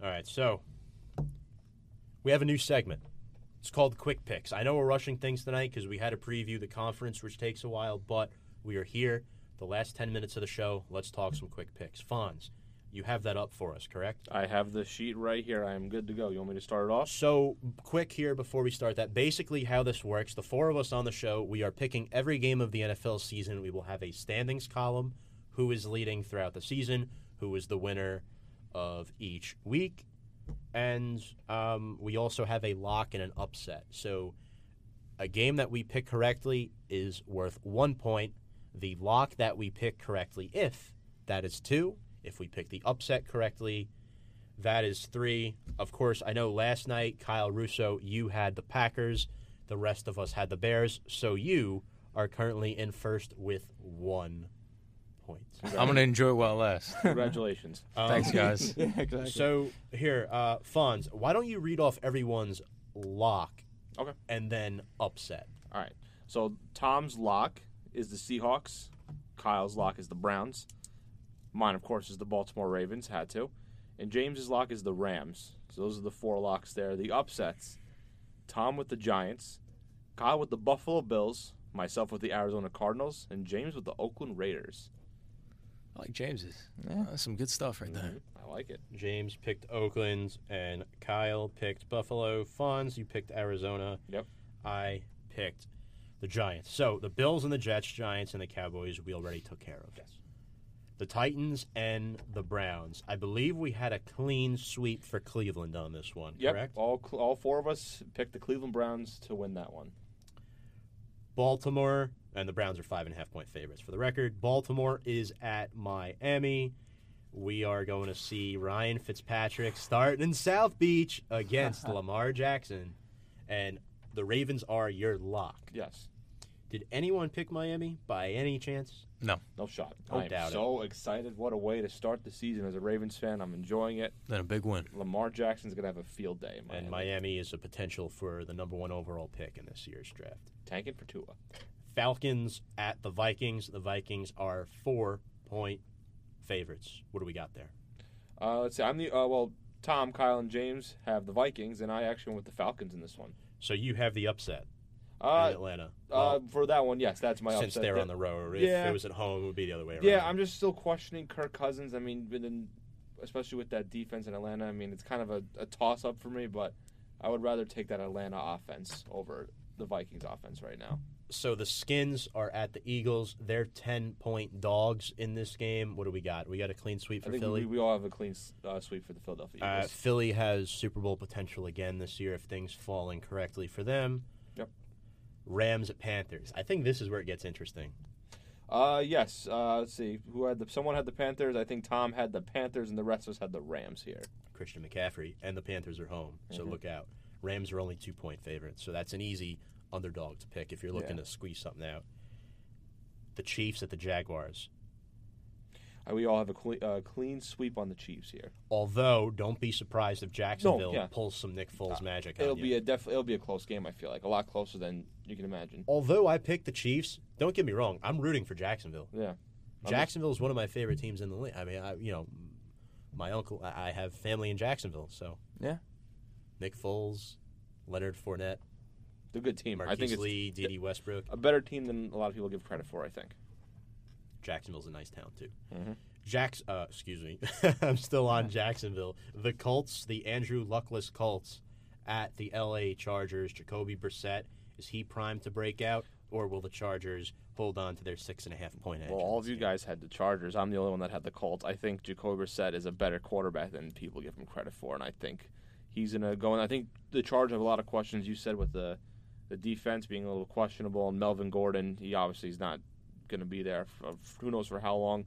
All right. So we have a new segment. It's called Quick Picks. I know we're rushing things tonight because we had to preview the conference, which takes a while, but we are here. The last 10 minutes of the show, let's talk some quick picks. Fonz, you have that up for us, correct? I have the sheet right here. I am good to go. You want me to start it off? So, quick here before we start that. Basically, how this works the four of us on the show, we are picking every game of the NFL season. We will have a standings column who is leading throughout the season, who is the winner of each week. And um, we also have a lock and an upset. So, a game that we pick correctly is worth one point. The lock that we pick correctly, if that is two. If we pick the upset correctly, that is three. Of course, I know last night, Kyle Russo, you had the Packers. The rest of us had the Bears. So you are currently in first with one point. I'm gonna enjoy it while it lasts. Congratulations. Um, Thanks, guys. yeah, exactly. So here, uh, Fonz, why don't you read off everyone's lock Okay. and then upset? All right. So Tom's lock is the Seahawks. Kyle's lock is the Browns. Mine, of course, is the Baltimore Ravens. Had to. And James's lock is the Rams. So those are the four locks there. The upsets: Tom with the Giants, Kyle with the Buffalo Bills, myself with the Arizona Cardinals, and James with the Oakland Raiders. I like James's. Yeah. That's some good stuff right there. Mhm. I like it. James picked Oakland, and Kyle picked Buffalo. Fonz, you picked Arizona. Yep. I picked the Giants. So the Bills and the Jets, Giants and the Cowboys, we already took care of. Yes. The Titans and the Browns. I believe we had a clean sweep for Cleveland on this one. Yep. Correct. All cl- all four of us picked the Cleveland Browns to win that one. Baltimore and the Browns are five and a half point favorites. For the record, Baltimore is at Miami. We are going to see Ryan Fitzpatrick starting in South Beach against Lamar Jackson, and the Ravens are your lock. Yes. Did anyone pick Miami by any chance? No No shot. Don't I am doubt it. so excited. What a way to start the season as a Ravens fan. I'm enjoying it. Then a big win. Lamar Jackson's going to have a field day in Miami. And Miami is a potential for the number one overall pick in this year's draft. Tanking for Tua. Falcons at the Vikings. The Vikings are four point favorites. What do we got there? Uh, let's see. I'm the uh, well. Tom, Kyle, and James have the Vikings, and I actually went with the Falcons in this one. So you have the upset in Uh, Atlanta. uh, for that one, yes, that's my since upset. they're on the road. If Yeah. it was at home, it would be the other way around. Yeah, I'm just still questioning Kirk Cousins. I mean, especially with that defense in Atlanta, I mean, it's kind of a, a toss up for me, but I would rather take that Atlanta offense over the Vikings offense right now. So the Skins are at the Eagles. They're 10 point dogs in this game. What do we got? We got a clean sweep I for think Philly. we, we all have a clean uh, sweep for the Philadelphia Uh, Philly has Super Bowl potential again this year if things fall in correctly for them. Rams at Panthers. I think this is where it gets interesting. Uh, yes. Uh, let's see. Who had the? Someone had the Panthers. I think Tom had the Panthers, and the rest of us had the Rams here. Christian McCaffrey and the Panthers are home, so Mhm. look out. Rams are only two point favorites, so that's an easy underdog to pick if you're looking Yeah. to squeeze something out. The Chiefs at the Jaguars. Uh, we all have a cle- uh, clean sweep on the Chiefs here. Although, don't be surprised if Jacksonville yeah. pulls some Nick Foles Uh, magic It'll on you. be a def- It'll be a close game. I feel like a lot closer than you can imagine. Although I picked the Chiefs, don't get me wrong, I'm rooting for Jacksonville. Yeah. I'm Jacksonville is one of my favorite teams in the league. I mean, I, you know, my uncle, I I have family in Jacksonville, so Yeah. Nick Foles, Leonard Fournette, a good team. I Marquise think it's Lee, Dede Westbrook. a better team than a lot of people give credit for. I think. Jacksonville's a nice town too. Mhm. Jacks, uh, excuse me, I'm still on Jacksonville. The Colts, the Andrew Luckless Colts, at the L.A. Chargers. Jacoby Brissett is he primed to break out, or will the Chargers hold on to their six and a half point edge? Well, all of you game? guys had the Chargers. I'm the only one that had the Colts. I think Jacoby Brissett is a better quarterback than people give him credit for, and I think he's gonna go. And I think the Chargers have a lot of questions. You said with the the defense being a little questionable, and Melvin Gordon, he obviously is not gonna be there. For, uh, who knows for how long,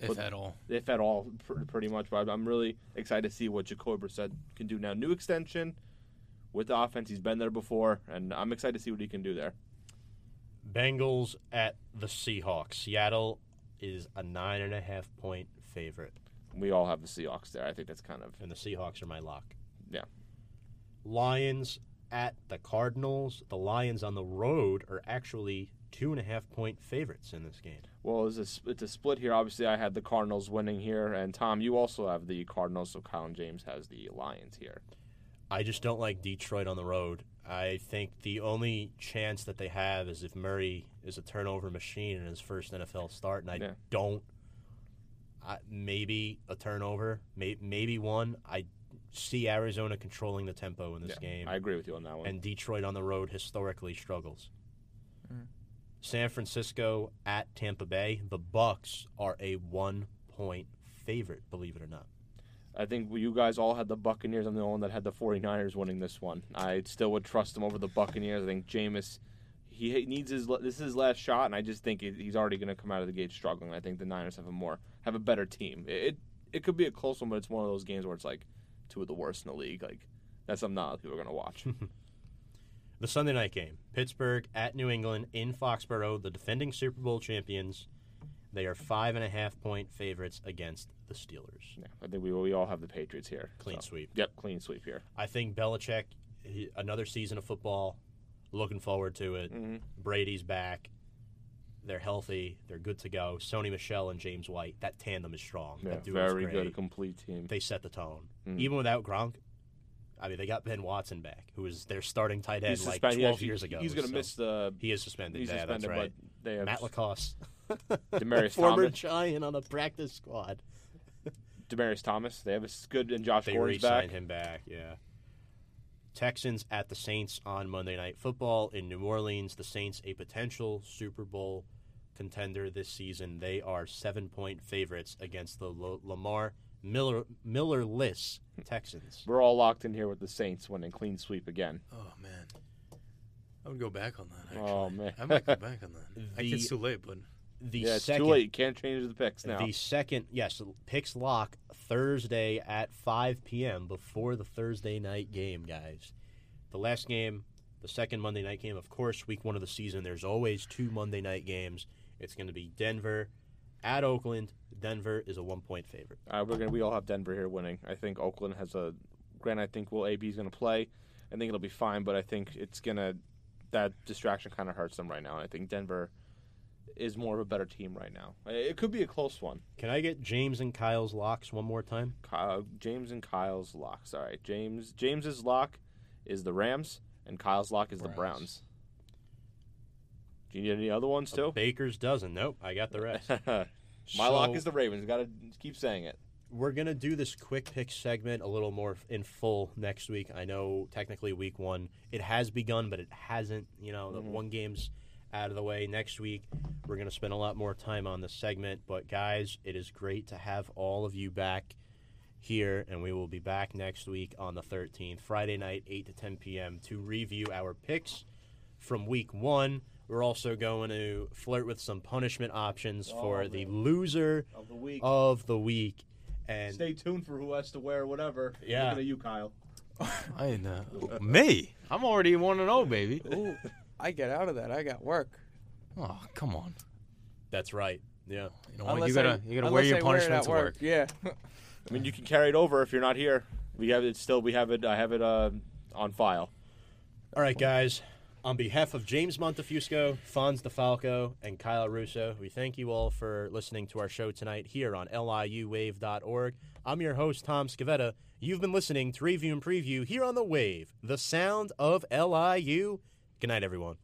if But- at all. if at all, pr- pretty much. But I'm really excited to see what Jacoby Brissett can do now. New extension with the offense. He's been there before, and I'm excited to see what he can do there. Bengals at the Seahawks. Seattle is a nine and a half point favorite, We all have the Seahawks there. I think that's kind of and the Seahawks are my lock. Yeah. Lions at the Cardinals. The Lions on the road are actually two and a half point favorites in this game. Well, it's a, s- it's a split here. Obviously, I had the Cardinals winning here, and Tom, you also have the Cardinals, so Colin James has the Lions here. I just don't like Detroit on the road. I think the only chance that they have is if Murray is a turnover machine in his first NFL start, and I Yeah. don't. I, maybe a turnover, may, maybe one. I see Arizona controlling the tempo in this Yeah, game, I agree with you on that one. and Detroit on the road historically struggles. Mhm. San Francisco at Tampa Bay. The Bucs are a one-point favorite, believe it or not. I think you guys all had the Buccaneers. I'm the only one that had the 49ers winning this one. I still would trust them over the Buccaneers. I think Jameis, he needs his this is his last shot, and I just think he's already going to come out of the gate struggling. I think the Niners have a more have a better team. It, it could be a close one, but it's one of those games where it's like two of the worst in the league. Like that's something not a lot of people are going to watch. The Sunday night game Pittsburgh at New England in Foxborough, the defending Super Bowl champions. They are five and a half point favorites against the Steelers. yeah, I think we we all have the Patriots here. Clean so. sweep. Yep, clean sweep here. I think Belichick, he, another season of football, looking forward to it. hmm Brady's back. They're healthy. They're good to go. Sony Michel and James White. That tandem is strong. Yeah, that duo is very great. good, complete team. They set the tone. Mhm. Even without Gronk, I mean, they got Ben Watson back, who was their starting tight end like 12 He- years ago. He's going to so miss the. He is suspended. He's yeah, suspended, that's right. but they have Matt LaCosse. Demaryius Former Thomas. Giant on the practice squad. Demaryius Thomas. They have a good and Josh They Gordon's back. him back, yeah. Texans at the Saints on Monday Night Football in New Orleans. The Saints, a potential Super Bowl contender this season. They are seven point favorites against the Lo- Lamar Miller Miller-less Texans. We're all locked in here with the Saints winning clean sweep again. Oh man, I would go back on that. Oh, actually. Oh, man. I might go back on that. I The- think it's too late, but The yeah, it's second, too late. You can't change the picks now. The second, yes, picks lock Thursday at 5 p.m. before the Thursday night game, guys. The last game, the second Monday night game, of course, week one of the season. There's always two Monday night games. It's going to be Denver at Oakland. Denver is a one point favorite. Uh, we're gonna we all have Denver here winning. I think Oakland has a. Grant, I think Will AB is gonna play. I think it'll be fine, but I think it's gonna that distraction kind of hurts them right now. I think Denver is more of a better team right now. It could be a close one. Can I get James and Kyle's locks one more time? Ky- James and Kyle's locks. All right, James James's lock is the Rams, and Kyle's lock is the Browns. Do you need any other ones A too? Baker's dozen. Nope, I got the rest. My lock is the Ravens. Got to keep saying it. we're gonna do this quick pick segment a little more in full next week. I know technically week one it has begun, but it hasn't. You know, the Mhm. one game's out of the way. Next week we're gonna spend a lot more time on this segment. But guys, it is great to have all of you back here, and we will be back next week on the 13th, Friday night, 8 to 10 p.m. to review our picks from week one. We're also going to flirt with some punishment options for Oh, the loser Of the week. of the week. And Stay tuned for who has to wear whatever. Yeah. Looking at you, Kyle. I uh, me. I'm already one to know, baby. Ooh, I get out of that. I got work. Oh come on. That's right. Yeah. You know what? Unless You gotta I- you gotta wear your I punishment at to work. Yeah. I mean, you can carry it over if you're not here. We have it still. We have it. I have it uh, on file. All right, guys. On behalf of James Montefusco, Fonz DeFalco, and Kyle Russo, we thank you all for listening to our show tonight here on liuwave.org. I'm your host, Tom Scavetta. You've been listening to Review and Preview here on The Wave, the sound of LIU. Good night, everyone.